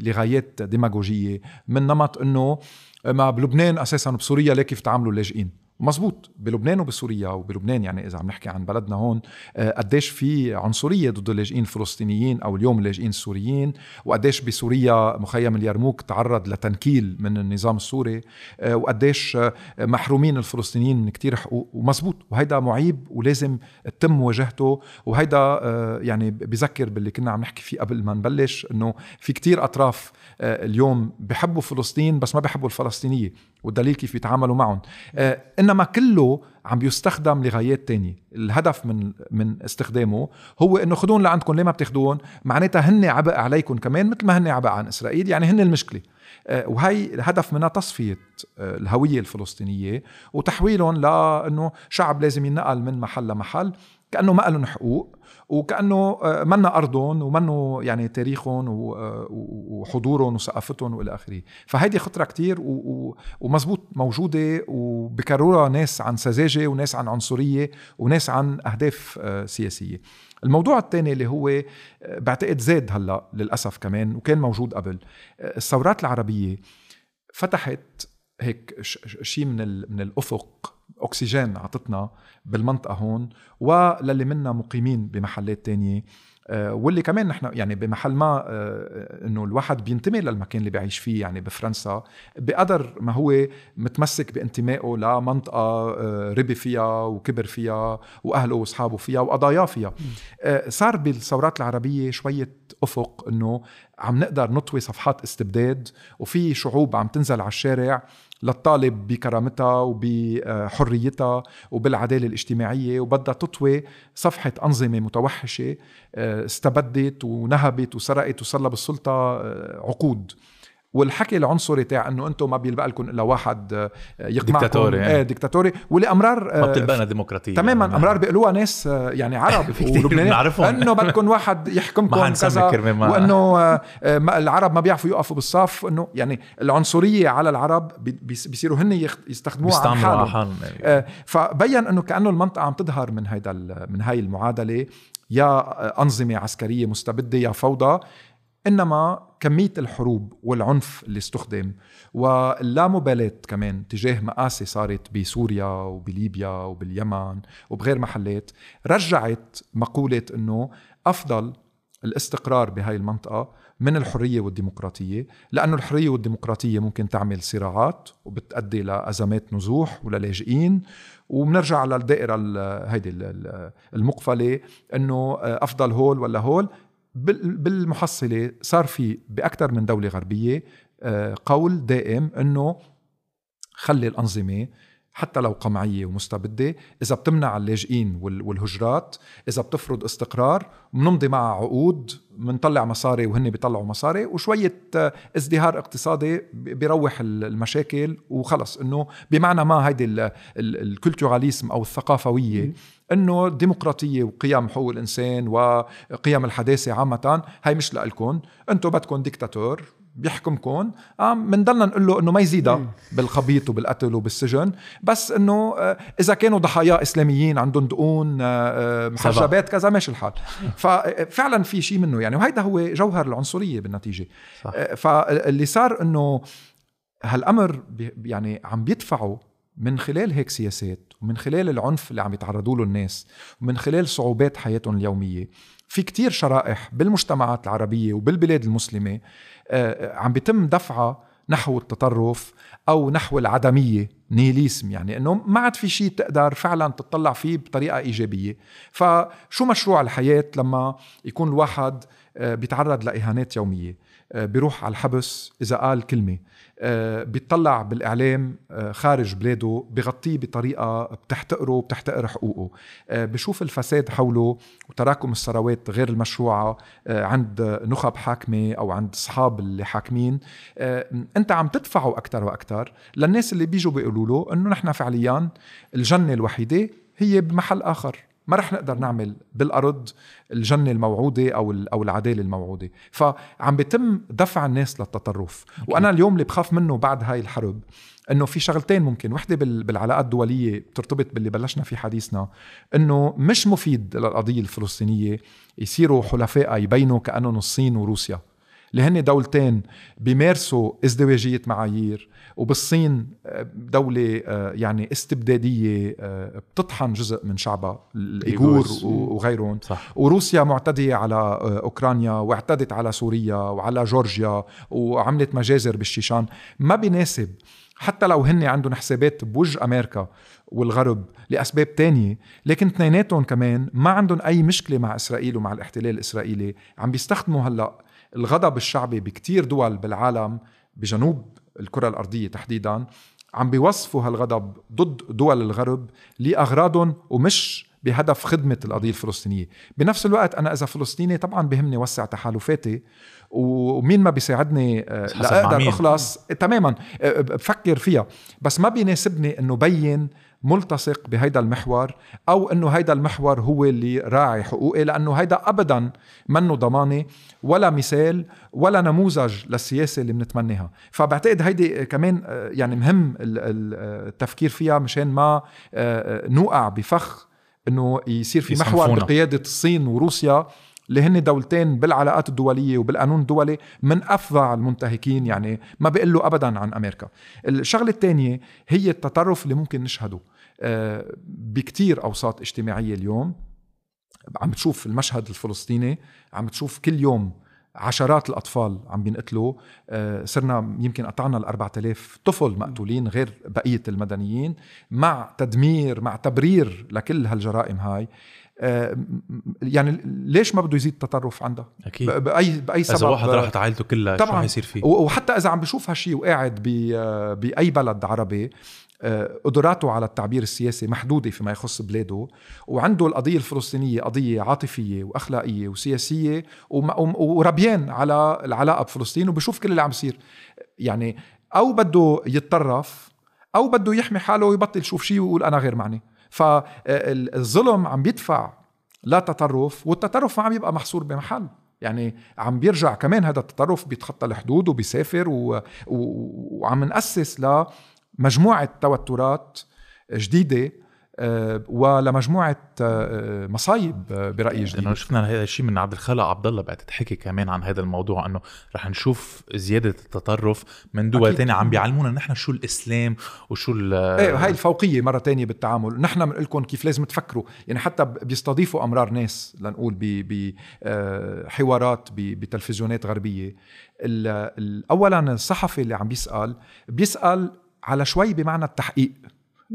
لغايات ديماغوجية من نمط إنه ما بلبنان أساسا بسوريا ليه كيف تعاملوا اللاجئين. مزبوط بلبنان وبسوريا وبلبنان يعني إذا عم نحكي عن بلدنا هون آه، قديش في عنصرية ضد اللاجئين الفلسطينيين أو اليوم اللاجئين السوريين وقديش بسوريا مخيم اليرموك تعرض لتنكيل من النظام السوري آه، وقديش آه، محرومين الفلسطينيين من كتير حقوق ومزبوط وهيدا معيب ولازم تتم مواجهته وهيدا يعني بذكر باللي كنا عم نحكي فيه قبل ما نبلش إنه في كتير أطراف اليوم بحبوا فلسطين بس ما بحبوا الفلسطينية. والدليل كيف بيتعاملوا معهم. آه إنما كله عم بيستخدم لغايات تانية. الهدف من من استخدامه هو إنه خذون لعندكم ليه ما بتاخذون معناتها هن عبء عليكم كمان مثل ما هن عبء عن إسرائيل يعني هن المشكلة. آه وهي الهدف منها تصفية آه الهوية الفلسطينية وتحويلهم لإنه شعب لازم ينقل من محل لمحل. كأنه ما لهم حقوق وكأنه آه، منا أرضهم ومنه يعني تاريخهم آه، وحضورهم وثقافتهم وإلى آخره. فهيدي خطرة كتير ومزبوط موجودة وبكررها ناس عن سذاجة وناس عن عنصرية وناس عن أهداف آه، سياسية. الموضوع الثاني اللي هو بعتقد زاد هلأ للأسف كمان وكان موجود قبل. الثورات العربية فتحت هيك شيء من من الأفق أكسجين عطتنا بالمنطقة هون وللي منا مقيمين بمحلات تانية آه، واللي كمان نحن يعني بمحل ما آه، إنه الواحد بينتمي للمكان اللي بيعيش فيه يعني بفرنسا بقدر ما هو متمسك بانتمائه لمنطقة آه، ربي فيها وكبر فيها وأهله وأصحابه فيها وقضاياه فيها. صار بالثورات العربية شوية أفق إنه عم نقدر نطوي صفحات استبداد وفي شعوب عم تنزل على الشارع للطالب بكرامتها وبحريتها وبالعدالة الاجتماعية وبدها تطوي صفحة أنظمة متوحشة آه، استبدت ونهبت وسرقت وصار بالسلطه آه، عقود. والحكي العنصري تاع إنه أنتم ما بيلبق لكم إلا واحد آه، يقمعكم ديكتاتوري يعني. إيه. ديكتاتوري. واللي امرار ما بتلبقنا ديمقراطية. تماما يعني. أمرار بيقولوها ناس يعني عرب. ولبنانيين إنه بدكم واحد يحكمكم كذا وإنه العرب ما بيعرفوا يقفوا بالصف. إنه يعني العنصرية على العرب بيصيروا هن يستخدموها على حالهم. يعني. فبين إنه كأنه المنطقة عم تظهر من هيدا من هاي المعادلة. يا أنظمة عسكرية مستبدة يا فوضى. إنما كمية الحروب والعنف اللي استخدم واللامبالاة كمان تجاه مآسي صارت بسوريا وبليبيا وباليمن وبغير محلات رجعت مقولة إنه أفضل الاستقرار بهاي المنطقة من الحرية والديمقراطية لأنه الحرية والديمقراطية ممكن تعمل صراعات وبتأدي لأزمات نزوح ولاجئين وبنرجع للدائرة هيدي المقفلة أنه أفضل هول ولا هول. بالمحصلة صار في باكثر من دولة غربية آه، قول دائم إنه خلي الأنظمة حتى لو قمعية ومستبدة إذا بتمنع اللاجئين والهجرات إذا بتفرض استقرار بنمضي معها عقود بنطلع مصاري وهن بيطلعوا مصاري وشوية آه، ازدهار اقتصادي بيروح المشاكل وخلص إنه بمعنى ما هيدي الكولتوراليزم أو الثقافوية إنه الديمقراطيه وقيم حقوق الإنسان وقيم الحداثة عامة هاي مش لكم أنتم بدكم ديكتاتور بيحكمكم بنضلنا نقول له إنه ما يزيدها بالخبيط وبالقتل وبالسجن. بس إنه آه، إذا كانوا ضحايا إسلاميين عندهم دقون آه، آه، محجبات كذا ماشي الحال. ففعلا في شيء منه يعني. وهيدا هو جوهر العنصرية بالنتيجة. صح. فاللي صار إنه هالأمر يعني عم بيدفعوا من خلال هيك سياسات. ومن خلال العنف اللي عم يتعرضوا له الناس ومن خلال صعوبات حياتهم اليومية في كتير شرائح بالمجتمعات العربية وبالبلاد المسلمة آه، عم بيتم دفعها نحو التطرف أو نحو العدمية نيليسم يعني إنه ما عاد في شيء تقدر فعلا تطلع فيه بطريقة إيجابية. فشو مشروع الحياة لما يكون الواحد آه، بيتعرض لإهانات يومية؟ آه، بيروح على الحبس إذا قال كلمة. آه، بيطلع بالإعلام آه، خارج بلاده بغطيه بطريقة بتحتقره وبتحتقر حقوقه. آه، بشوف الفساد حوله وتراكم الثروات غير المشروعة عند نخب حاكمة أو عند أصحاب اللي حاكمين. أنت عم تدفعه أكثر وأكثر للناس اللي بيجوا بيقولوا له إنه نحن فعليا الجنة الوحيدة هي بمحل آخر. ما رح نقدر نعمل بالأرض الجنة الموعودة أو أو العدالة الموعودة. فعم بيتم دفع الناس للتطرف. وأنا اليوم اللي بخاف منه بعد هاي الحرب إنه في شغلتين ممكن. وحدة بالعلاقات الدولية بترتبط باللي بلشنا في حديثنا إنه مش مفيد للقضية الفلسطينية يصيروا حلفاء يبينوا كأنهم الصين وروسيا. اللي هن دولتين بيمارسوا ازدواجية معايير وبالصين آه، دولة آه، يعني استبدادية آه، بتطحن جزء من شعبها الإيغور وغيرهم. صح. وروسيا معتدية على أوكرانيا واعتدت على سوريا وعلى جورجيا وعملت مجازر بالشيشان. ما بيناسب. حتى لو هن عندهم حسابات بوجه أمريكا والغرب لأسباب تانية لكن اثنيناتهم كمان ما عندهم أي مشكلة مع إسرائيل ومع الاحتلال الإسرائيلي. عم بيستخدموا هلأ الغضب الشعبي بكتير دول بالعالم بجنوب الكرة الأرضية تحديدا عم بيوصفوا هالغضب ضد دول الغرب لأغراضهم ومش بهدف خدمة القضية الفلسطينية. بنفس الوقت أنا إذا فلسطيني طبعا بهمني وسع تحالفاتي ومين ما بيساعدني آه، لأقدر أخلص. تماما. آه، بفكر فيها. بس ما بيناسبني أنه بين ملتصق بهيدا المحور أو إنه هيدا المحور هو اللي راعي حقوقي لأنه هيدا ابدا منه ضمانة ولا مثال ولا نموذج للسياسة اللي بنتمناها فبعتقد هيدي كمان آه، يعني مهم التفكير فيها مشان ما آه، آه، نوقع بفخ إنه يصير في محور بقيادة الصين وروسيا اللي هن دولتين بالعلاقات الدولية وبالقانون الدولي من افظع المنتهكين يعني ما بيقول له ابدا عن أمريكا. الشغلة الثانية هي التطرف اللي ممكن نشهده. آه، بكتير أوساط اجتماعية اليوم. عم تشوف المشهد الفلسطيني عم تشوف كل يوم عشرات الأطفال عم بينقتلوا. آه، صرنا يمكن قطعنا ال 4000 طفل مقتولين غير بقية المدنيين مع تدمير مع تبرير لكل هالجرائم هاي. آه، يعني ليش ما بده يزيد التطرف عندها؟ أكيد. باي بأي سبب؟ اذا واحد راحت عائلته كلها طبعا. شو حيصير فيه؟ وحتى إذا عم بشوف هالشيء وقاعد بأي بلد عربي آه، قدراته على التعبير السياسي محدودة فيما يخص بلاده وعنده القضية الفلسطينية قضية عاطفية وأخلاقية وسياسية وربيان على العلاقة بفلسطين وبشوف كل اللي عم يصير. يعني أو بده يتطرف أو بده يحمي حاله ويبطل يشوف شيء ويقول أنا غير معني. فالظلم عم بيدفع لا تطرف والتطرف ما عم يبقى محصور بمحل. يعني عم بيرجع كمان هذا التطرف بيتخطى الحدود وبيسافر و... و... وعم نأسس لمجموعة توترات جديدة آه، ولمجموعة آه، مصايب آه، برأيي جديد لأنه شفنا هذا الشيء من عبد الخالق عبد الله بعد تحكي كمان عن هذا الموضوع إنه رح نشوف زيادة التطرف من دول ثانية عم بيعلمونا نحن شو الإسلام وشو إيه هاي الفوقية مرة ثانية بالتعامل. نحن بنقول لكم كيف لازم تفكروا. يعني حتى بيستضيفوا أمرار ناس لنقول بحوارات بتلفزيونات غربية. اولا الصحفي اللي عم بيسأل بيسأل على شوي بمعنى التحقيق.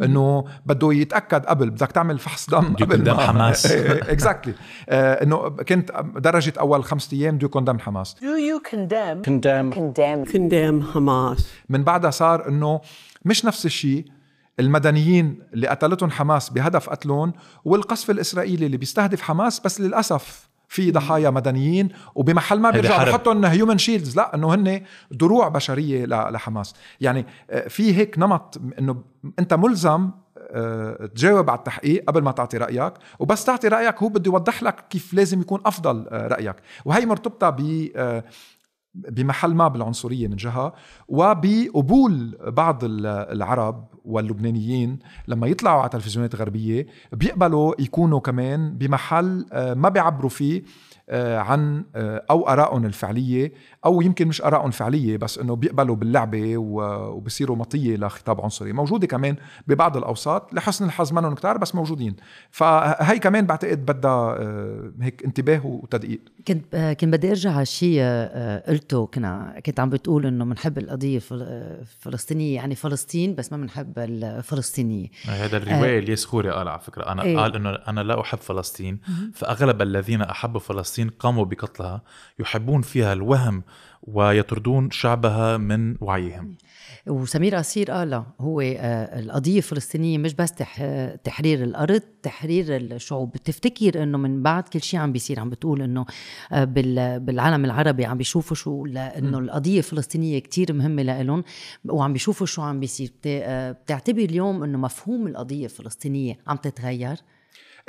إنه بده يتأكد قبل بدك تعمل فحص دم قبل دم حماس. اكزاكتلي إنه كنت درجة أول خمسة أيام do you condemn حماس. Do you condemn? Condemn. Condemn. Condemn حماس من بعدها صار إنه مش نفس الشيء المدنيين اللي قتلتهم حماس بهدف قتلهم والقصف الإسرائيلي اللي بيستهدف حماس بس للأسف في ضحايا مدنيين وبمحل ما بيرجع بحطهم human shields لا إنه هن دروع بشرية لحماس. يعني آه، في هيك نمط إنه أنت ملزم آه، تجاوب على التحقيق قبل ما تعطي رأيك وبس تعطي رأيك هو بده يوضح لك كيف لازم يكون أفضل آه، رأيك. وهي مرتبطة ب بمحل ما بالعنصرية من جهة وبقبول بعض العرب واللبنانيين لما يطلعوا على تلفزيونات غربية بيقبلوا يكونوا كمان بمحل آه، ما بيعبروا فيه آه، عن آه، أو آرائهم الفعلية أو يمكن مش ارائهم فعلية بس إنه بيقبلوا باللعبة وبصيروا مطية لخطاب عنصري. موجودة كمان ببعض الأوساط لحسن الحظ منهم كتار بس موجودين. فهي كمان بعتقد بدها آه، هيك انتباه وتدقيق. كنت كنت بدي أرجع على شيء قلته. كنا كنت عم بتقول إنه بنحب القضية الفلسطينيه يعني فلسطين بس ما بنحب الفلسطينية. هذا الرواية اللي خوري قال على فكرة. أنا إيه؟ قال إنه أنا لا أحب فلسطين فأغلب الذين أحبوا فلسطين قاموا بقتلها. يحبون فيها الوهم ويطردون شعبها من وعيهم. وسمير أسير قال هو آه، القضية الفلسطينية مش بس تحرير الأرض تحرير الشعوب. بتفتكر أنه من بعد كل شيء عم بيصير عم بتقول أنه آه، بالعالم العربي عم بيشوفوا شو أنه القضية الفلسطينية كتير مهمة لهم وعم بيشوفوا شو عم بيصير. آه، بتعتبر اليوم أنه مفهوم القضية الفلسطينية عم تتغير؟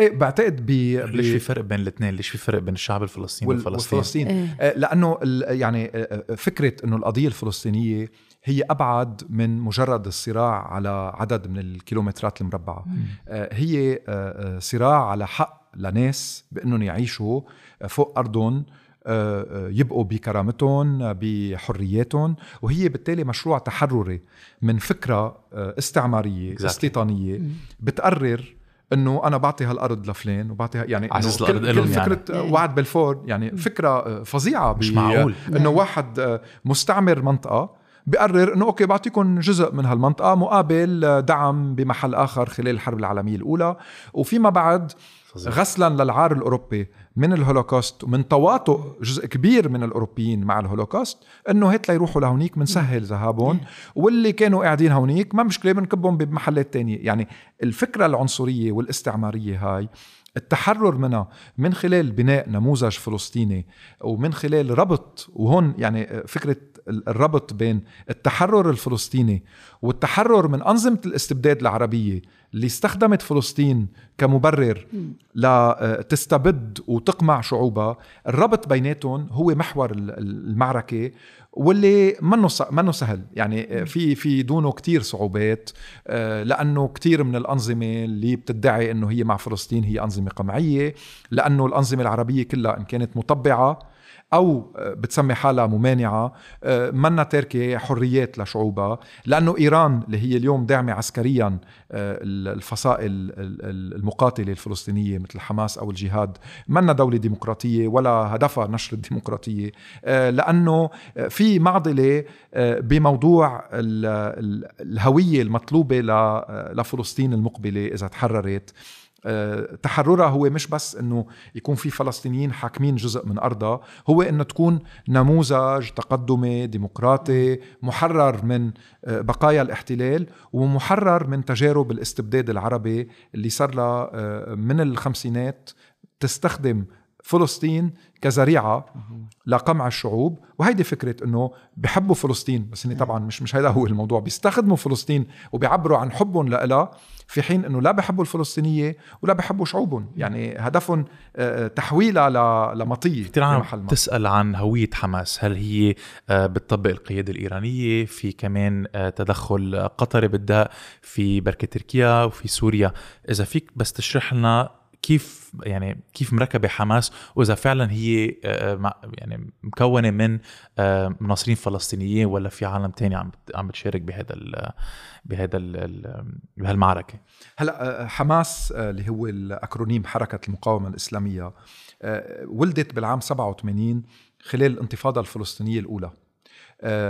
إيه بعتقد ب ليش في فرق بين الاثنين؟ ليش في فرق بين الشعب الفلسطيني والفلسطيني؟ والفلسطين إيه؟ لأنه يعني فكرة إنه القضية الفلسطينية هي أبعد من مجرد الصراع على عدد من الكيلومترات المربعة آه هي آه،, آه صراع على حق لناس بأنهم يعيشوا فوق أرضهم آه، يبقوا بكرامتهم بحرياتهم وهي بالتالي مشروع تحرري من فكرة استعمارية exactly. استيطانية بتقرر إنه أنا بعطي هالأرض لفلان وبعطي يعني على الأرض لهم يعني. فكرة يعني. وعد بلفور يعني فكرة فظيعة مش معقول إنه واحد مستعمر منطقة بقرر إنه أوكي بعطيكم جزء من هالمنطقة مقابل دعم بمحل آخر خلال الحرب العالمية الأولى وفيما بعد غسلا للعار الأوروبي من الهولوكوست ومن تواطؤ جزء كبير من الأوروبيين مع الهولوكوست إنه هات ليروحوا لهونيك بنسهل ذهابهم واللي كانوا قاعدين هونيك ما مشكلة بنكبهم بمحلات تانية. يعني الفكرة العنصرية والاستعمارية هاي التحرر منها من خلال بناء نموذج فلسطيني ومن خلال ربط وهون يعني فكرة الربط بين التحرر الفلسطيني والتحرر من أنظمة الاستبداد العربية اللي استخدمت فلسطين كمبرر لتستبد وتقمع شعوبها. الربط بيناتهم هو محور المعركة واللي منه منه سهل. يعني في في دونه كتير صعوبات آه، لأنه كتير من الأنظمة اللي بتدعي إنه هي مع فلسطين هي أنظمة قمعية لأنه الأنظمة العربية كلها إن كانت مطبعة أو بتسمي حالها ممانعة آه، منا تاركه حريات لشعوبها لأنه إيران اللي هي اليوم داعمة عسكريا آه، الفصائل المقاتلة الفلسطينية مثل حماس أو الجهاد. منا دولة ديمقراطية ولا هدفها نشر الديمقراطية آه، لأنه في معضلة بموضوع الهوية المطلوبة لفلسطين المقبلة إذا تحررت. آه، تحررها هو مش بس إنه يكون في فلسطينيين حاكمين جزء من أرضها هو إنه تكون نموذج تقدمي ديمقراطي محرر من آه، بقايا الاحتلال ومحرر من تجارب الاستبداد العربي اللي صار لها آه، من الخمسينات تستخدم فلسطين كذريعه لقمع الشعوب. وهيدي فكرة إنه بحبوا فلسطين بس إني طبعا مش مش هذا هو الموضوع. بيستخدموا فلسطين وبيعبروا عن حبهم لها في حين إنه لا بحبوا الفلسطينية ولا بحبوا شعوبهم. يعني هدفهم آه، آه، تحويلها لمطية كثير عم تسأل عن هوية حماس. هل هي آه، بتطبق القيادة الإيرانية؟ في كمان تدخل قطري بالداء في بركة تركيا وفي سوريا. إذا فيك بس تشرح لنا كيف يعني كيف مركبة حماس وإذا فعلا هي يعني مكونة من مناصرين فلسطينيين ولا في عالم تاني عم عم بتشارك بهذا ال بهذا ال بهالمعركة؟ هلأ حماس اللي هو الأكرونيم حركة المقاومة الإسلامية ولدت بالعام 87 خلال الانتفاضه الفلسطينية الأولى.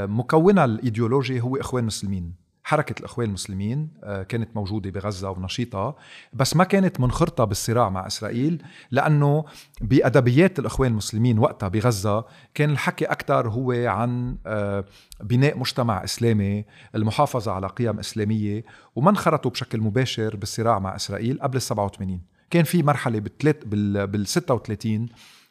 مكونها الإيديولوجي هو إخوان مسلمين. حركة الإخوان المسلمين آه، كانت موجودة بغزة ونشيطة بس ما كانت منخرطة بالصراع مع إسرائيل لأنه بأدبيات الإخوان المسلمين وقتها بغزة كان الحكي أكثر هو عن آه، بناء مجتمع إسلامي المحافظة على قيم إسلامية وما انخرطوا بشكل مباشر بالصراع مع إسرائيل قبل ال 87 كان في مرحلة بال 36 آه،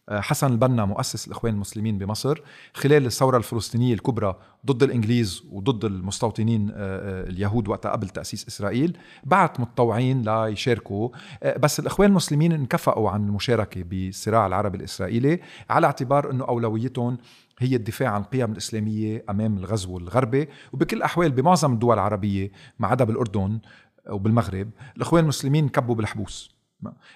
حسن البنا مؤسس الإخوان المسلمين بمصر خلال الثورة الفلسطينية الكبرى ضد الإنجليز وضد المستوطنين آه، آه، اليهود وقتها قبل تأسيس إسرائيل بعت متطوعين ليشاركوا بس الإخوان المسلمين انكفأوا عن المشاركة بالصراع العربي الإسرائيلي على اعتبار إنه أولويتهم هي الدفاع عن القيم الإسلامية أمام الغزو الغربي وبكل الأحوال بمعظم الدول العربية ما عدا بالأردن وبالمغرب الإخوان المسلمين كبوا بالحبوس.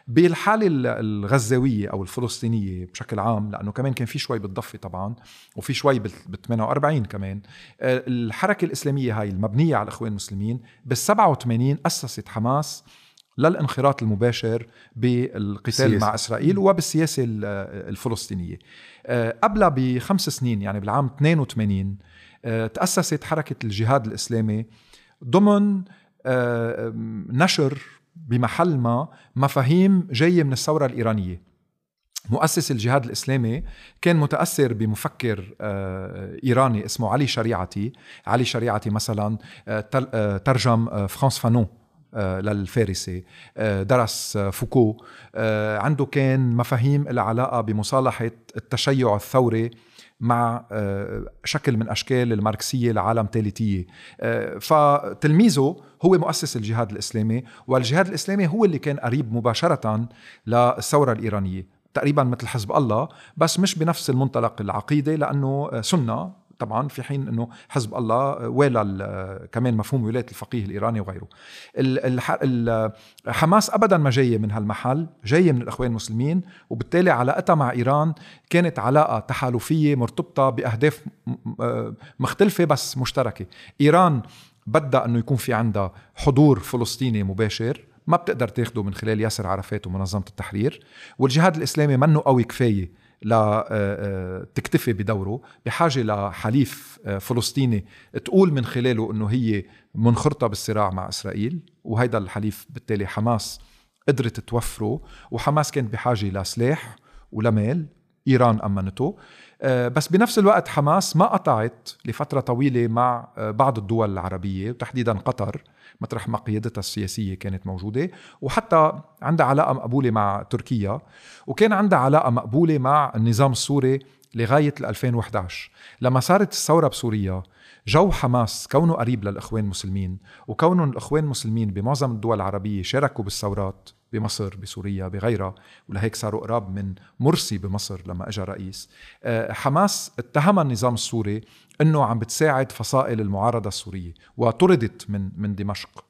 بالحالة ال- الغزاوية أو الفلسطينية بشكل عام لأنه كمان كان في شوي بالضفة طبعا وفي شوي بال 48 كمان آه، الحركة الإسلامية هاي المبنية على الإخوان المسلمين بال 87 أسست حماس للانخراط المباشر بالقتال سياسة. مع إسرائيل وبالسياسة ال- الفلسطينية آه، قبلها بخمس سنين يعني بالعام 82 آه، تأسست حركة الجهاد الإسلامي ضمن نشر بمحل ما مفاهيم جاية من الثورة الإيرانية. مؤسس الجهاد الإسلامي كان متأثر بمفكر آه، إيراني اسمه علي شريعتي. علي شريعتي مثلا آه، آه، ترجم فرانس فانون للفارسي. درس فوكو. عنده كان مفاهيم لها علاقة بمصالحة التشيع الثوري مع آه، شكل من أشكال الماركسية لعالم ثالثية آه، فتلميذه هو مؤسس الجهاد الإسلامي والجهاد الإسلامي هو اللي كان قريب مباشرة للثورة الإيرانية تقريبا مثل حزب الله بس مش بنفس المنطلق العقيدة لأنه آه، سنة. طبعا في حين إنه حزب الله والى ال- كمان مفهوم ولاية الفقيه الإيراني وغيره. ال- حماس ابدا ما جاية من هالمحل، جاية من الإخوان المسلمين وبالتالي علاقتها مع إيران كانت علاقة تحالفية مرتبطة بأهداف مختلفة بس مشتركة. إيران بدها إنه يكون في عندها حضور فلسطيني مباشر ما بتقدر تاخده من خلال ياسر عرفات ومنظمة التحرير والجهاد الإسلامي منه قوي كفاية لتكتفي بدوره. بحاجة لحليف آه، فلسطيني تقول من خلاله أنه هي منخرطة بالصراع مع إسرائيل وهيدا الحليف بالتالي حماس قدرت توفره. وحماس كانت بحاجة لسلاح ولمال إيران أمنته. آه، بس بنفس الوقت حماس ما قطعت لفترة طويلة مع آه، بعض الدول العربية وتحديدا قطر مطرح ما قيادتها السياسية كانت موجودة وحتى عندها علاقة مقبولة مع تركيا وكان عندها علاقة مقبولة مع النظام السوري لغاية 2011 لما صارت الثورة بسوريا جو حماس كونه قريب للإخوان المسلمين وكونه الإخوان المسلمين بمعظم الدول العربية شاركوا بالثورات بمصر بسوريا بغيرها ولهيك صاروا قراب من مرسي بمصر لما اجى رئيس. آه، حماس اتهم النظام السوري انه عم بتساعد فصائل المعارضة السورية وطردت من من دمشق.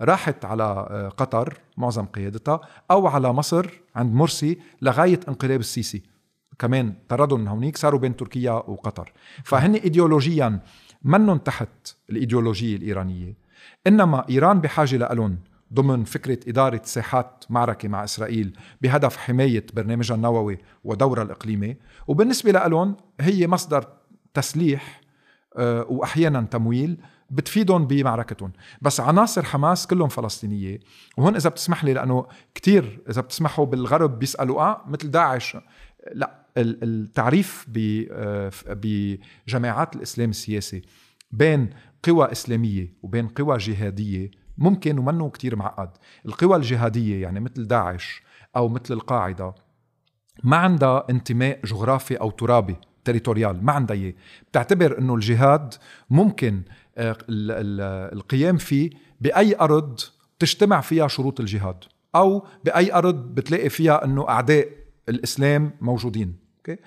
راحت على آه، قطر معظم قيادتها أو على مصر عند مرسي لغاية انقلاب السيسي. كمان طردهم من هونيك صاروا بين تركيا وقطر. فهن ايديولوجيا منهم تحت الإيديولوجية الإيرانية. إنما إيران بحاجة لهم ضمن فكرة إدارة ساحات معركة مع إسرائيل بهدف حماية برنامجها النووي ودورها الإقليمي. وبالنسبة لهم هي مصدر تسليح آه، واحيانا تمويل بتفيدهم بمعركتهم. بس عناصر حماس كلهم فلسطينية. وهون إذا بتسمح لي لأنه كتير إذا بتسمحوا بالغرب بيسألوا آه مثل داعش. لا ال- التعريف آه، بجماعات الإسلام السياسي بين قوى إسلامية وبين قوى جهادية ممكن ومنه كتير معقد. القوى الجهادية يعني مثل داعش أو مثل القاعدة ما عندها انتماء جغرافي أو ترابي تريتوريال ما عندها إياه. بتعتبر إنه الجهاد ممكن آه، ال- ال- القيام فيه بأي أرض تجتمع فيها شروط الجهاد أو بأي أرض بتلاقي فيها إنه أعداء الإسلام موجودين أوكي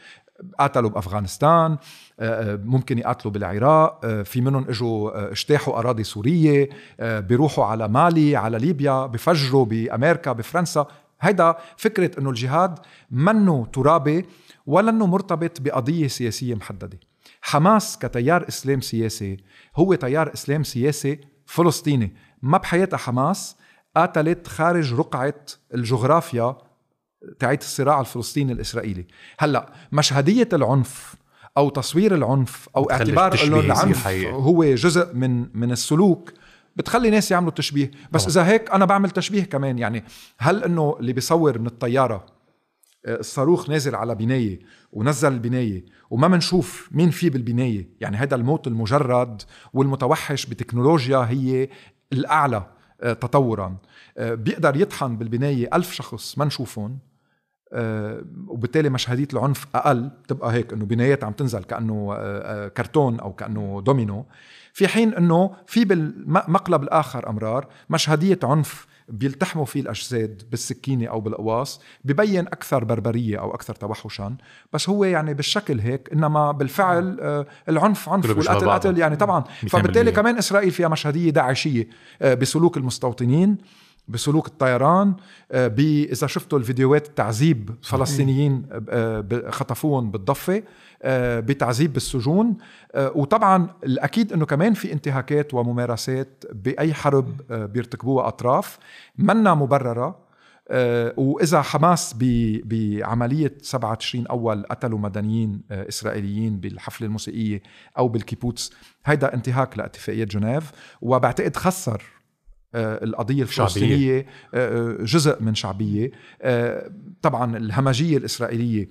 قاتلوا بأفغانستان آه، آه، ممكن يقاتلوا بالعراق آه، في منهم إجوا اجتاحوا أراضي سورية بيروحوا على مالي على ليبيا بفجروا بأمريكا بفرنسا. هيدا فكرة إنه الجهاد منه ترابي ولا انه مرتبط بقضية سياسية محددة. حماس كتيار إسلام سياسي هو تيار إسلام سياسي فلسطيني. ما بحياتها حماس قاتلت خارج رقعة الجغرافيا تاعت الصراع الفلسطيني الإسرائيلي. هلأ مشهدية العنف أو تصوير العنف أو اعتبار إنه العنف. هو جزء من من السلوك بتخلي ناس يعملوا تشبيه. بس إذا هيك أنا بعمل تشبيه كمان يعني هل إنه اللي بيصور من الطيارة آه، الصاروخ نازل على بناية ونزل البناية وما منشوف مين في بالبناية؟ يعني هذا الموت المجرد والمتوحش بتكنولوجيا هي الأعلى آه، تطورا. آه، بيقدر يطحن بالبناية ألف شخص ما نشوفهم. وبالتالي مشهديه العنف أقل بتبقى هيك إنه بنايات عم تنزل كأنه آه، آه، كرتون أو كأنه دومينو. في حين إنه في بالمقلب الآخر أمرار مشهديه عنف بيلتحموا فيه الأجساد بالسكينة أو بالقواص ببين أكثر بربرية أو أكثر توحشا. بس هو يعني بالشكل هيك إنما بالفعل آه، العنف عنف والقتل. قتل يعني طبعا. 200% فبالتالي كمان إسرائيل فيها مشهديه داعشية آه، بسلوك المستوطنين. بسلوك الطيران آه، إذا شفتوا الفيديوهات التعذيب فلسطينيين آه، ب- خطفوهم بالضفة آه، بتعذيب بالسجون آه، وطبعا الأكيد إنه كمان في انتهاكات وممارسات بأي حرب آه، بيرتكبوها أطراف منا مبررة آه، وإذا حماس بعملية 7 تشرين أول قتلوا مدنيين آه، إسرائيليين بالحفلة الموسيقية أو بالكيبوتس هيدا انتهاك لاتفاقية جنيف وبعتقد خسر آه، القضية شعبية. الفلسطينية آه، آه، جزء من شعبية. آه، طبعا الهمجية الإسرائيلية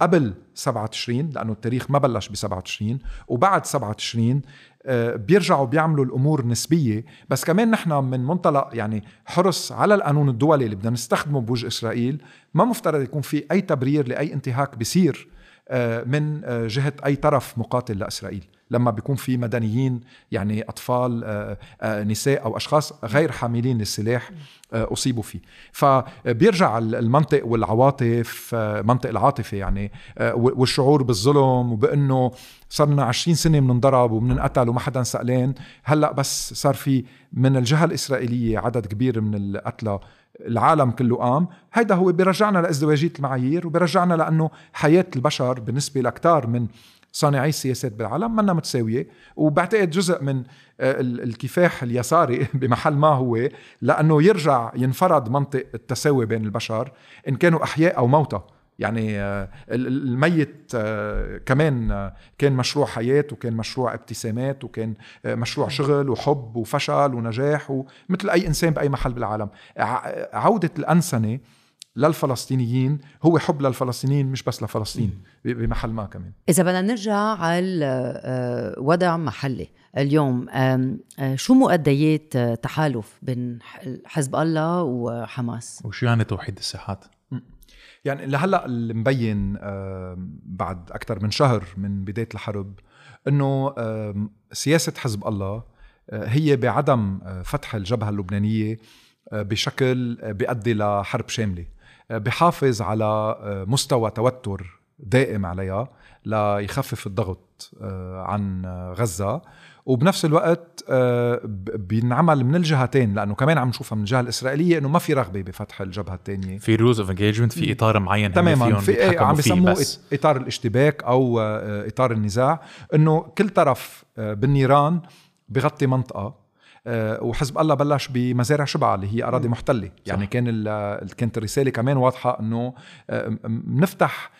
قبل 7 تشرين لأنه التاريخ ما بلش ب 7 تشرين وبعد 7 تشرين آه، بيرجعوا بيعملوا الأمور نسبية. بس كمان نحن من منطلق يعني حرص على القانون الدولي اللي بدنا نستخدمه بوجه إسرائيل ما مفترض يكون في أي تبرير لأي انتهاك بيصير آه، من آه، جهة أي طرف مقاتل لإسرائيل. لما بيكون في مدنيين يعني أطفال آه، آه، نساء أو أشخاص غير حاملين للسلاح آه، أصيبوا فيه. فبيرجع المنطق والعواطف منطق العاطفة يعني والشعور بالظلم وبأنه صرنا 20 سنة بننضرب وبننقتل وما حدا سألان. هلأ بس صار في من الجهة الإسرائيلية عدد كبير من القتلى العالم كله قام. هيدا هو بيرجعنا لأزدواجية المعايير وبيرجعنا لأنه حياة البشر بالنسبة لكتار من صانعي السياسات بالعالم منا متساوية. وبعتقد جزء من آه، ال- الكفاح اليساري بمحل ما هو لأنه يرجع ينفرض منطق التساوي بين البشر إن كانوا أحياء أو موتى. يعني آه، ال- ال- الميت آه، كمان كان مشروع حياة وكان مشروع ابتسامات وكان مشروع شغل وحب وفشل ونجاح ومثل أي إنسان بأي محل بالعالم. عودة الأنسنة للفلسطينيين هو حب للفلسطينيين مش بس لفلسطين بمحل ما كمان. إذا بدنا نرجع على آه، وضع محلي اليوم. آه، شو مؤديات آه، تحالف بين حزب الله وحماس؟ وشو يعني توحيد الساحات؟ يعني لهلأ اللي مبين آم، بعد أكثر من شهر من بداية الحرب إنه سياسة حزب الله آه، هي بعدم آه، فتح الجبهة اللبنانية آه، بشكل آه، بيؤدي لحرب شاملة. آه، بحافظ على آه، مستوى توتر دائم عليها ليخفف الضغط آه، عن آه، غزة. وبنفس الوقت بينعمل من الجهتين لأنه كمان عم نشوفها من الجهة الإسرائيلية إنه ما في رغبة بفتح الجبهة الثانية في rules of engagement في إطار معين تماما. في إيه عم بيسموه. إطار الاشتباك أو إطار النزاع. إنه كل طرف بالنيران بغطي منطقة. وحزب الله بلش بمزارع شبعة اللي هي أراضي محتلة. يعني كان ال- كانت الرسالة كمان واضحة إنه آه، بنفتح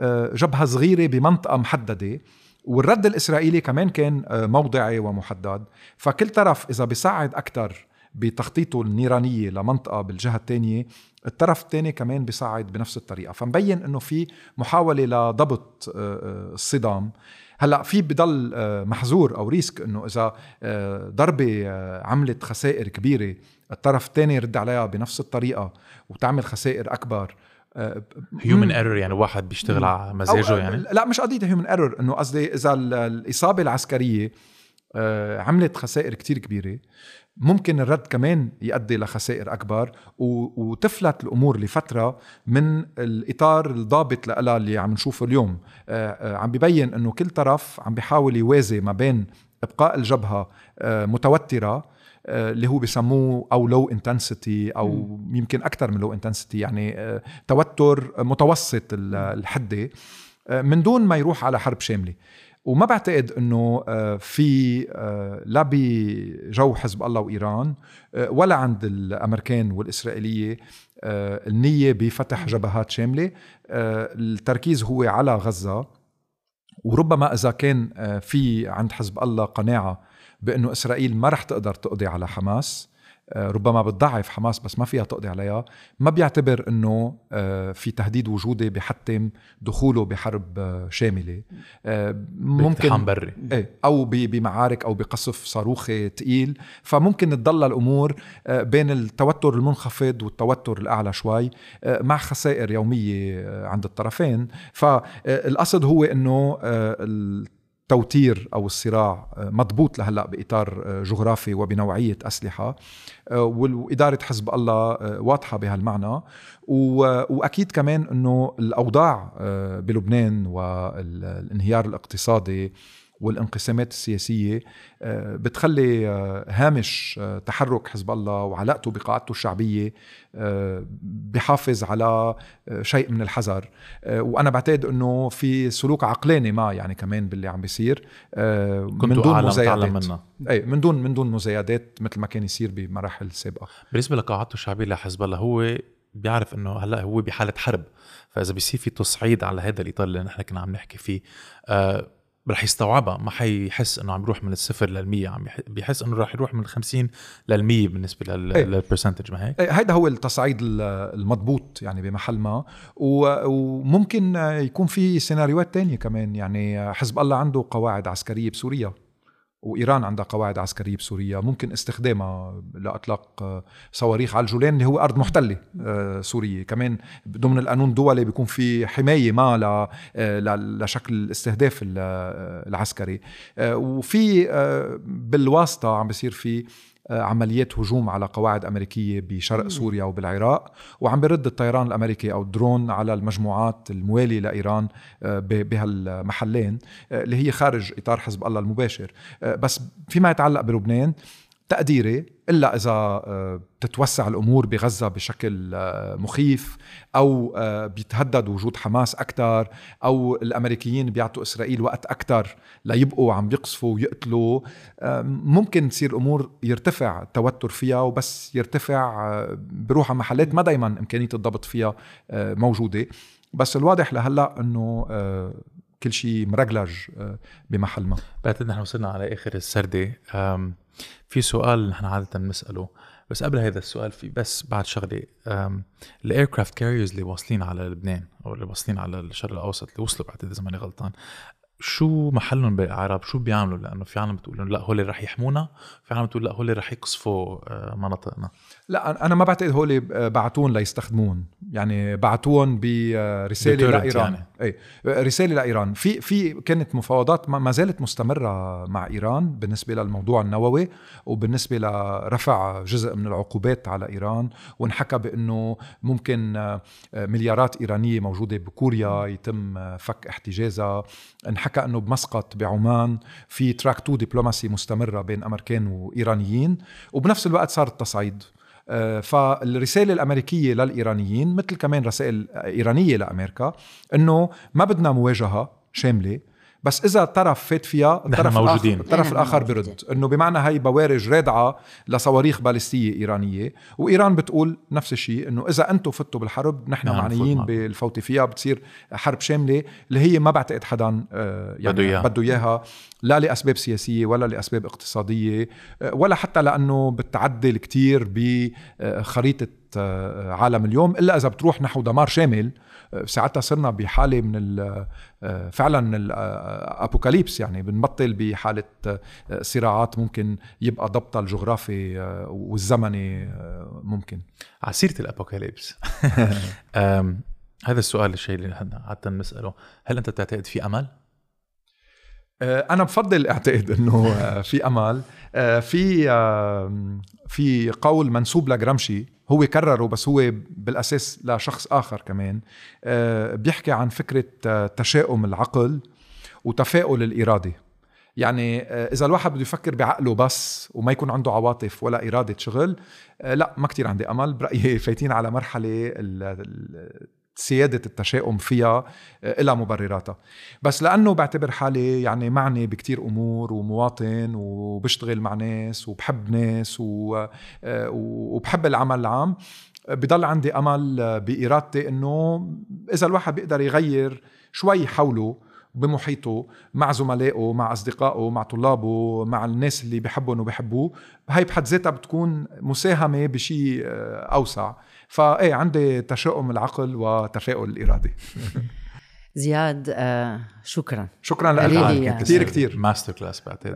آه، جبهة صغيرة بمنطقة محددة. والرد الإسرائيلي كمان كان آه، موضعي ومحدد. فكل طرف إذا بيساعد أكثر بتخطيطه النيرانية لمنطقة بالجهة الثانية الطرف الثاني كمان بيساعد بنفس الطريقة. فمبين إنه في محاولة لضبط آه، آه، الصدام. هلأ في بضل آه، محظور أو risk إنه إذا آه، ضربة آه، عملت خسائر كبيرة الطرف الثاني يرد عليها بنفس الطريقة وتعمل خسائر أكبر human error يعني واحد بيشتغل على مزاجه يعني؟ لا مش قضية human error إنه قصدي إذا ال- الإصابة العسكرية عملت خسائر كتير كبيرة ممكن الرد كمان يؤدي لخسائر أكبر وتفلت الأمور لفترة من الإطار الضابط لها اللي عم نشوفه اليوم. آه، آه، عم ببين إنه كل طرف عم بيحاول يوازي ما بين إبقاء الجبهة آه، متوترة اللي هو بسموه أو low intensity أو يمكن أكثر من low intensity يعني توتر متوسط ال- الحدة. من دون ما يروح على حرب شاملة. وما بعتقد إنه آه، في آه، لا بجو حزب الله وإيران آه، ولا عند الأمريكان والإسرائيلية النية بفتح جبهات شاملة. التركيز هو على غزة. وربما إذا كان في عند حزب الله قناعة بأنه إسرائيل ما رح تقدر تقضي على حماس. ربما بتضعف حماس بس ما فيها تقضي عليها. ما بيعتبر إنه آه، في تهديد وجودي بحتم دخوله بحرب آه، شاملة. آه، ممكن بري. إيه أو بمعارك أو بقصف صاروخي تقيل. فممكن تضل الأمور آه، بين التوتر المنخفض والتوتر الأعلى شوي آه، مع خسائر يومية آه، عند الطرفين. فالقصد هو إنه آه، التوتير أو الصراع آه، مضبوط لهلأ بإطار آه، جغرافي وبنوعية أسلحة. آه، واداره حزب الله واضحة بهالمعنى. وأكيد كمان إنه الأوضاع بلبنان والانهيار الاقتصادي والانقسامات السياسية آه، بتخلي آه، هامش آه، تحرك حزب الله وعلاقته بقاعدته الشعبية بحافظ على شيء من الحذر. وأنا بعتقد أنه في سلوك عقلاني ما يعني كمان باللي عم بيصير من دون مزايدات. اي من دون من دون مزايدات مثل ما كان يصير بمراحل سابقه بالنسبة لقاعدته الشعبية لحزب الله هو بيعرف إنه هلأ هو بحالة حرب. فإذا بيصير في تصعيد على هذا الإطار اللي نحن كنا عم نحكي فيه آه رح يستوعبها ما حيحس إنه عم يروح من الصفر للمية عم بيحس إنه رح يروح من الخمسين للمية بالنسبة للبرسنتج ما هيك؟ هيدا هو التصعيد المضبوط يعني بمحل ما. وممكن يكون في سيناريوهات تانية كمان يعني حزب الله عنده قواعد عسكرية بسوريا. وإيران عندها قواعد عسكرية بسوريا ممكن استخدامها لأطلاق آه، صواريخ على الجولان اللي هو أرض محتلة آه، سورية. كمان ضمن القانون الدولي بيكون في حماية ما آه، لشكل الاستهداف العسكري. وفي بالواسطة عم بيصير في عمليات هجوم على قواعد أمريكية بشرق سوريا وبالعراق وعم برد الطيران الأمريكي أو الدرون على المجموعات الموالية لإيران آه، بهالمحلين آه، اللي هي خارج إطار حزب الله المباشر. بس فيما يتعلق بلبنان تقديري إلا إذا بتتوسع الأمور بغزة بشكل مخيف أو بيتهدد وجود حماس أكثر أو الأمريكيين بيعطوا إسرائيل وقت أكثر ليبقوا عم بيقصفوا ويقتلوا ممكن تصير الأمور يرتفع التوتر فيها وبس يرتفع بروح على محلات ما دائما إمكانية الضبط فيها موجودة. بس الواضح لهلأ إنه كل شيء مرجلج بمحل ما. بعتقد نحن وصلنا على آخر السردة. في سؤال نحن عادة بنساله بس قبل هذا السؤال في بس بعد شغلة ال aircraft carriers اللي واصلين على لبنان أو اللي واصلين على الشرق الأوسط اللي وصلوا بعتقد إذا ماني غلطان شو محلهم بالعرب شو بيعملوا؟ لأنه في عالم بتقول لا هول رح يحمونا. في عالم بتقول لا هول رح يقصفوا آه، مناطقنا. لا أنا ما بعتقد هول بعتون ليستخدمون يعني بعتون برساله لإيران. يعني. إي رسالة لإيران. في في كانت مفاوضات ما زالت مستمرة مع إيران بالنسبة للموضوع النووي وبالنسبة لرفع جزء من العقوبات على إيران. وانحكى بأنه ممكن آه، مليارات إيرانية موجودة بكوريا يتم آه، فك احتجازها. انحكى انه بمسقط بعمان. في تراك تو دبلوماسي مستمرة بين أمريكان وإيرانيين وبنفس الوقت صار التصعيد. آه، فالرسالة الأمريكية للإيرانيين مثل كمان رسائل إيرانية لأمريكا أنه ما بدنا مواجهة شاملة. بس إذا طرف فات فيها الطرف موجودين. الآخر الطرف الآخر برد إنه بمعنى هي بوارج رادعة لصواريخ باليستية إيرانية. وإيران بتقول نفس الشيء إنه إذا أنتم فتوا بالحرب نحن نعم معنيين بالفوت فيها بتصير حرب شاملة اللي هي ما بعتقد حدا آه، يعني بده إياها. بده إياها لا لأسباب سياسية ولا لأسباب اقتصادية آه، ولا حتى لأنه بتعدل كتير بخريطة عالم اليوم إلا إذا بتروح نحو دمار شامل ساعتها صرنا بحالة من آه، فعلا الابوكاليبس يعني بنبطل بحالة آه، صراعات ممكن يبقى ضبطها الجغرافي آه، والزمني ممكن. على سيره الابوكاليبس هذا السؤال الشيء اللي عاده نسأله. هل أنت تعتقد في أمل؟ أنا بفضل اعتقد إنه في أمل. في في قول منسوب لجرامشي هو كرره بس هو بالأساس لشخص آخر كمان. آه، بيحكي عن فكرة آه، تشاؤم العقل وتفاؤل الإرادة. يعني آه، إذا الواحد بده يفكر بعقله بس وما يكون عنده عواطف ولا إرادة شغل لا ما كتير عندي أمل. برأيي فايتين على مرحلة سيادة التشاؤم فيها آه، إلى مبرراتها. بس لأنه بعتبر حالي يعني معني بكتير أمور ومواطن وبشتغل مع ناس وبحب ناس آه، وبحب العمل العام. بضل عندي أمل بإرادتي أنه إذا الواحد بيقدر يغير شوي حوله بمحيطه مع زملائه مع أصدقائه مع طلابه مع الناس اللي بحبهم وبحبوه هاي بحد ذاتها بتكون مساهمة بشيء آه، أوسع. فايه عندي تشاؤم العقل وتفاؤل الإرادة. زياد آه شكرا. شكرا لك. كثير كثير master class بعتقد.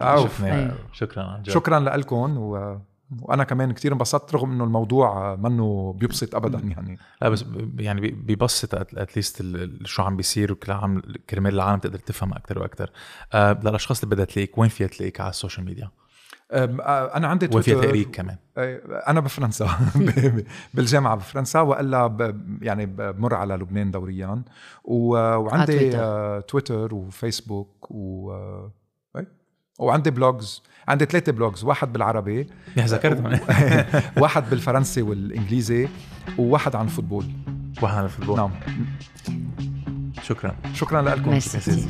شكرا. عن جد شكرا لكم و... وأنا كمان كثير انبسطت رغم إنه الموضوع منه بيبسط ابدا يعني. لا بس يعني بيبسط at least شو عم بيصير وكل عام كرمال العالم تقدر تفهم أكثر وأكثر آه للأشخاص اللي بدها تلاقيك وين فيها تلاقيك على ال social media؟ أنا عندي تويتر. وفي تقريب كمان أنا بفرنسا. بالجامعة بفرنسا وإلا يعني بمر على لبنان دوريا. وعندي تويتر. تويتر وفيسبوك و وعندي blogs. عندي ثلاثة blogs واحد بالعربي. يا ذكرت واحد بالفرنسي والإنجليزي وواحد عن ال football واحد عن ال football. نعم. شكرا. شكرا لكم. ميرسي.